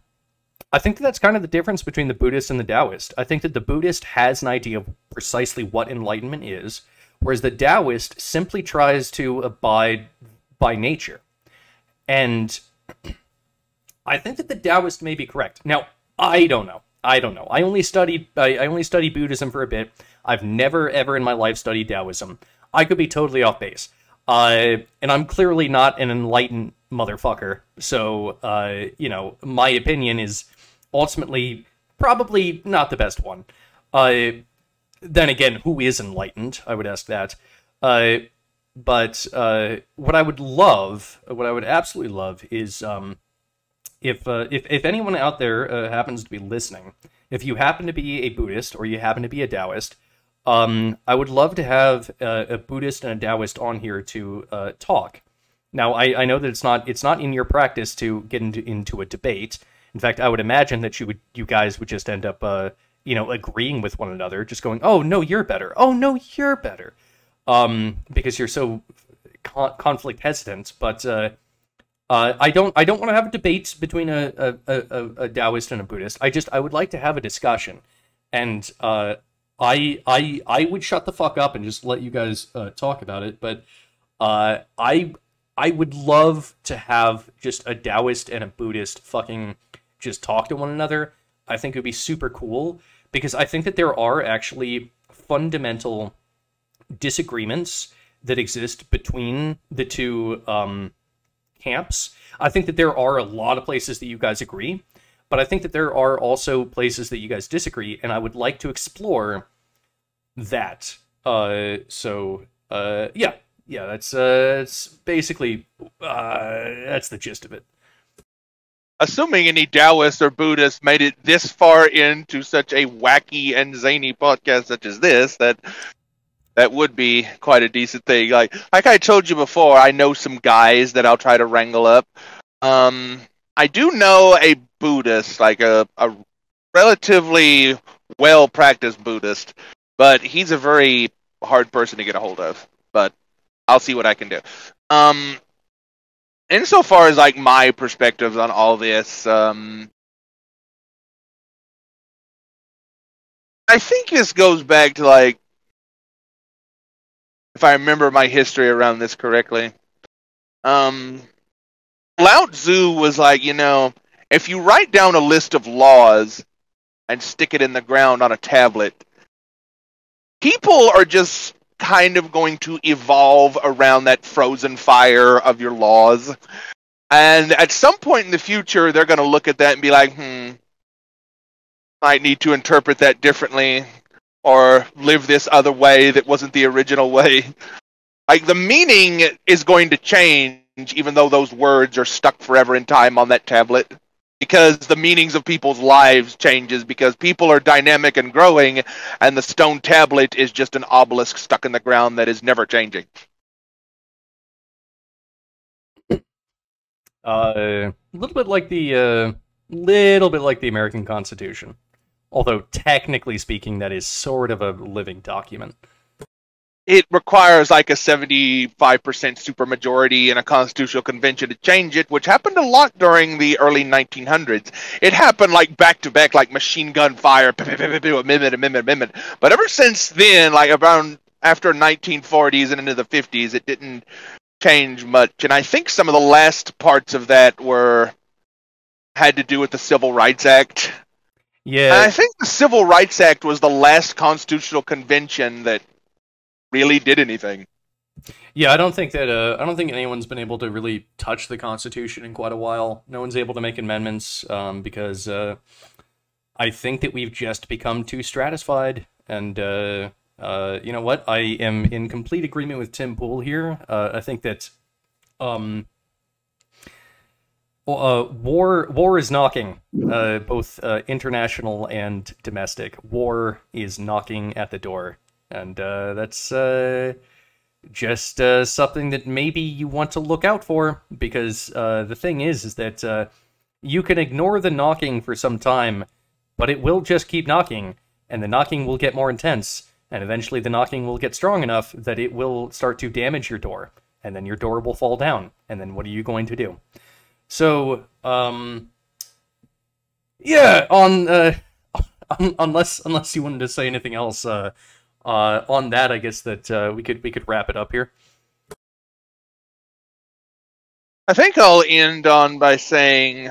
A: I think that that's kind of the difference between the Buddhist and the Taoist. I think that the Buddhist has an idea of precisely what enlightenment is, whereas the Taoist simply tries to abide by nature. And I think that the Taoist may be correct. Now, I don't know. I don't know. I only studied I, I only studied Buddhism for a bit. I've never ever in my life studied Taoism. I could be totally off base. Uh, and I'm clearly not an enlightened motherfucker. So, uh, you know, my opinion is ultimately probably not the best one. Uh, then again, who is enlightened? I would ask that. Uh, but uh, what I would love, what I would absolutely love, is um, if uh, if if anyone out there uh, happens to be listening, if you happen to be a Buddhist or you happen to be a Taoist, um, I would love to have a, a Buddhist and a Taoist on here to uh, talk. Now, I, I know that it's not it's not in your practice to get into into a debate. In fact, I would imagine that you would you guys would just end up uh, you know agreeing with one another, just going, "Oh no, you're better. Oh no, you're better," um, because you're so con- conflict hesitant. But uh, uh, I don't I don't want to have a debate between a, a, a, a Taoist and a Buddhist. I just I would like to have a discussion, and uh, I I I would shut the fuck up and just let you guys uh, talk about it. But uh, I I would love to have just a Taoist and a Buddhist fucking just talk to one another. I think it would be super cool because I think that there are actually fundamental disagreements that exist between the two um, camps. I think that there are a lot of places that you guys agree, but I think that there are also places that you guys disagree, and I would like to explore that. Uh, so uh, yeah, yeah, that's uh, it's basically uh, that's the gist of it.
B: Assuming any Taoists or Buddhists made it this far into such a wacky and zany podcast such as this, that that would be quite a decent thing. Like like I told you before, I know some guys that I'll try to wrangle up. Um, I do know a Buddhist, like a a relatively well practiced Buddhist, but he's a very hard person to get a hold of. But I'll see what I can do. Um, insofar as like my perspectives on all this, um, I think this goes back to like, if I remember my history around this correctly, um, Lao Tzu was like, you know, if you write down a list of laws and stick it in the ground on a tablet, people are just kind of going to evolve around that frozen fire of your laws. And at some point in the future, they're going to look at that and be like, hmm, I need to interpret that differently or live this other way that wasn't the original way. Like the meaning is going to change, even though those words are stuck forever in time on that tablet. Because the meanings of people's lives changes because people are dynamic and growing, and the stone tablet is just an obelisk stuck in the ground that is never changing.
A: Uh, a little bit like the uh, little bit like the American Constitution, although technically speaking, that is sort of a living document.
B: It requires like a 75% supermajority in a constitutional convention to change it, which happened a lot during the early 1900s. It happened like back to back, like machine gun fire, amendment, amendment, amendment. But ever since then, like around after 1940s and into the 50s, it didn't change much. And I think some of the last parts of that were had to do with the Civil Rights Act. And I think the Civil Rights Act was the last constitutional convention that really did anything.
A: yeah. I don't think that uh, I don't think anyone's been able to really touch the Constitution in quite a while. No one's able to make amendments um, because uh, I think that we've just become too stratified. And uh, uh, you know what? I am in complete agreement with Tim Pool here. Uh, I think that um, uh, war war is knocking, uh, both uh, international and domestic. War is knocking at the door, and uh, that's uh, just uh, something that maybe you want to look out for. Because the thing is, is that you can ignore the knocking for some time, but it will just keep knocking, and the knocking will get more intense, and eventually the knocking will get strong enough that it will start to damage your door, and then your door will fall down, and then what are you going to do? So, um, yeah, on uh, unless unless you wanted to say anything else, uh, uh, on that, I guess that uh, we could we could wrap it up here.
B: I think I'll end on by saying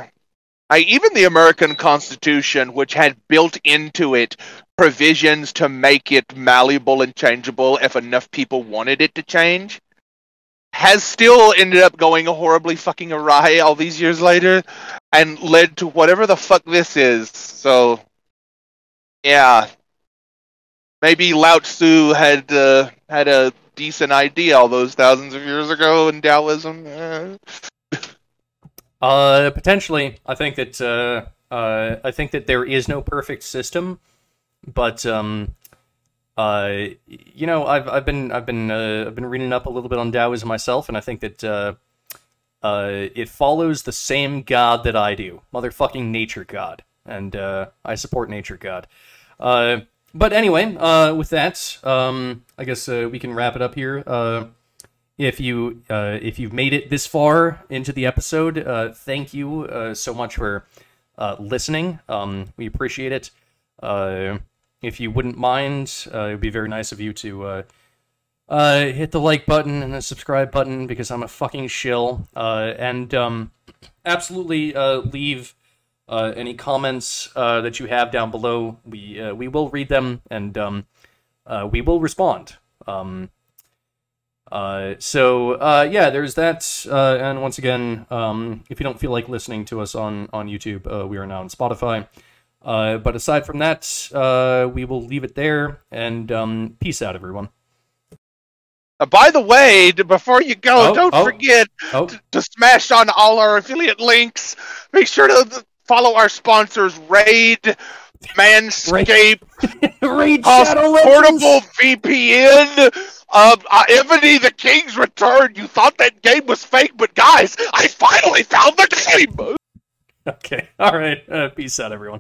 B: I, even the American Constitution, which had built into it provisions to make it malleable and changeable if enough people wanted it to change, has still ended up going horribly fucking awry all these years later and led to whatever the fuck this is. So, yeah. Maybe Lao Tzu had uh, had a decent idea all those thousands of years ago in Taoism.
A: Uh, potentially, I think that uh, uh, I think that there is no perfect system, but um, uh, you know, I've I've been I've been uh, I've been reading up a little bit on Taoism myself, and I think that uh, uh, it follows the same God that I do, motherfucking nature God, and uh, I support nature God. But anyway, with that, um, I guess we can wrap it up here. If you if you've made it this far into the episode, thank you so much for listening. Um, we appreciate it. If you wouldn't mind, uh, it would be very nice of you to uh, uh, hit the like button and the subscribe button because I'm a fucking shill. Uh, and um, absolutely uh, leave uh, any comments that you have down below. We we will read them and um, we will respond. Um, so yeah, there's that. And once again, um, if you don't feel like listening to us on on YouTube, we are now on Spotify. Uh, but aside from that, uh, we will leave it there. And um, peace out, everyone.
B: Uh, by the way, before you go,
A: Oh,
B: don't
A: oh.
B: forget
A: Oh,
B: t- to smash on all our affiliate links. Make sure to follow our sponsors: Raid, Manscaped,
A: Raid Shadow
B: Portable VPN. Uh, uh, Ebony the King's Return. You thought that game was fake, but guys, I finally found the game.
A: Okay, all right. Uh, peace out, everyone.